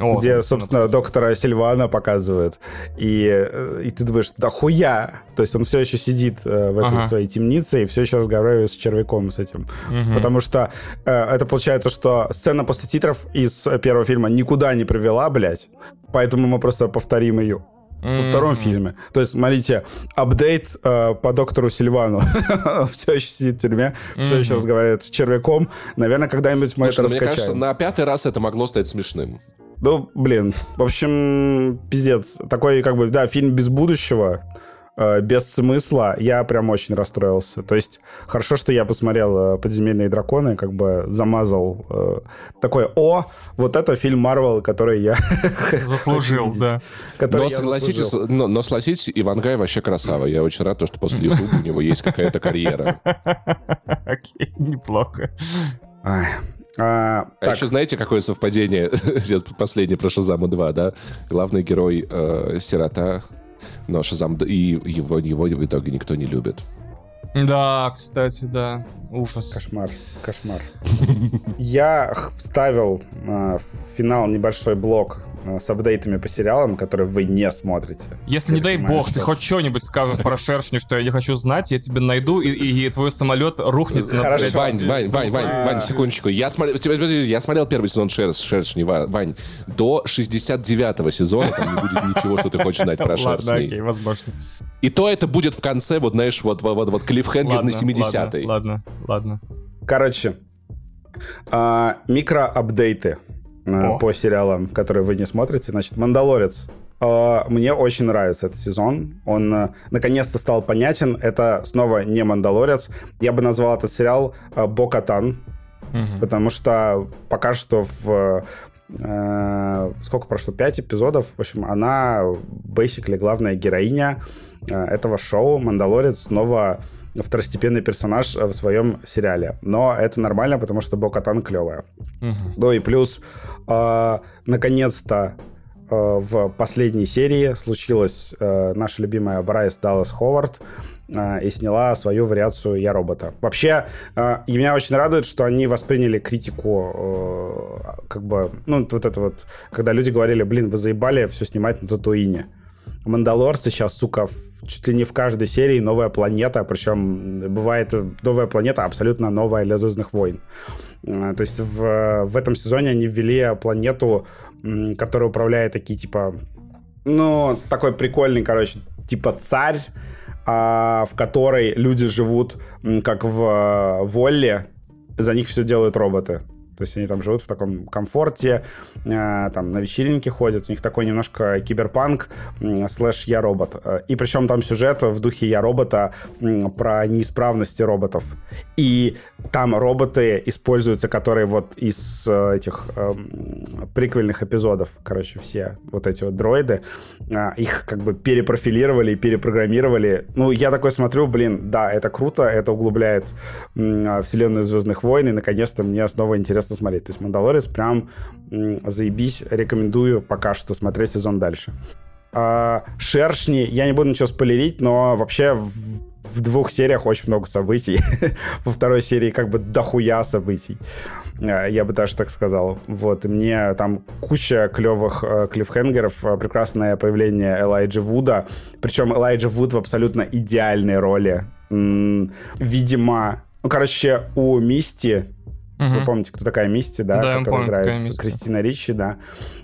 о, где, собственно, тоже. доктора Сильвана показывают. И, э, и ты думаешь, да хуя! То есть он все еще сидит э, в этой ага. своей темнице и все еще разговаривает с червяком с этим. Угу. Потому что э, это получается, что сцена после титров из первого фильма никуда не привела, блядь. Поэтому мы просто повторим ее во втором фильме. То есть, смотрите, апдейт э, по доктору Сильвану. [LAUGHS] все еще сидит в тюрьме, все еще разговаривает с червяком. Наверное, когда-нибудь мы это раскачаем. Мне кажется, на пятый раз это могло стать смешным. Ну, блин, в общем, пиздец. Такой, как бы, да, фильм без будущего. Э, без смысла, я прям очень расстроился. То есть хорошо, что я посмотрел э, «Подземельные драконы», как бы замазал э, такой, о, вот это фильм Марвел, который я [LAUGHS] заслужил, да. Но согласитесь, но, но согласитесь, Ивангай вообще красава. Я очень рад, что после [LAUGHS] YouTube у него есть какая-то карьера. Окей, неплохо. А, а так. еще знаете, какое совпадение? [LAUGHS] Сейчас последнее про Шазама 2, да? Главный герой э, сирота, но Шазам и его, его в итоге никто не любит. Да, кстати, да. Ужас. Кошмар, кошмар. [LAUGHS] Я вставил э, в финал небольшой блок с апдейтами по сериалам, которые вы не смотрите. Если, не дай бог, что... ты хоть что-нибудь скажешь про шершни, что я не хочу знать, я тебе найду, и, и твой самолет рухнет на... Хорошо. Вань, Вань, Вань, Вань, Вань, секундочку. Я смотрел, я смотрел первый сезон Шерс, Шершни, Вань. До 69-го сезона там не будет ничего, что ты хочешь знать про Шершни. Ладно, окей, возможно. И то это будет в конце, вот, знаешь, вот, вот, вот, клиффхенгер на 70-й. Ладно, ладно, Короче, а, микроапдейты О. по сериалам, которые вы не смотрите. Значит, «Мандалорец». А, мне очень нравится этот сезон. Он э, наконец-то стал понятен. Это снова не «Мандалорец». Я бы назвал этот сериал э, «Бокатан», угу. потому что пока что в э, сколько прошло, пять эпизодов. В общем, она basically главная героиня э, этого шоу. Мандалорец снова второстепенный персонаж в своем сериале. Но это нормально, потому что Бокатан клевая. Угу. Ну и плюс э, наконец-то э, в последней серии случилась э, наша любимая Брайс Даллас Ховард э, и сняла свою вариацию «Я робота». Вообще, э, и меня очень радует, что они восприняли критику, э, как бы, ну, вот это вот, когда люди говорили, блин, вы заебали все снимать на Татуине. Мандалорцы сейчас, сука, в, чуть ли не в каждой серии новая планета, причем бывает новая планета абсолютно новая для Звездных войн. А, то есть в, в этом сезоне они ввели планету, которая управляет такие, типа, ну, такой прикольный, короче, типа царь, а, в которой люди живут как в Волле, за них все делают роботы. То есть они там живут в таком комфорте, э, там на вечеринки ходят, у них такой немножко киберпанк э, слэш я робот. И причем там сюжет в духе я робота э, про неисправности роботов. И там роботы используются, которые вот из э, этих э, приквельных эпизодов, короче, все вот эти вот дроиды, э, их как бы перепрофилировали и перепрограммировали. Ну, я такой смотрю, блин, да, это круто, это углубляет э, вселенную Звездных войн, и наконец-то мне снова интересно интересно смотреть. То есть «Мандалорец» прям заебись, рекомендую пока что смотреть сезон дальше. А, «Шершни», я не буду ничего спойлерить, но вообще в, в двух сериях очень много событий. [LAUGHS] Во второй серии как бы дохуя событий. Э, я бы даже так сказал. Вот, и мне там куча клевых э, клиффхенгеров, э, прекрасное появление Элайджа Вуда. Причем Элайджа Вуд в абсолютно идеальной роли. М-м, видимо, ну, короче, у Мисти Угу. Вы помните, кто такая Мисти, да, да которая помню, играет Кристина Ричи, да.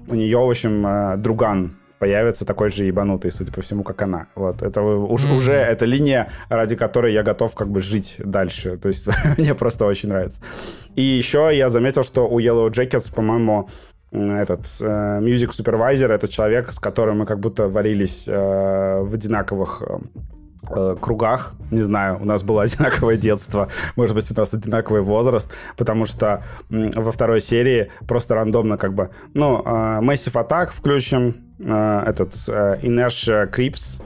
У нее, в общем, э, друган появится такой же ебанутый, судя по всему, как она. Вот, это уж, mm-hmm. уже эта линия, ради которой я готов как бы жить дальше. То есть [LAUGHS] мне просто очень нравится. И еще я заметил, что у Yellow Jackets, по-моему, этот э, Music Supervisor это человек, с которым мы как будто варились э, в одинаковых э, Э, кругах, не знаю, у нас было [LAUGHS] одинаковое детство, может быть, у нас одинаковый возраст, потому что во второй серии просто рандомно как бы, ну, uh, Massive Attack включим, uh, этот uh, Inertia Creeps,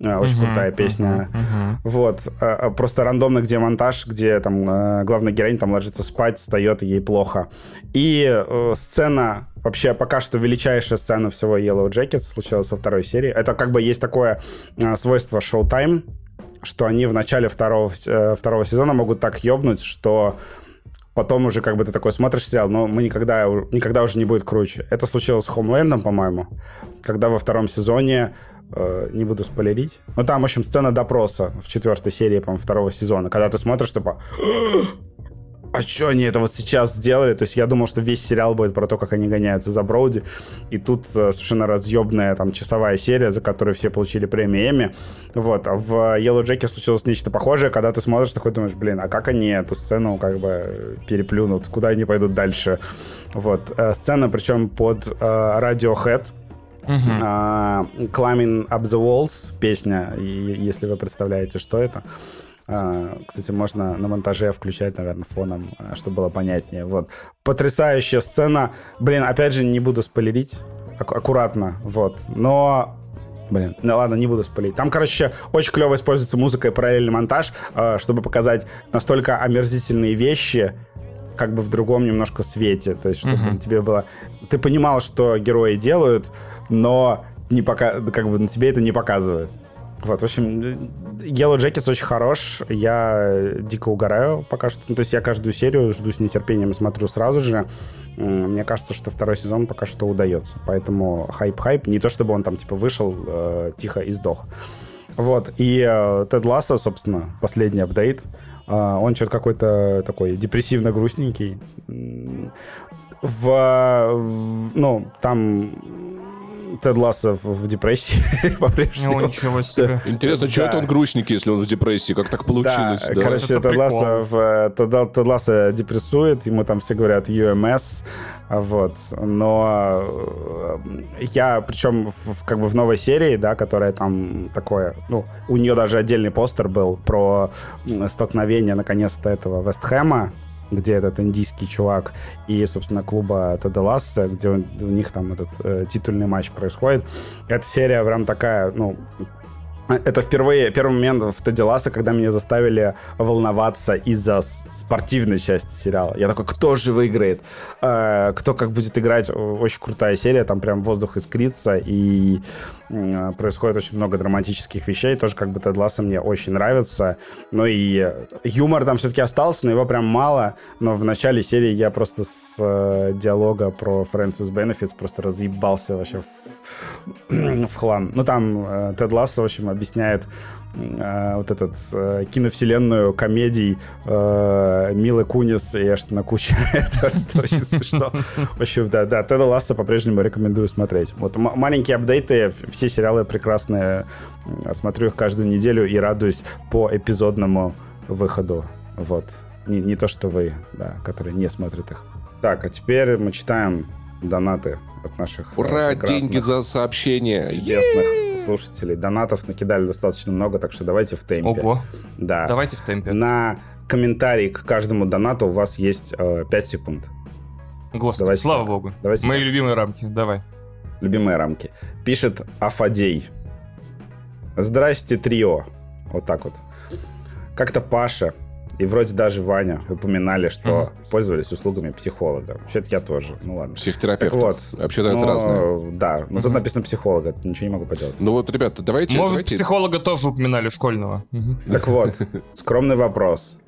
очень uh-huh, крутая песня. Uh-huh, uh-huh. Вот. Просто рандомно, где монтаж, где там главная героиня там ложится спать, встает, и ей плохо. И э, сцена вообще пока что величайшая сцена всего Yellow Jackets случилась во второй серии. Это как бы есть такое э, свойство Showtime, что они в начале второго, э, второго сезона могут так ёбнуть, что потом уже как бы ты такой смотришь сериал, но мы никогда, никогда уже не будет круче. Это случилось с Хомлендом, по-моему, когда во втором сезоне э, не буду спойлерить. Ну, там, в общем, сцена допроса в четвертой серии, по-моему, второго сезона, когда ты смотришь, типа, а что они это вот сейчас сделали? То есть я думал, что весь сериал будет про то, как они гоняются за Броуди. И тут э, совершенно разъебная там часовая серия, за которую все получили премию Эми. Вот. А в Yellow Jacket случилось нечто похожее, когда ты смотришь, такой думаешь, блин, а как они эту сцену как бы переплюнут? Куда они пойдут дальше? Вот. Э, сцена, причем под э, Radiohead, Uh-huh. Uh, Climbing Up the Walls песня, если вы представляете, что это. А, кстати, можно на монтаже включать, наверное, фоном, а, чтобы было понятнее. Вот. Потрясающая сцена. Блин, опять же, не буду спойлерить. Ак- аккуратно. Вот. Но Блин, ну ладно, не буду спалить. Там, короче, очень клево используется музыка и параллельный монтаж, э, чтобы показать настолько омерзительные вещи, как бы в другом немножко свете. То есть, чтобы uh-huh. тебе было... Ты понимал, что герои делают, но не пока... как бы на тебе это не показывает. Вот, в общем, Yellow Jackets очень хорош. Я дико угораю пока что. Ну, то есть я каждую серию жду с нетерпением, смотрю сразу же. Мне кажется, что второй сезон пока что удается. Поэтому хайп-хайп. Не то, чтобы он там, типа, вышел э, тихо и сдох. Вот. И э, Тед Лассо, собственно, последний апдейт. Э, он что-то какой-то такой депрессивно-грустненький. В, ну, там Тед Лассо в депрессии [LAUGHS] по-прежнему. ничего себе. Интересно, что это он грустник, если он в депрессии? Как так получилось? Да, короче, Тед Лассо, в, Тед Лассо депрессует, ему там все говорят UMS, вот. Но э, я, причем в, как бы в новой серии, да, которая там такое, ну, у нее даже отдельный постер был про столкновение, наконец-то, этого Вестхэма где этот индийский чувак и, собственно, клуба Тедаласа, где у них там этот э, титульный матч происходит. Эта серия прям такая, ну, это впервые, первый момент в Тедди когда меня заставили волноваться из-за спортивной части сериала. Я такой, кто же выиграет? Э, кто как будет играть? Очень крутая серия, там прям воздух искрится, и э, происходит очень много драматических вещей. Тоже как бы Тед мне очень нравится. Ну и юмор там все-таки остался, но его прям мало. Но в начале серии я просто с э, диалога про Friends with Benefits просто разъебался вообще в, [CLEARS THROAT] в хлам. Ну там э, Тед Ласса, в общем, объясняет э, вот этот э, киновселенную комедий э, Милы Кунис и Эштона Кучера. [LAUGHS] это, очень смешно. В общем, да, да, Теда Ласса по-прежнему рекомендую смотреть. Вот маленькие апдейты, все сериалы прекрасные. Смотрю их каждую неделю и радуюсь по эпизодному выходу. Вот. Не, не то, что вы, да, которые не смотрят их. Так, а теперь мы читаем донаты от наших э, Ура, деньги за сообщение. Чудесных слушателей. Донатов накидали достаточно много, так что давайте в темпе. Ого. Да. Давайте в темпе. На комментарий к каждому донату у вас есть э, 5 секунд. Господи, давайте слава так. богу. Давайте Мои так. любимые рамки, давай. Любимые рамки. Пишет Афадей. Здрасте, трио. Вот так вот. Как-то Паша И вроде даже Ваня упоминали, что mm-hmm. пользовались услугами психолога. Вообще-то я тоже. Ну ладно. Психотерапевт. вот. Вообще-то это разное. Да, но mm-hmm. тут написано психолога, ничего не могу поделать. Ну вот, ребята, давайте... Может, давайте... психолога тоже упоминали школьного. Mm-hmm. Так вот, скромный вопрос.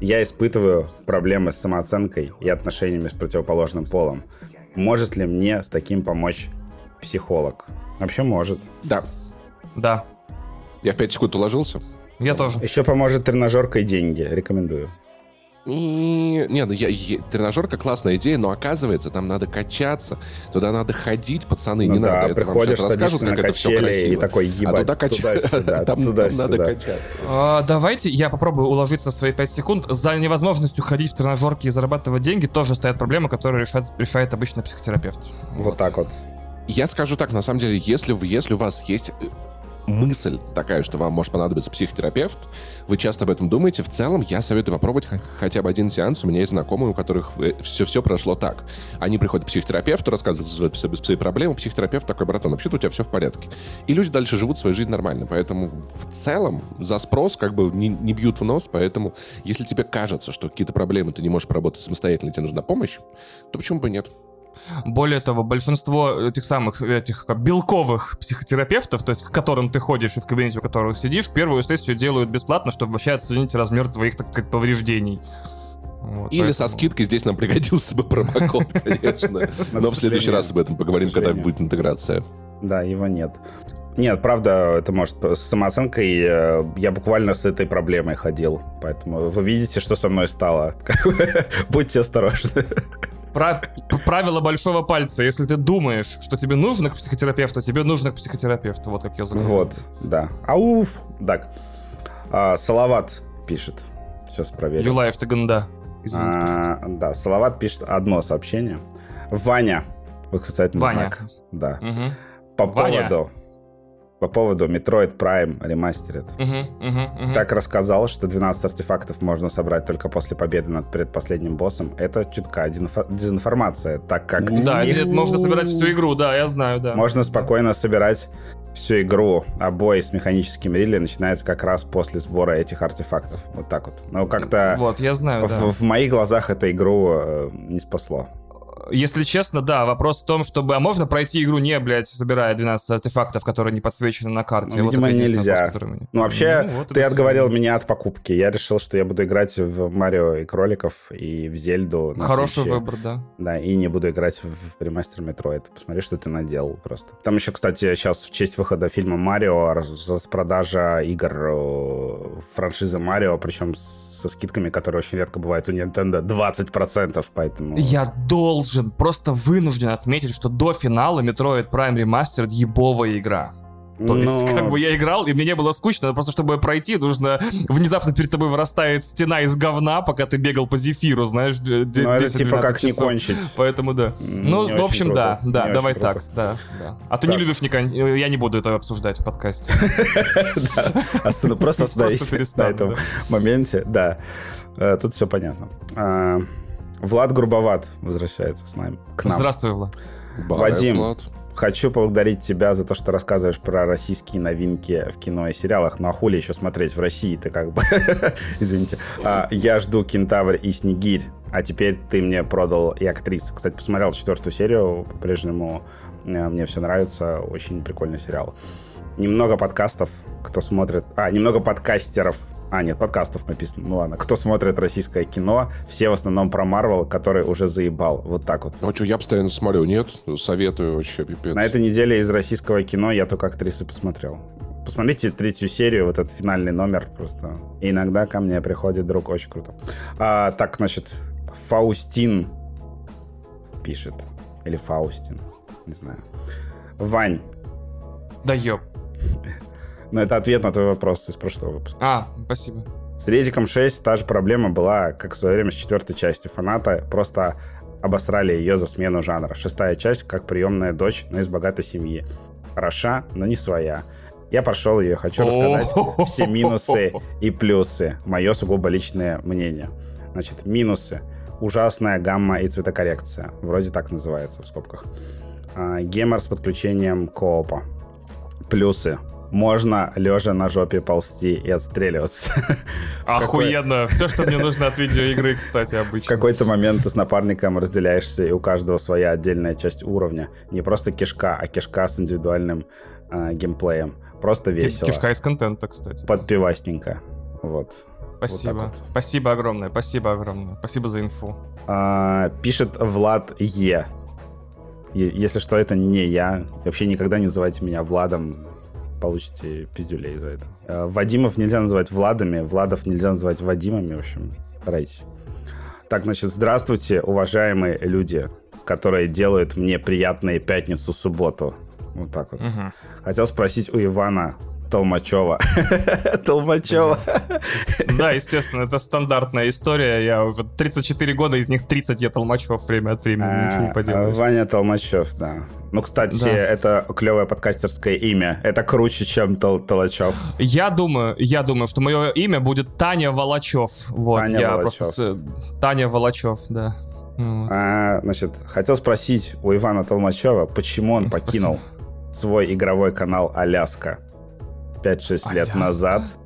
Я испытываю проблемы с самооценкой и отношениями с противоположным полом. Может ли мне с таким помочь психолог? Вообще может. Да. Да. Я в 5 секунд уложился. Я тоже. Еще поможет тренажерка и деньги. Рекомендую. И... Не, ну я, я, тренажерка классная идея, но оказывается, там надо качаться, туда надо ходить, пацаны, ну не да, надо. Это приходишь, вам расскажут, как это все красиво. и такой ебать, а туда качаться. Туда, [LAUGHS] там, туда, там надо качаться. А, давайте я попробую уложиться в свои 5 секунд. За невозможностью ходить в тренажерки и зарабатывать деньги тоже стоят проблемы, которые решает, решает обычно психотерапевт. Вот, вот так вот. Я скажу так, на самом деле, если, если у вас есть мысль такая, что вам может понадобиться психотерапевт, вы часто об этом думаете, в целом я советую попробовать хотя бы один сеанс. У меня есть знакомые, у которых все-все прошло так. Они приходят к психотерапевту, рассказывают свои проблемы, психотерапевт такой, братан, вообще-то у тебя все в порядке. И люди дальше живут свою жизнь нормально. Поэтому в целом за спрос как бы не, не бьют в нос, поэтому если тебе кажется, что какие-то проблемы ты не можешь поработать самостоятельно, тебе нужна помощь, то почему бы нет? Более того, большинство этих самых этих белковых психотерапевтов, то есть к которым ты ходишь и в кабинете у которых сидишь, первую сессию делают бесплатно, чтобы вообще оценить размер твоих, так сказать, повреждений. Вот, Или поэтому... со скидкой здесь нам пригодился бы промокод, [LAUGHS] конечно. Но в следующий раз об этом поговорим, когда будет интеграция. Да, его нет. Нет, правда, это может с самооценкой. Э, я буквально с этой проблемой ходил. Поэтому вы видите, что со мной стало. [LAUGHS] Будьте осторожны. Про правило большого пальца. Если ты думаешь, что тебе нужно к психотерапевту, тебе нужно к психотерапевту. Вот как я заговорил. Вот, да. Ауф. Так. А, Салават пишет. Сейчас проверим. Юлаев Таганда. Извините, а, Да, Салават пишет одно сообщение. Ваня. Восклицательный Ваня. знак. Да. Угу. По Ваня. поводу по поводу Metroid Prime Remastered. Uh-huh, uh-huh, uh-huh. Так рассказал, что 12 артефактов можно собрать только после победы над предпоследним боссом. Это чутка дезинформация, так как... Да, их... это можно собирать всю игру, да, я знаю, да. Можно спокойно собирать всю игру, а бой с механическим Ридли начинается как раз после сбора этих артефактов. Вот так вот. Но как-то... Вот, я знаю, в, да. в моих глазах это игру э, не спасло если честно, да, вопрос в том, чтобы... А можно пройти игру не, блядь, забирая 12 артефактов, которые не подсвечены на карте? Ну, видимо, вот нельзя. Вопрос, мы... Ну, вообще, ну, вот ты отговорил меня от покупки. Я решил, что я буду играть в Марио и Кроликов, и в Зельду. Хороший случае. выбор, да. Да, и не буду играть в ремастер Metroid. Посмотри, что ты наделал просто. Там еще, кстати, сейчас в честь выхода фильма Марио распродажа игр э, франшизы Марио, причем со скидками, которые очень редко бывают у Nintendo, 20%, поэтому... Я должен просто вынужден отметить, что до финала Metroid Prime Remastered ебовая игра. То Но... есть, как бы я играл, и мне не было скучно, просто чтобы пройти, нужно внезапно перед тобой вырастает стена из говна, пока ты бегал по зефиру, знаешь, 10 Ну, это типа как часов. не кончить. Поэтому да. Не ну, в общем, круто. да, да, не давай так, да, да. А ты не любишь не Я не буду это обсуждать в подкасте. [LAUGHS] Просто остановись на этом моменте, да. Э, тут все понятно. А, Влад Грубоват возвращается с нами. Здравствуй, Влад. Вадим, Влад. Хочу поблагодарить тебя за то, что рассказываешь про российские новинки в кино и сериалах. Ну а хули еще смотреть в России ты как бы... [LAUGHS] Извините. А, я жду Кентавр и Снегирь, а теперь ты мне продал и актрис. Кстати, посмотрел четвертую серию, по-прежнему э, мне все нравится. Очень прикольный сериал. Немного подкастов, кто смотрит... А, немного подкастеров а, нет, подкастов написано. Ну ладно. Кто смотрит российское кино, все в основном про Марвел, который уже заебал. Вот так вот. Ну что, я постоянно смотрю. Нет, советую вообще, пипец. На этой неделе из российского кино я только актрисы посмотрел. Посмотрите третью серию, вот этот финальный номер просто. И иногда ко мне приходит друг, очень круто. А, так, значит, Фаустин пишет. Или Фаустин, не знаю. Вань. Да ёб. Но это ответ на твой вопрос из прошлого выпуска. А, спасибо. С Резиком 6 та же проблема была, как в свое время с четвертой частью. Фанаты просто обосрали ее за смену жанра. Шестая часть как приемная дочь, но из богатой семьи. Хороша, но не своя. Я прошел ее, хочу рассказать все [LAUGHS] минусы и плюсы. Мое сугубо личное мнение. Значит, минусы. Ужасная гамма и цветокоррекция. Вроде так называется в скобках. А, гемор с подключением коопа. Плюсы можно лежа на жопе ползти и отстреливаться. [LAUGHS] Охуенно. Все, что мне нужно от видеоигры, кстати, обычно. В какой-то момент ты с напарником разделяешься, и у каждого своя отдельная часть уровня. Не просто кишка, а кишка с индивидуальным э, геймплеем. Просто весело. Кишка из контента, кстати. Подпивасненько. Вот. Спасибо. Вот вот. Спасибо огромное, спасибо огромное. Спасибо за инфу. А, пишет Влад Е. Если что, это не я. Вообще никогда не называйте меня Владом получите пиздюлей за это. Э, Вадимов нельзя называть Владами, Владов нельзя называть Вадимами, в общем, старайтесь. Так, значит, здравствуйте, уважаемые люди, которые делают мне приятные пятницу-субботу. Вот так вот. Угу. Хотел спросить у Ивана, Толмачева. [LAUGHS] Толмачева. Да, естественно, это стандартная история. Я уже 34 года, из них 30 я Толмачев время от времени, а, ничего не поделаешь. Ваня Толмачев, да. Ну, кстати, это клевое подкастерское имя. Это круче, чем Толачев. Я думаю, я думаю, что мое имя будет Таня Волочев. Вот, Таня я Волочев. просто... Таня Волочев, да. Вот. А, значит, хотел спросить у Ивана Толмачева, почему он Спасибо. покинул свой игровой канал Аляска. 5-6 лет назад,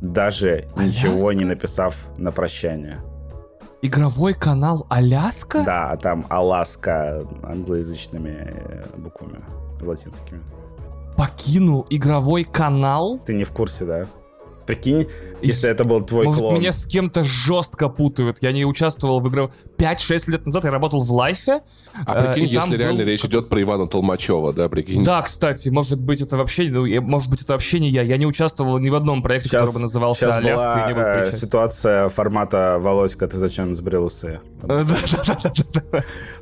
даже Аляска? ничего не написав на прощание. Игровой канал Аляска? Да, там Аласка англоязычными э, буквами латинскими. Покинул игровой канал? Ты не в курсе, да? Прикинь, если это был твой Может, клон. меня с кем-то жестко путают. Я не участвовал в игре. 5-6 лет назад я работал в лайфе. А прикинь, э, если реально был... речь идет про Ивана Толмачева, да, прикинь? Да, кстати, может быть, это вообще, ну, может быть, это вообще не я. Я не участвовал ни в одном проекте, сейчас, который бы назывался сейчас Аляска. Была, и не э, ситуация формата «Волоська, ты зачем сбрил усы?» [LAUGHS]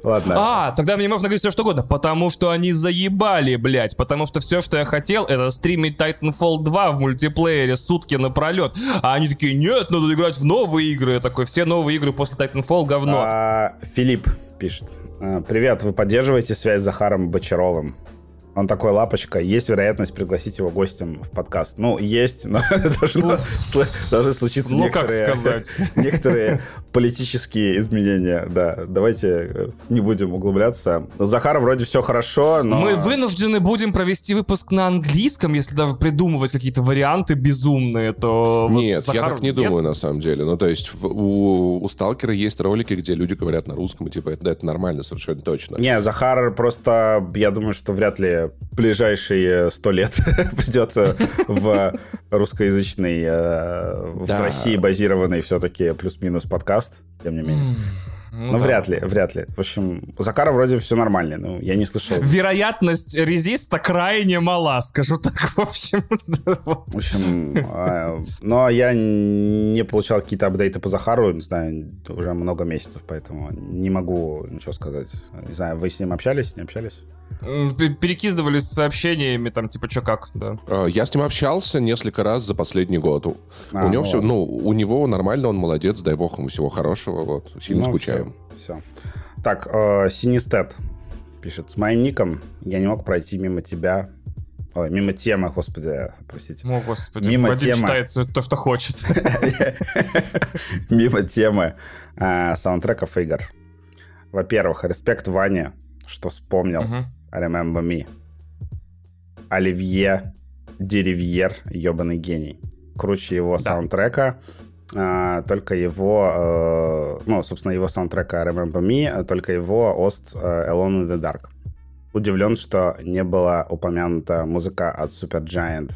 Ладно. А, тогда мне можно говорить все что угодно. Потому что они заебали, блядь. Потому что все, что я хотел, это стримить Titanfall 2 в мультиплеере сутки напролет. А они такие, нет, надо играть в новые игры. Я такой, все новые игры после Titanfall говно. А, Филипп пишет. «А, Привет, вы поддерживаете связь с Захаром Бочаровым? Он такой лапочка. Есть вероятность пригласить его гостем в подкаст. Ну, есть, но [LAUGHS] должно, должны случиться ну, некоторые, как сказать. [LAUGHS] некоторые политические изменения. Да, давайте э, не будем углубляться. У Захара вроде все хорошо, но... Мы вынуждены будем провести выпуск на английском, если даже придумывать какие-то варианты безумные, то... Нет, вот я так не нет? думаю, на самом деле. Ну, то есть в, у, у Сталкера есть ролики, где люди говорят на русском, и типа, это, это нормально совершенно точно. Не, Захар просто, я думаю, что вряд ли ближайшие сто лет [LAUGHS] придет в русскоязычный, э, в России базированный все-таки плюс-минус подкаст, тем не менее. Ну, ну да. вряд ли, вряд ли. В общем, у Закара вроде все нормально, ну, я не слышал. Вероятность резиста крайне мала, скажу так, в общем. В общем, а, но я не получал какие-то апдейты по Захару, не знаю, уже много месяцев, поэтому не могу ничего сказать. Не знаю, вы с ним общались, не общались? Перекидывались сообщениями, там, типа, что как, да. А, я с ним общался несколько раз за последний год. А, у него ну, все, ну, у него нормально, он молодец, дай бог ему всего хорошего, вот, сильно ну, скучаем. Все. Так, э, Синистет пишет, с моим ником я не мог пройти мимо тебя Ой, мимо темы, господи, простите. О, господи, мимо Вадим темы. читает то, что хочет. [LAUGHS] Мимо темы э, саундтреков игр. Во-первых, респект Ване, что вспомнил. Remember Me. Оливье Деревьер, ебаный гений. Круче его саундтрека, только его, э, ну, собственно, его саундтрека Remember Me, а только его Ост э, Alone in the Dark. Удивлен, что не была упомянута музыка от Super Giant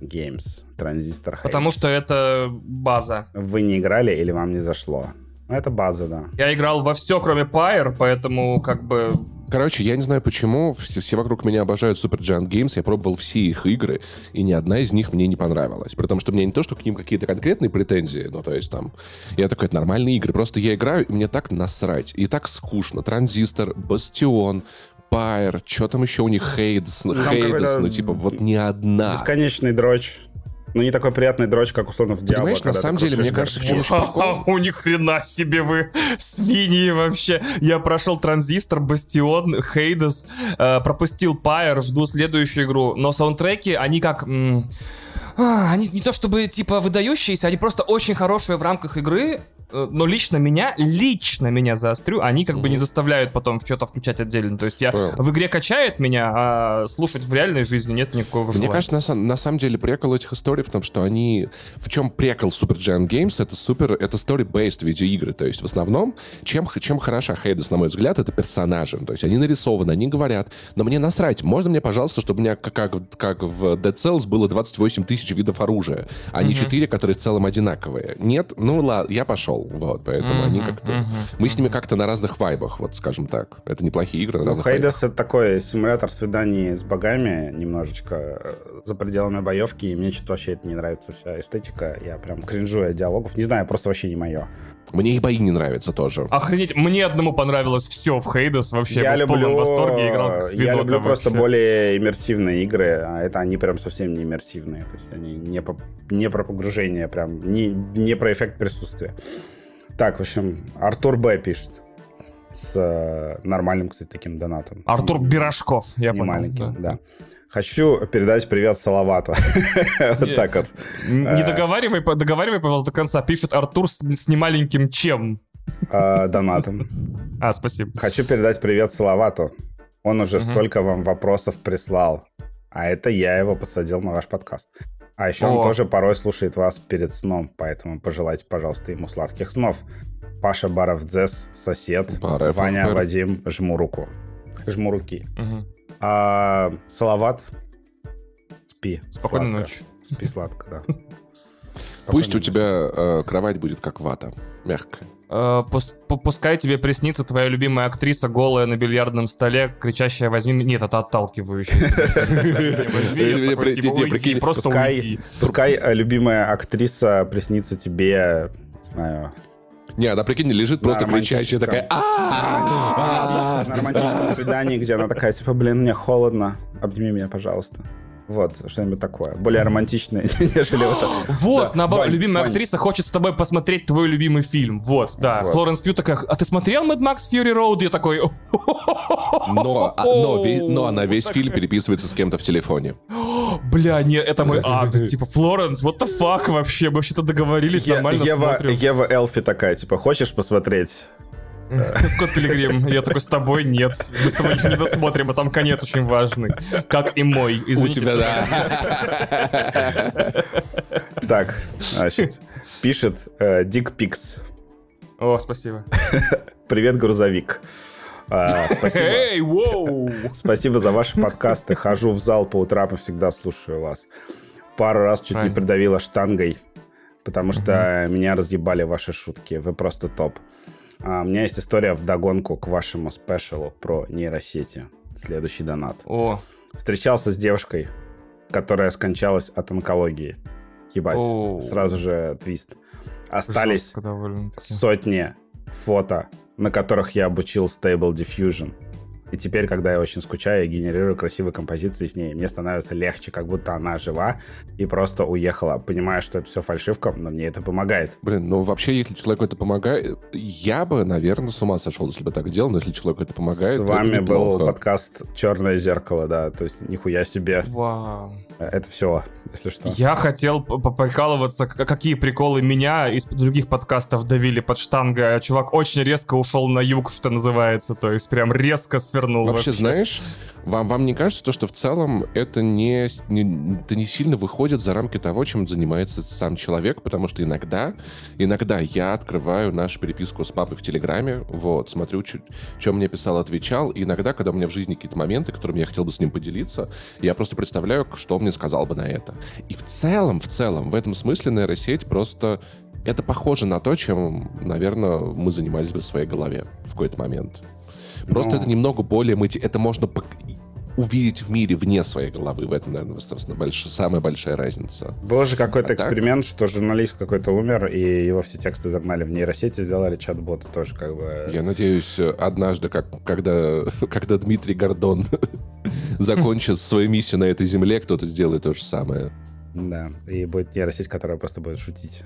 Games, Transistor Haze. Потому что это база. Вы не играли или вам не зашло? Ну, это база, да. Я играл во все, кроме Pyre, поэтому как бы Короче, я не знаю почему, все, все вокруг меня обожают Super Giant Games, я пробовал все их игры, и ни одна из них мне не понравилась. Потому что мне не то, что к ним какие-то конкретные претензии, ну, то есть там... Я такой, это нормальные игры, просто я играю, и мне так насрать, и так скучно. Транзистор, Бастион, Пайр, что там еще у них, Хейдс, Хейдс, ну, типа, вот ни одна. Бесконечный дрочь. Ну, не такой приятный дрочь, как условно в Diablo. Понимаешь, на самом деле, мне кажется, в чем У них хрена себе вы свиньи вообще. Я прошел Транзистор, Бастион, Хейдес, э, пропустил Пайер, жду следующую игру. Но саундтреки, они как... А, они не то чтобы типа выдающиеся, они просто очень хорошие в рамках игры, но лично меня, лично меня заострю, они как бы не заставляют потом в что-то включать отдельно. То есть я Понял. в игре качает меня, а слушать в реальной жизни нет никакого Мне желания. кажется, на, на самом деле прикол этих историй в том, что они... В чем прикол Super Giant Games? Это супер... Это story-based видеоигры. То есть в основном, чем, чем хороша Хейдес, на мой взгляд, это персонажи. То есть они нарисованы, они говорят. Но мне насрать. Можно мне, пожалуйста, чтобы у меня, как, как, как в Dead Cells, было 28 тысяч видов оружия, а не 4, которые в целом одинаковые? Нет? Ну ладно, я пошел. Вот, поэтому они как-то... Мы с ними как-то на разных вайбах, вот скажем так. Это неплохие игры Ну. Хейдес это такой симулятор свиданий с богами, немножечко э, за пределами боевки, и мне что-то вообще это не нравится, вся эстетика. Я прям кринжую от диалогов. Не знаю, просто вообще не мое. Мне и бои не нравятся тоже. Охренеть, мне одному понравилось все в Хейдес вообще. я был в люблю, восторге, играл как я свинота люблю просто вообще. более иммерсивные игры, а это они прям совсем не иммерсивные. То есть они не, по- не про погружение, прям не, не про эффект присутствия. Так, в общем, Артур Б пишет. С э, нормальным, кстати, таким донатом. Артур Бирожков, я понял. маленьким, да. Хочу передать привет Салавату. [LAUGHS] Вот так вот. Не Э. договаривай, договаривай, пожалуйста, до конца. Пишет Артур с, с немаленьким чем. э, Донатом. А, спасибо. Хочу передать привет Салавату. Он уже столько вам вопросов прислал. А это я его посадил на ваш подкаст. А еще он О. тоже порой слушает вас перед сном, поэтому пожелайте, пожалуйста, ему сладких снов. Паша Баров Дзес, сосед, Баров Ваня Баров. Вадим, жму руку. Жму руки. Мгм. А Салават, спи. Спокойной сладко. ночи. Спи сладко, да. [LAUGHS] Пусть у тебя э, кровать будет как вата, мягкая. Э, пус- пу- Пускай тебе приснится твоя любимая актриса, голая на бильярдном столе, кричащая «возьми меня». Нет, это [LAUGHS] при- типа, не, «Уйди, прикинь, просто Пускай, уйди. пускай э, любимая актриса приснится тебе, не знаю, Не, она, прикинь, лежит просто кричащая, такая... На романтическом свидании, где она такая, типа, блин, мне холодно, обними меня, пожалуйста. Вот, что-нибудь такое. Более романтичное, [LAUGHS] нежели вот. Вот, наоборот, любимая актриса хочет с тобой посмотреть твой любимый фильм. Вот, да. Флоренс Пью такая, а ты смотрел Mad Max Fury Road? Я такой, Но, а- но, но она весь фильм переписывается с кем-то в телефоне. [GASPS] бля, нет, это мой ад. Типа, Флоренс, what the fuck вообще? Мы вообще-то договорились, нормально Ева. Ева Элфи такая, типа, хочешь посмотреть? Скотт Пилигрим. Я такой, с тобой нет. Мы с тобой ничего не досмотрим, а там конец очень важный. Как и мой. У Извините. тебя, что- да. Так, значит, пишет э, Дик Пикс. О, спасибо. Привет, грузовик. А, спасибо. Эй, воу! Спасибо за ваши подкасты. Хожу в зал по утрам и всегда слушаю вас. Пару раз чуть не Правильно. придавила штангой, потому что меня разъебали ваши шутки. Вы просто топ. А, у меня есть история в догонку к вашему спешалу про нейросети. Следующий донат. О, Встречался с девушкой, которая скончалась от онкологии. Ебать, Оу. сразу же твист. Остались сотни фото, на которых я обучил Stable Diffusion. И теперь, когда я очень скучаю, я генерирую красивые композиции с ней. Мне становится легче, как будто она жива и просто уехала. Понимаю, что это все фальшивка, но мне это помогает. Блин, ну вообще, если человеку это помогает, я бы, наверное, с ума сошел, если бы так делал, но если человеку это помогает, С то вами это был подкаст «Черное зеркало», да. То есть нихуя себе. Вау. Это все, если что. Я хотел поприкалываться, какие приколы меня из других подкастов давили под штангой, а чувак очень резко ушел на юг, что называется, то есть прям резко свернул. Вообще, знаешь, вам, вам не кажется, то, что в целом это не, не, это не сильно выходит за рамки того, чем занимается сам человек, потому что иногда, иногда я открываю нашу переписку с папой в Телеграме, вот, смотрю, что мне писал, отвечал, и иногда, когда у меня в жизни какие-то моменты, которыми я хотел бы с ним поделиться, я просто представляю, что он мне сказал бы на это. И в целом, в целом, в этом смысле нейросеть просто... Это похоже на то, чем, наверное, мы занимались бы в своей голове в какой-то момент. Просто Ну. это немного более... мати- Это можно увидеть в мире вне своей головы. В этом, наверное, собственно, больш- самая большая разница. Был же какой-то А так? эксперимент, что журналист какой-то умер, и его все тексты загнали в нейросети, сделали чат-бота тоже как бы... Я надеюсь, однажды, как, когда, [LAUGHS] когда Дмитрий Гордон [LAUGHS] закончит свою миссию на этой земле, кто-то сделает то же самое. Да, и будет нейросеть, которая просто будет шутить.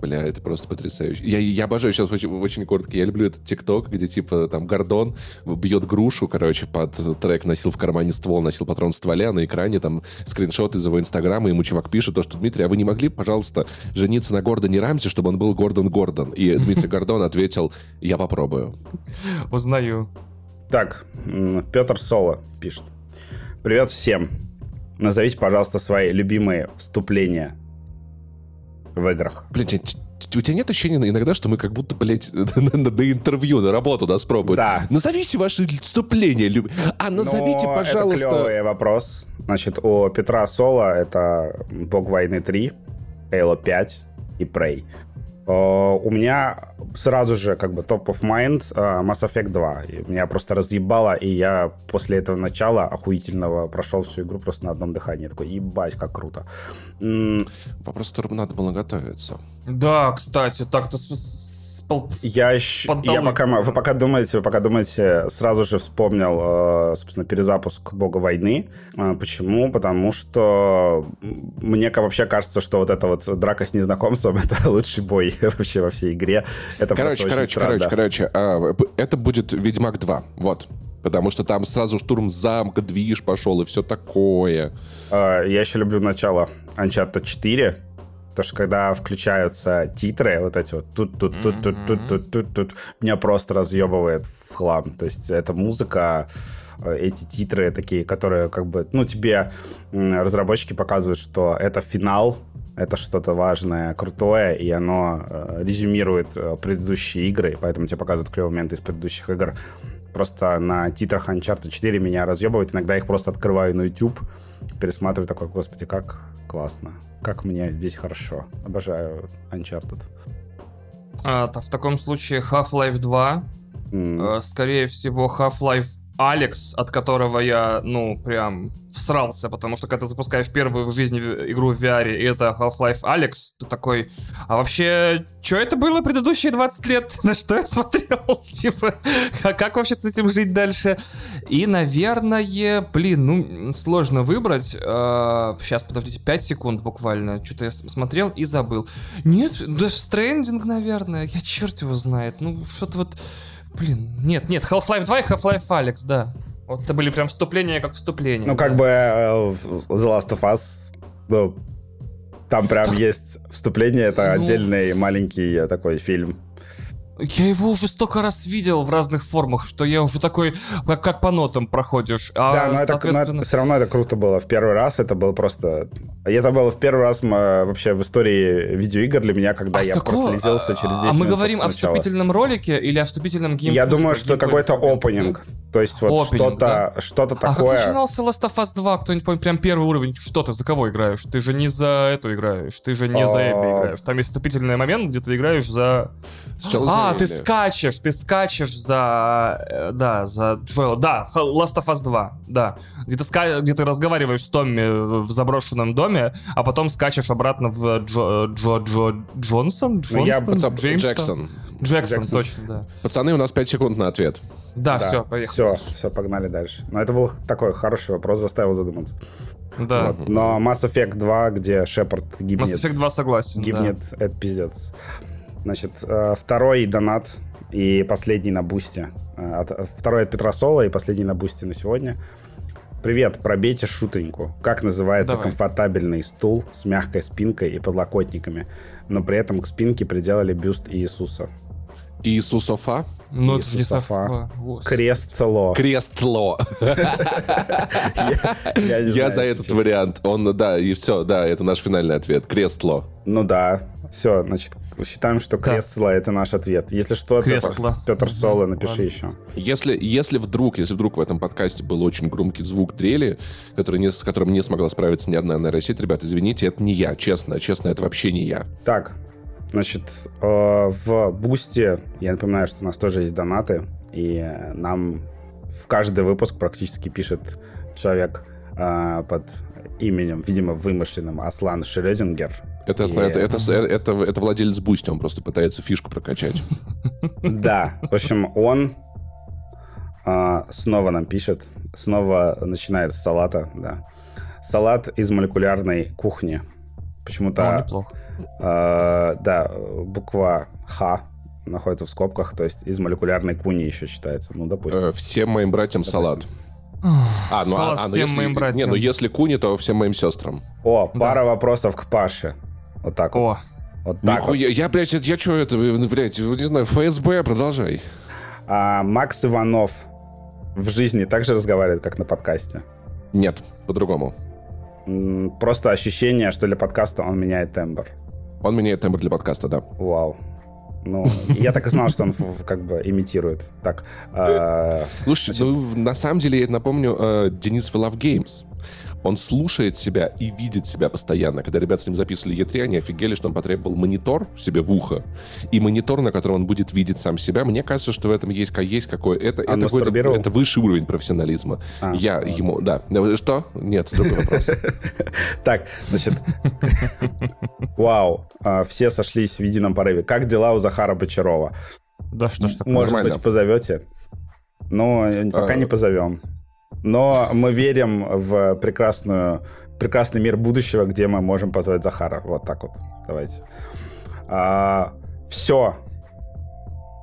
Бля, это просто потрясающе. Я, я обожаю сейчас очень, очень коротко. Я люблю этот ТикТок, где типа там Гордон бьет грушу, короче, под трек носил в кармане ствол, носил патрон в стволе, а на экране там скриншот из его инстаграма, ему чувак пишет то, что Дмитрий, а вы не могли, пожалуйста, жениться на Гордоне Рамсе, чтобы он был Гордон Гордон? И Дмитрий Гордон ответил, я попробую. Узнаю. Так, Петр Соло пишет. Привет всем. Назовите, пожалуйста, свои любимые вступления в играх. Блин, у тебя нет ощущения иногда, что мы как будто, блядь, [LAUGHS] на, на интервью, на работу нас пробуют? Да. Назовите ваши вступления. Люб... А назовите, Но пожалуйста... это клевый вопрос. Значит, у Петра Соло это Бог войны 3, Halo 5 и Prey. Uh, у меня сразу же как бы топ of mind uh, Mass Effect 2. И меня просто разъебало, и я после этого начала охуительного прошел всю игру просто на одном дыхании. Такой, ебать, как круто. Mm. Вопрос, которому надо было готовиться. Да, кстати, так-то пол... Я еще... Я пока, вы пока думаете, вы пока думаете, сразу же вспомнил, э, собственно, перезапуск Бога войны. Э, почему? Потому что мне вообще кажется, что вот эта вот драка с незнакомцем — [LAUGHS] это лучший бой [LAUGHS] вообще во всей игре. Это короче, короче, короче, короче, а, это будет Ведьмак 2. Вот. Потому что там сразу штурм замка, движ пошел и все такое. Э, я еще люблю начало Uncharted 4, Потому что когда включаются титры, вот эти вот тут тут тут тут тут тут тут тут меня просто разъебывает в хлам. То есть эта музыка, э, эти титры такие, которые как бы, ну, тебе разработчики показывают, что это финал, это что-то важное, крутое, и оно э, резюмирует э, предыдущие игры, поэтому тебе показывают клевые моменты из предыдущих игр. Просто на титрах Uncharted 4 меня разъебывает. Иногда их просто открываю на YouTube, пересматриваю такой, господи, как классно. Как мне здесь хорошо. Обожаю Uncharted. А, то в таком случае Half-Life 2. Mm. Э, скорее всего, Half-Life Алекс, от которого я, ну, прям всрался, потому что когда ты запускаешь первую в жизни игру в VR, и это Half-Life Алекс, ты такой, а вообще, что это было предыдущие 20 лет? [LAUGHS] На что я смотрел? [LAUGHS] Типа, как, как вообще с этим жить дальше? И, наверное, блин, ну, сложно выбрать. Сейчас, подождите, 5 секунд буквально. Что-то я смотрел и забыл. Нет, даже Stranding, наверное. Я черт его знает. Ну, что-то вот... Блин, нет, нет, Half-Life 2 и Half-Life Alex, да. Вот это были прям вступления как вступления. Ну, да. как бы uh, The Last of Us, ну, там прям так... есть вступление, это ну... отдельный маленький э, такой фильм. Я его уже столько раз видел в разных формах, что я уже такой, как, как по нотам проходишь. А, да, но, соответственно... это, но это, все равно это круто было. В первый раз это было просто... Это было в первый раз вообще в истории видеоигр для меня, когда а я какого... прослезился через 10 А мы говорим о вступительном ролике или о вступительном геймплее? Я думаю, что какой-то опенинг. То есть вот что-то да? что такое... А как начинался Last of Us 2? Кто-нибудь помнит? Прям первый уровень. Что ты, за кого играешь? Ты же не за эту играешь. Ты же не за Эбби играешь. Там есть вступительный момент, где ты играешь за... А, ты скачешь, ты скачешь за... Э, да, за. Да, Last of Us 2, да. Где ты, ска... где ты разговариваешь с Томми в заброшенном доме, а потом скачешь обратно в Джо... Джо... Джо... Джонсон? Джонстон? Я... Джексон. Джексон, Джексон, точно, да. Пацаны, у нас 5 секунд на ответ. Да, да, все, поехали. Все, все, погнали дальше. Но это был такой хороший вопрос, заставил задуматься. Да. Вот. Но Mass Effect 2, где Шепард гибнет... Mass Effect 2 согласен, Гибнет, да. это пиздец. Значит, э, второй донат и последний на бусте. Э, второй от Петра Соло и последний на бусте на сегодня. Привет, пробейте шутеньку. Как называется Давай. комфортабельный стул с мягкой спинкой и подлокотниками, но при этом к спинке приделали бюст Иисуса? Иисусофа? Ну, это же не софа. Кресло. Кресло. [LAUGHS] Я за этот вариант. Он, да, и все, да, это наш финальный ответ. Кресло. Ну да, все, значит, считаем, что кресло это наш ответ. Если что, кресло. Петр Соло, напиши еще. Если, если вдруг, если вдруг в этом подкасте был очень громкий звук дрели, который не, с которым не смогла справиться ни одна нейросеть, ребят, извините, это не я, честно, честно, это вообще не я. Так, Значит, э, в Бусте, я напоминаю, что у нас тоже есть донаты, и нам в каждый выпуск практически пишет человек э, под именем, видимо, вымышленным Аслан Шрёдингер. Это, и... это, это, это, это владелец Boosty, он просто пытается фишку прокачать. Да, в общем, он э, снова нам пишет, снова начинает с салата, да. Салат из молекулярной кухни. Почему-то Э, да, буква Х находится в скобках, то есть из молекулярной куни еще считается. Ну, допустим. Э, всем моим братьям допустим. салат. А, ну, салат а, а, ну, всем если, моим братьям. Не, ну если куни, то всем моим сестрам. О, пара да. вопросов к Паше. Вот так О. вот. Вот так Нихуя, вот. я, блядь, я что это, блядь, не знаю, ФСБ, продолжай. А, Макс Иванов в жизни так же разговаривает, как на подкасте? Нет, по-другому. Просто ощущение, что для подкаста он меняет тембр. Он меняет тембр для подкаста, да. Вау. Ну, я так и знал, что он как бы имитирует. Так. Э, Слушай, ну, на самом деле, я напомню, э, Денис Love Games он слушает себя и видит себя постоянно. Когда ребята с ним записывали E3, они офигели, что он потребовал монитор себе в ухо, и монитор, на котором он будет видеть сам себя. Мне кажется, что в этом есть, есть какое... Это, это, это, это высший уровень профессионализма. А, Я ладно. ему... Да. Что? Нет, другой вопрос. [LAUGHS] Так, значит... [LAUGHS] Вау. А, все сошлись в едином порыве. Как дела у Захара Бочарова? Да что ж такое? Может быть, позовете? Но пока не а, позовем. Но мы верим в прекрасную, прекрасный мир будущего, где мы можем позвать Захара. Вот так вот. Давайте. А, все.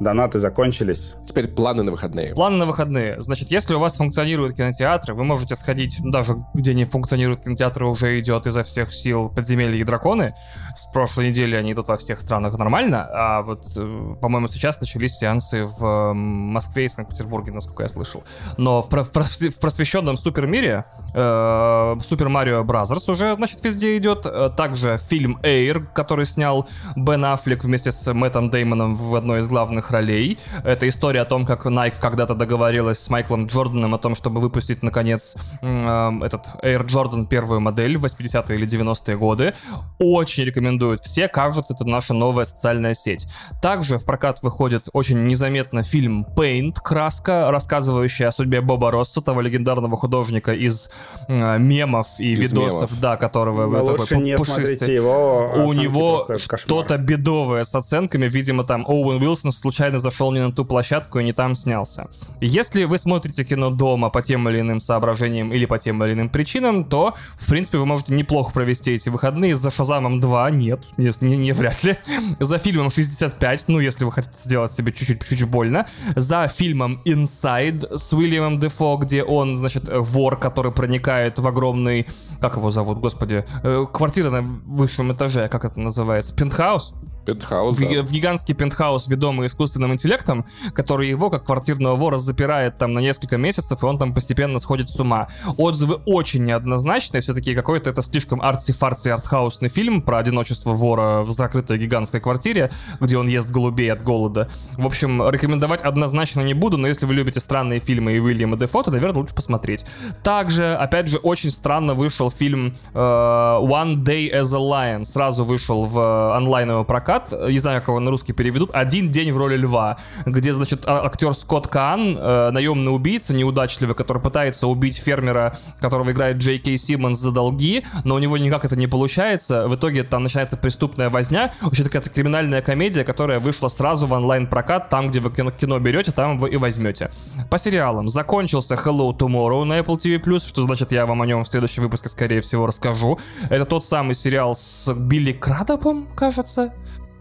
Донаты закончились. Теперь планы на выходные. Планы на выходные. Значит, если у вас функционируют кинотеатры, вы можете сходить, даже где не функционируют кинотеатры, уже идет изо всех сил подземелья и драконы. С прошлой недели они идут во всех странах нормально, а вот, э, по-моему, сейчас начались сеансы в Москве и Санкт-Петербурге, насколько я слышал. Но в, про- в, в просвещенном супермире э, Super Mario Brothers уже, значит, везде идет. Э, также фильм Air, который снял Бен Аффлек вместе с Мэттом Деймоном в одной из главных ролей. Это история о том, как Nike когда-то договорилась с Майклом Джорданом о том, чтобы выпустить, наконец, э, этот Air Jordan первую модель в 80-е или 90-е годы. Очень рекомендуют все. Кажется, это наша новая социальная сеть. Также в прокат выходит очень незаметно фильм Paint, краска, рассказывающая о судьбе Боба Росса, того легендарного художника из э, мемов и из видосов, мемов. да, которого... Но лучше не пушистый. смотрите его. У него что-то бедовое с оценками. Видимо, там Оуэн Уилсон случайно случайно зашел не на ту площадку и не там снялся. Если вы смотрите кино дома по тем или иным соображениям или по тем или иным причинам, то, в принципе, вы можете неплохо провести эти выходные. За Шазамом 2 нет, не, не, не вряд ли. За фильмом 65, ну, если вы хотите сделать себе чуть-чуть чуть больно. За фильмом Inside с Уильямом Дефо, где он, значит, вор, который проникает в огромный... Как его зовут, господи? Э, квартира на высшем этаже, как это называется? Пентхаус? Пентхаус, в, да. в гигантский пентхаус, ведомый искусственным интеллектом, который его, как квартирного вора, запирает там на несколько месяцев, и он там постепенно сходит с ума. Отзывы очень неоднозначные, все-таки какой-то это слишком арти-фарси артхаусный фильм про одиночество вора в закрытой гигантской квартире, где он ест голубей от голода. В общем, рекомендовать однозначно не буду, но если вы любите странные фильмы и Уильяма Дефо, то, наверное, лучше посмотреть. Также, опять же, очень странно вышел фильм э, One Day as a Lion. Сразу вышел в онлайновый прокат прокат, не знаю, как его на русский переведут, «Один день в роли льва», где, значит, а, актер Скотт Кан, э, наемный убийца, неудачливый, который пытается убить фермера, которого играет Джей Кей Симмонс за долги, но у него никак это не получается. В итоге там начинается преступная возня. Вообще такая криминальная комедия, которая вышла сразу в онлайн-прокат, там, где вы кино, кино берете, там вы и возьмете. По сериалам. Закончился Hello Tomorrow на Apple TV+, что значит я вам о нем в следующем выпуске, скорее всего, расскажу. Это тот самый сериал с Билли Крадопом, кажется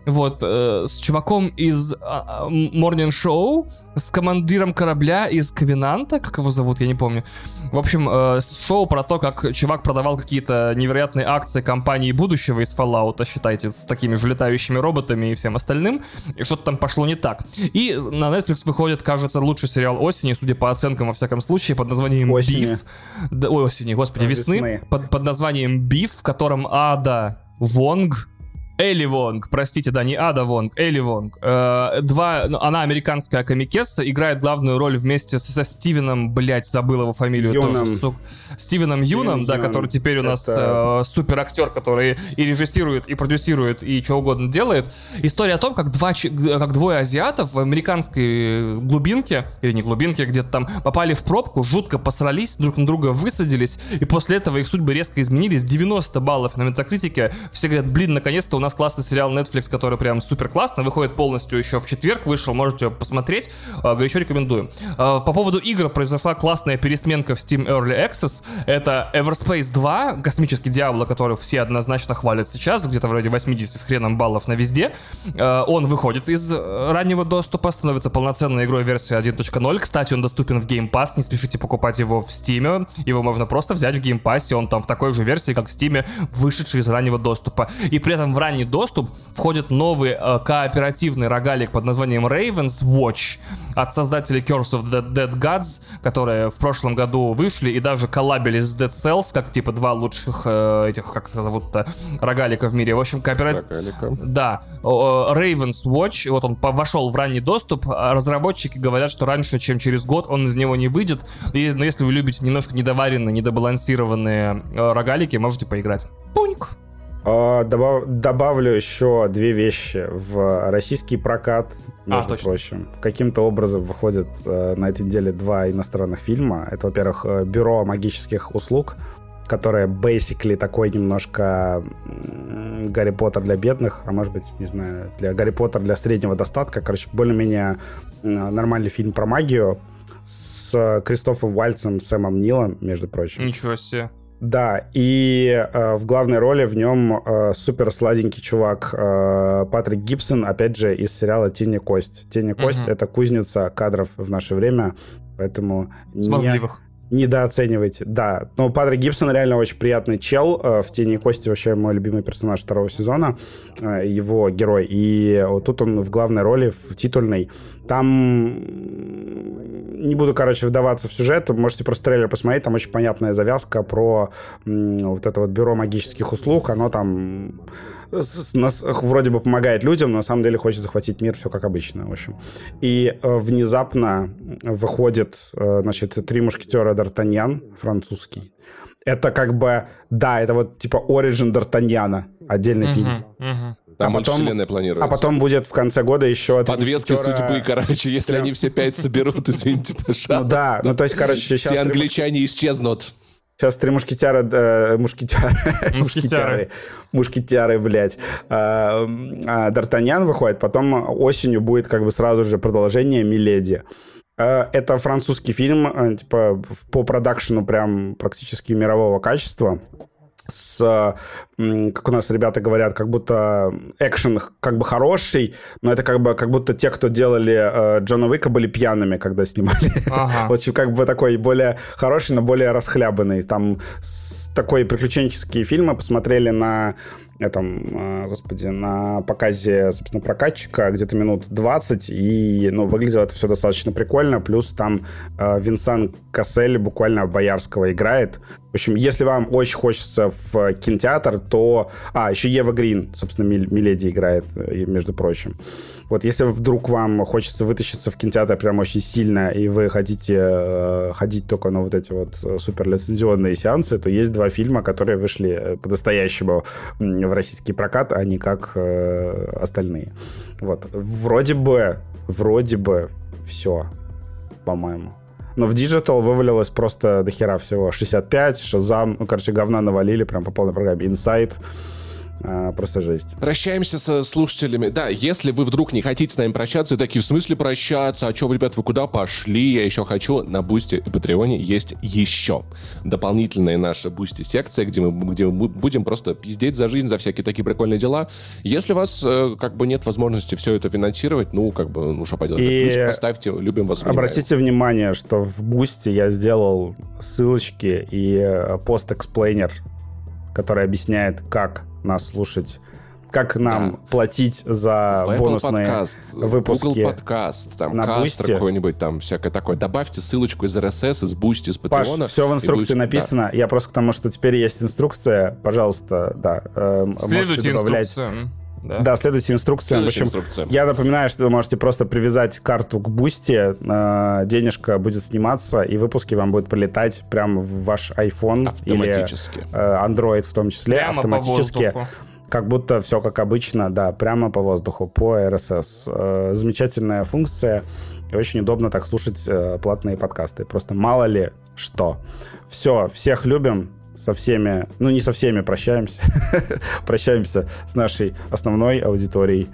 вот, э, с чуваком из а, а, Morning Show, с командиром корабля из Ковенанта, как его зовут, я не помню. В общем, э, шоу про то, как чувак продавал какие-то невероятные акции компании будущего из Fallout, считайте, с такими же летающими роботами и всем остальным, и что-то там пошло не так. И на Netflix выходит, кажется, лучший сериал осени, судя по оценкам, во всяком случае, под названием осени. Beef. Да, ой, осени, господи, весны. весны. Под, под названием Beef, в котором Ада Вонг Элли Вонг, простите, да, не Ада Вонг, Элли Вонг. Э, два, ну, она американская комикесса, играет главную роль вместе со, со Стивеном, блять, забыл его фамилию Юном. тоже. Су, Стивеном Юном, да, который теперь у нас Это... э, супер актер, который и режиссирует, и продюсирует, и что угодно делает. История о том, как, два, как двое азиатов в американской глубинке, или не глубинке, где-то там попали в пробку, жутко посрались, друг на друга высадились, и после этого их судьбы резко изменились. 90 баллов на метакритике. Все говорят, блин, наконец-то у нас нас классный сериал Netflix, который прям супер классно, выходит полностью еще в четверг, вышел, можете посмотреть, э, горячо рекомендую. Э, по поводу игр произошла классная пересменка в Steam Early Access, это Everspace 2, космический Диабло, который все однозначно хвалят сейчас, где-то вроде 80 с хреном баллов на везде, э, он выходит из раннего доступа, становится полноценной игрой версии 1.0, кстати, он доступен в Game Pass, не спешите покупать его в Steam, его можно просто взять в Game Pass, он там в такой же версии, как в Steam, вышедший из раннего доступа. И при этом в ранний доступ входит новый э, кооперативный рогалик под названием Raven's Watch от создателей Curse of the Dead Gods, которые в прошлом году вышли и даже коллабились с Dead Cells, как типа два лучших э, этих, как зовут-то, рогалика в мире. В общем, кооператив... Да. Raven's Watch, вот он вошел в ранний доступ. А разработчики говорят, что раньше, чем через год, он из него не выйдет. И, ну, если вы любите немножко недоваренные, недобалансированные э, рогалики, можете поиграть. Пуньк! А, добав, добавлю еще две вещи в российский прокат, а, между а, прочим. Каким-то образом выходят э, на этой неделе два иностранных фильма. Это, во-первых, э, Бюро магических услуг, которое basically такой немножко Гарри Поттер для бедных, а может быть, не знаю, для Гарри Поттер для среднего достатка. Короче, более-менее нормальный фильм про магию с Кристофом Вальцем, Сэмом Нилом, между прочим. Ничего себе. Да, и э, в главной роли в нем э, супер сладенький чувак э, Патрик Гибсон, опять же, из сериала «Тень и кость». «Тень и кость» угу. — это кузница кадров в наше время, поэтому... Смазливых. Не, недооценивайте, да. Но Патрик Гибсон реально очень приятный чел. Э, в «Тени кости» вообще мой любимый персонаж второго сезона, э, его герой. И вот тут он в главной роли, в титульной. Там не буду, короче, вдаваться в сюжет. Можете просто трейлер посмотреть. Там очень понятная завязка про вот это вот бюро магических услуг. Оно там нас вроде бы помогает людям, но на самом деле хочет захватить мир, все как обычно, в общем. И э, внезапно выходит, э, значит, «Три мушкетера Д'Артаньян», французский. Это как бы, да, это вот типа Origin Д'Артаньяна, отдельный uh-huh, фильм. Uh-huh. Там а потом, вселенная планируется. А потом будет в конце года еще... Подвески мушкетера... судьбы, короче, если они все пять соберут, извините, пожалуйста. Ну да, ну то есть, короче, сейчас... Все англичане исчезнут. Сейчас три мушкетера, э, [LAUGHS] мушкетяры, мушкетяры, мушкетяры, блядь. Э, э, Д'Артаньян выходит, потом осенью будет как бы сразу же продолжение «Миледи». Э, это французский фильм, э, типа по продакшену прям практически мирового качества с, как у нас ребята говорят, как будто экшен как бы хороший, но это как бы как будто те, кто делали э, Джона Уика, были пьяными, когда снимали. Ага. [LAUGHS] в общем, как бы такой более хороший, но более расхлябанный. Там такой приключенческие фильмы посмотрели на этом, а, господи, на показе, собственно, прокатчика где-то минут 20, и, ну, выглядело это все достаточно прикольно, плюс там э, Винсан Кассель буквально Боярского играет. В общем, если вам очень хочется в кинотеатр, то... А, еще Ева Грин, собственно, Миледи играет, между прочим. Вот если вдруг вам хочется вытащиться в кинотеатр прям очень сильно, и вы хотите э, ходить только на вот эти вот э, суперлицензионные сеансы, то есть два фильма, которые вышли э, по-настоящему в российский прокат, а не как э, остальные. Вот. Вроде бы, вроде бы все, по-моему. Но в Digital вывалилось просто до хера всего. 65, Шазам, ну, короче, говна навалили прям по полной программе. Inside, а, просто жесть. Прощаемся со слушателями. Да, если вы вдруг не хотите с нами прощаться, и такие, в смысле прощаться? А что вы, ребят, вы куда пошли? Я еще хочу. На Boosty и Patreon е есть еще дополнительная наша Boosty секция, где мы, где мы будем просто пиздеть за жизнь, за всякие такие прикольные дела. Если у вас э, как бы нет возможности все это финансировать, ну, как бы, ну, что поделать, и ключик поставьте, любим вас. Обратите внимание, что в Boosty я сделал ссылочки и э, пост- explainer, который объясняет, как нас слушать как нам да. платить за в бонусные подкаст, выпуски. Google подкаст, там, на Кастер какой-нибудь, там, всякое такое. Добавьте ссылочку из RSS, из Boosty, из Patreon. Паш, все в инструкции написано. Да. Я просто к тому, что теперь есть инструкция. Пожалуйста, да. Э, Следуйте добавлять... инструкциям. Да? да, следуйте инструкциям. Следуйте в общем, инструкциям. я напоминаю, что вы можете просто привязать карту к Boosty, э, денежка будет сниматься, и выпуски вам будут прилетать прямо в ваш iPhone автоматически. или э, Android в том числе прямо автоматически. По как будто все как обычно, да, прямо по воздуху, по RSS. Э, замечательная функция, и очень удобно так слушать э, платные подкасты. Просто мало ли что. Все, всех любим, со всеми, ну не со всеми прощаемся, [LAUGHS] прощаемся с нашей основной аудиторией.